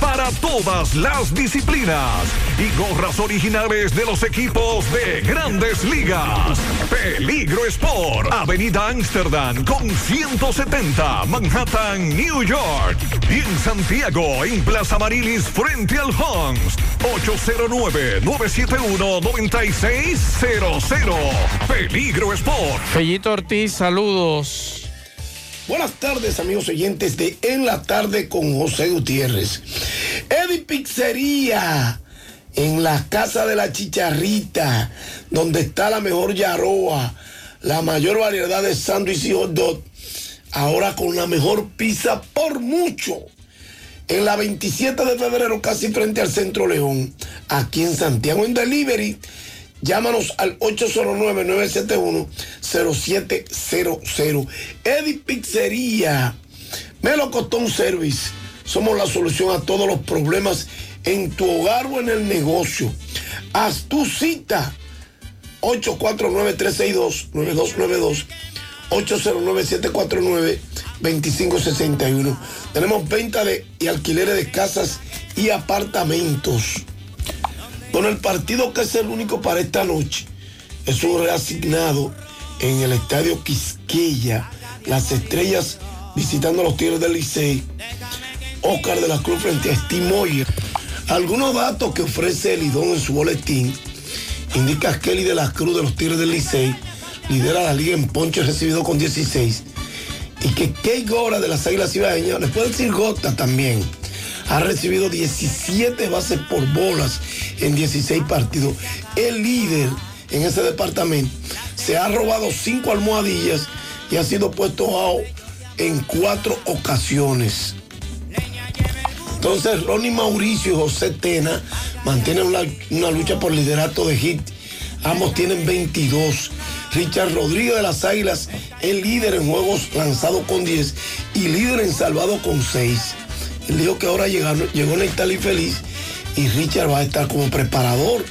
para todas las disciplinas y gorras originales de los equipos de grandes ligas. Peligro Sport, Avenida Amsterdam con 170, Manhattan, New York. Y en Santiago, en Plaza Marilis, frente al Hans, 809-971-9600. Peligro Sport. Fellito Ortiz, saludos. Buenas tardes, amigos oyentes de En la Tarde con José Gutiérrez. Eddie Pizzería, en la Casa de la Chicharrita, donde está la mejor yaroa, la mayor variedad de sándwiches y hot dog, ahora con la mejor pizza por mucho. En la 27 de febrero, casi frente al Centro León, aquí en Santiago, en Delivery. Llámanos al 809-971-0700. Eddie Pizzería. Melocotón Service. Somos la solución a todos los problemas en tu hogar o en el negocio. Haz tu cita. 849-362-9292. 809-749-2561. Tenemos venta de y alquileres de casas y apartamentos. Con el partido que es el único para esta noche, es un reasignado en el estadio Quisqueya, las estrellas visitando a los Tigres del Licey, Oscar de la Cruz frente a Steve. Algunos datos que ofrece el Lidón en su boletín indica que Kelly de la Cruz de los Tigres del Licey lidera la liga en ponche recibido con 16 y que Key Gora de las Águilas Ibaeñas, le puede decir Gota también, ha recibido 17 bases por bolas en 16 partidos. El líder en ese departamento se ha robado 5 almohadillas y ha sido puesto out en cuatro ocasiones. Entonces Ronnie Mauricio y José Tena mantienen una, una lucha por liderato de hit. Ambos tienen 22. Richard Rodríguez de las Águilas es líder en juegos lanzados con 10 y líder en salvado con 6. Él dijo que ahora llegaron- llegó Neitali Feliz y Richard va a estar como preparador.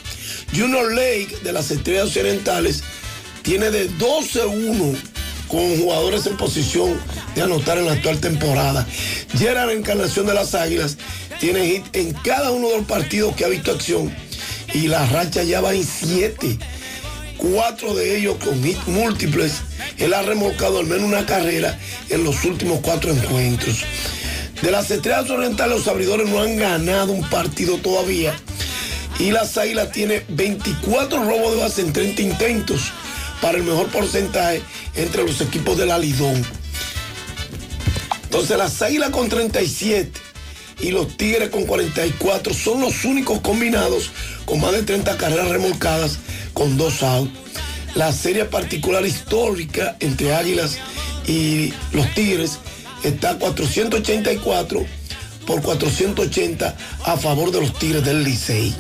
Junior Lake de las Estrellas Occidentales tiene de 12-1 con jugadores en posición de anotar en la actual temporada. Gerard Encarnación de las Águilas tiene hit en cada uno de los partidos que ha visto acción y la racha ya va en 7 cuatro de ellos con hit múltiples. Él ha remolcado al menos una carrera en los últimos cuatro encuentros. De las estrellas orientales, los abridores no han ganado un partido todavía. Y las águilas tiene 24 robos de base en 30 intentos para el mejor porcentaje entre los equipos del Alidón. Entonces las águilas con 37 y los tigres con 44 son los únicos combinados con más de 30 carreras remolcadas con dos outs. La serie particular histórica entre Águilas y los Tigres está 484 por 480 a favor de los Tigres del Licey.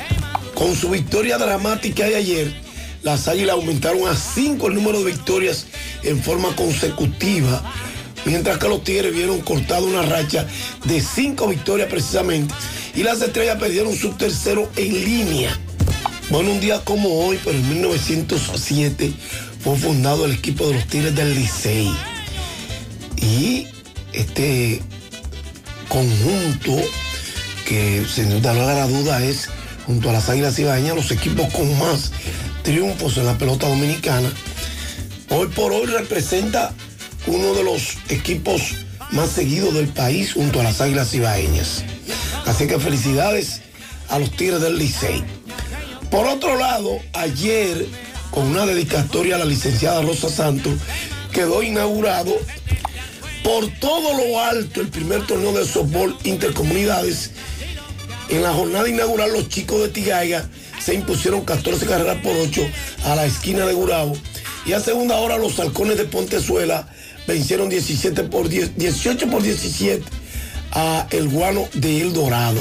Con su victoria dramática de ayer, las Águilas aumentaron a 5 el número de victorias en forma consecutiva, mientras que los Tigres vieron cortada una racha de 5 victorias precisamente y las Estrellas perdieron su tercero en línea. Bueno, un día como hoy, pero en 1907 fue fundado el equipo de los Tigres del Licey. Y este conjunto, que sin duda no la duda es, junto a las Águilas Ibaeñas, los equipos con más triunfos en la pelota dominicana, hoy por hoy representa uno de los equipos más seguidos del país junto a las Águilas Ibaeñas. Así que felicidades a los Tigres del Licey. Por otro lado, ayer, con una dedicatoria a la licenciada Rosa Santos, quedó inaugurado por todo lo alto el primer torneo de softball intercomunidades. En la jornada inaugural, los chicos de Tigaiga se impusieron 14 carreras por 8 a la esquina de Gurabo. Y a segunda hora, los halcones de Pontezuela vencieron 17 por 10, 18 por 17 a el guano de El Dorado.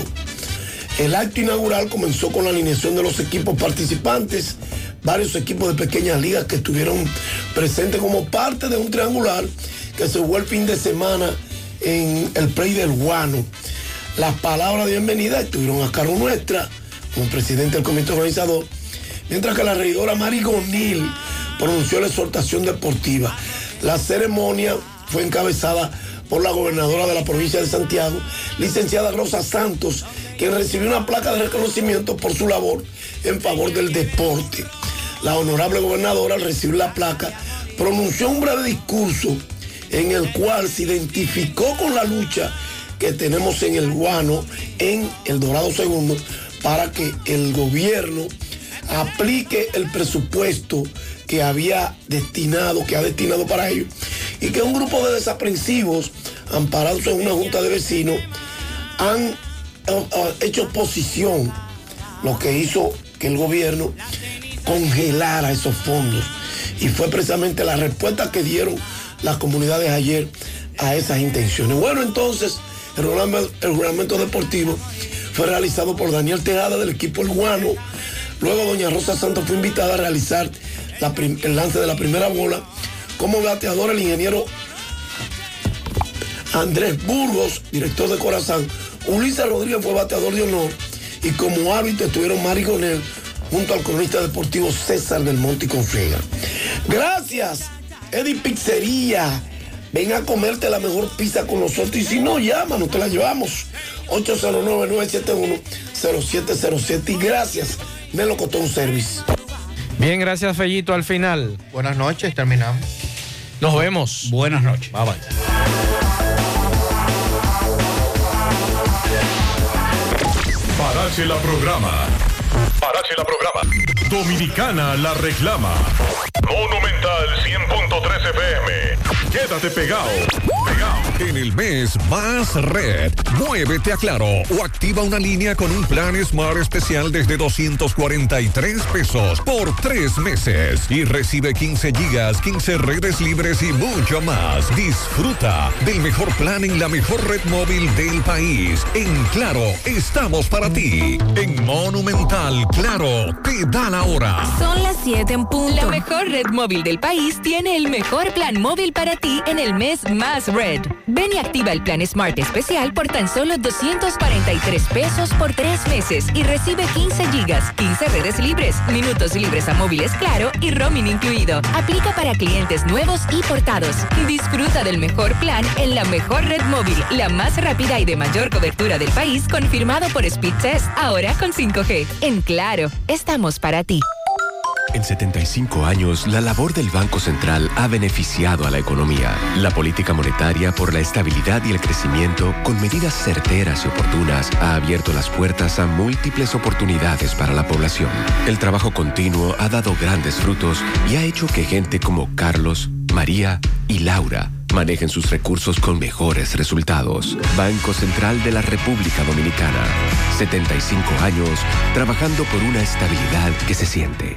El acto inaugural comenzó con la alineación de los equipos participantes, varios equipos de pequeñas ligas que estuvieron presentes como parte de un triangular que se jugó el fin de semana en el Play del Guano. Las palabras de bienvenida estuvieron a cargo nuestra, como presidente del comité organizador, mientras que la regidora Mari Gonil pronunció la exhortación deportiva. La ceremonia fue encabezada por la gobernadora de la provincia de Santiago, licenciada Rosa Santos, quien recibió una placa de reconocimiento por su labor en favor del deporte. La honorable gobernadora, al recibir la placa, pronunció un breve discurso en el cual se identificó con la lucha que tenemos en el Guano, en el Dorado Segundo, para que el gobierno aplique el presupuesto que había destinado, que ha destinado para ello, y que un grupo de desaprensivos, amparados en una junta de vecinos, han hecho oposición, lo que hizo que el gobierno congelara esos fondos. Y fue precisamente la respuesta que dieron las comunidades ayer a esas intenciones. Bueno, entonces, el reglamento, el reglamento deportivo fue realizado por Daniel Tejada del equipo El Guano. Luego doña Rosa Santos fue invitada a realizar el lance de la primera bola. Como bateador, el ingeniero Andrés Burgos, director de Corazán. Ulises Rodríguez fue bateador de honor. Y como árbitro estuvieron Mari Gonel junto al cronista deportivo César del Monte y. Gracias, Eddie Pizzería. Ven a comerte la mejor pizza con nosotros y si no, llámanos, te la llevamos. 809-971-0707 y gracias, Melocotón Service. Bien, gracias, Fellito. Al final. Buenas noches, terminamos. Nos vemos. Buenas noches. Bye bye. Parache la programa. Parache la programa. Dominicana la reclama. Monumental 100.13 FM. Quédate pegado. En el mes más red, muévete a Claro o activa una línea con un plan Smart especial desde 243 pesos por tres meses y recibe 15 gigas, 15 redes libres y mucho más. Disfruta del mejor plan en la mejor red móvil del país. En Claro, estamos para ti. En Monumental, Claro, te da la hora. Son las 7 en punto. La mejor red móvil del país tiene el mejor plan móvil para ti en el mes más red. Ven y activa el plan Smart especial por tan solo 243 pesos por tres meses y recibe 15 gigas, 15 redes libres, minutos libres a móviles claro y roaming incluido. Aplica para clientes nuevos y portados. Disfruta del mejor plan en la mejor red móvil, la más rápida y de mayor cobertura del país, confirmado por Speed Test, ahora con 5G. En Claro, estamos para ti. En 75 años, la labor del Banco Central ha beneficiado a la economía. La política monetaria por la estabilidad y el crecimiento, con medidas certeras y oportunas, ha abierto las puertas a múltiples oportunidades para la población. El trabajo continuo ha dado grandes frutos y ha hecho que gente como Carlos, María y Laura manejen sus recursos con mejores resultados. Banco Central de la República Dominicana. 75 años trabajando por una estabilidad que se siente.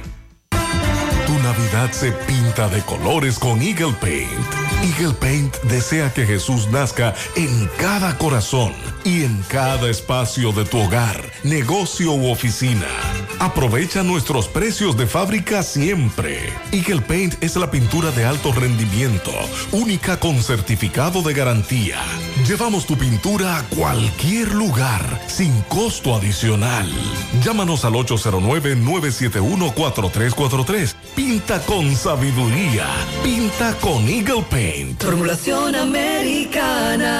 Tu Navidad se pinta de colores con Eagle Paint. Eagle Paint desea que Jesús nazca en cada corazón y en cada espacio de tu hogar, negocio u oficina. Aprovecha nuestros precios de fábrica siempre. Eagle Paint es la pintura de alto rendimiento, única con certificado de garantía. Llevamos tu pintura a cualquier lugar, sin costo adicional. Llámanos al 809-971-4343. Pinta con sabiduría. Pinta con Eagle Paint. Formulación americana.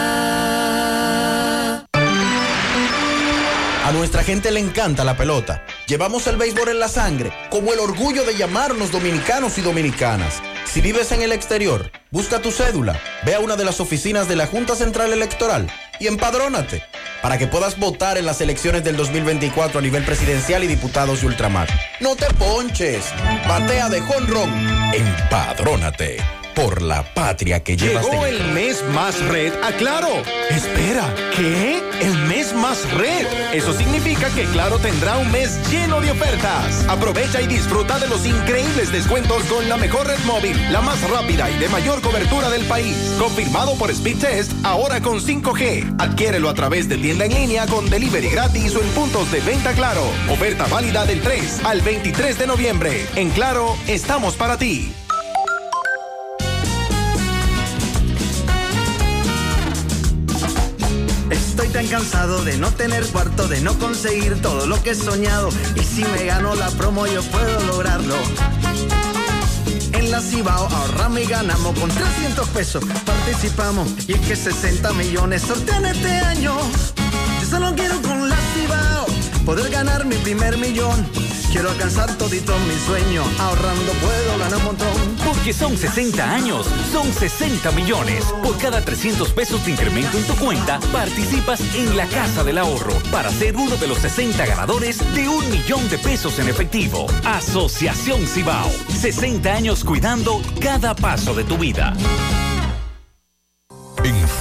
A nuestra gente le encanta la pelota. Llevamos el béisbol en la sangre, como el orgullo de llamarnos dominicanos y dominicanas. Si vives en el exterior, busca tu cédula, ve a una de las oficinas de la Junta Central Electoral y empadrónate para que puedas votar en las elecciones del 2024 a nivel presidencial y diputados y ultramar. No te ponches, batea de jonrón, empadrónate por la patria que llevas Llegó el mes más red a Claro. Espera, ¿qué? ¿El mes más red? Eso significa que Claro tendrá un mes lleno de ofertas. Aprovecha y disfruta de los increíbles descuentos con la mejor red móvil, la más rápida y de mayor cobertura del país. Confirmado por Speed Test, ahora con 5G. Adquiérelo a través de tienda en línea con delivery gratis o en puntos de venta Claro. Oferta válida del 3 al 23 de noviembre. En Claro, estamos para ti. Estoy tan cansado de no tener cuarto, de no conseguir todo lo que he soñado. Y si me gano la promo, yo puedo lograrlo. En la Cibao ahorramos y ganamos con 300 pesos. Participamos y es que 60 millones sortean este año. Solo poder ganar mi primer millón. Quiero alcanzar todito mi sueño. Ahorrando puedo ganar un montón. Porque son 60 años, son 60 millones. Por cada 300 pesos de incremento en tu cuenta, participas en la Casa del Ahorro para ser uno de los 60 ganadores de un millón de pesos en efectivo. Asociación Cibao. 60 años cuidando cada paso de tu vida.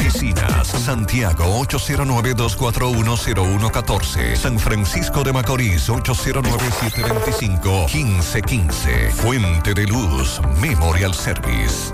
oficinas. Santiago 809-241-0114. San Francisco de Macorís 809-725-1515. Fuente de Luz Memorial Service.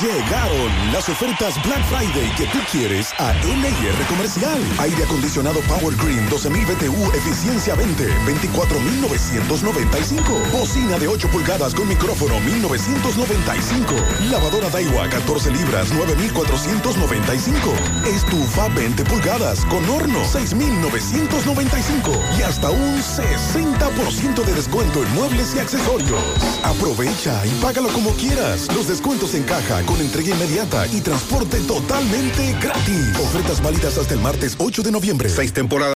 Llegaron las ofertas Black Friday que tú quieres a LIR Comercial. Aire acondicionado Power Green 12.000 BTU, eficiencia 20, 24.995. Bocina de 8 pulgadas con micrófono 1.995. Lavadora Daiwa 14 libras 9.495. Estufa 20 pulgadas con horno 6.995. Y hasta un 60% de descuento en muebles y accesorios. Aprovecha y págalo como quieras. Los descuentos en caja con entrega inmediata y transporte totalmente gratis. Ofertas válidas hasta el martes 8 de noviembre. Seis temporadas.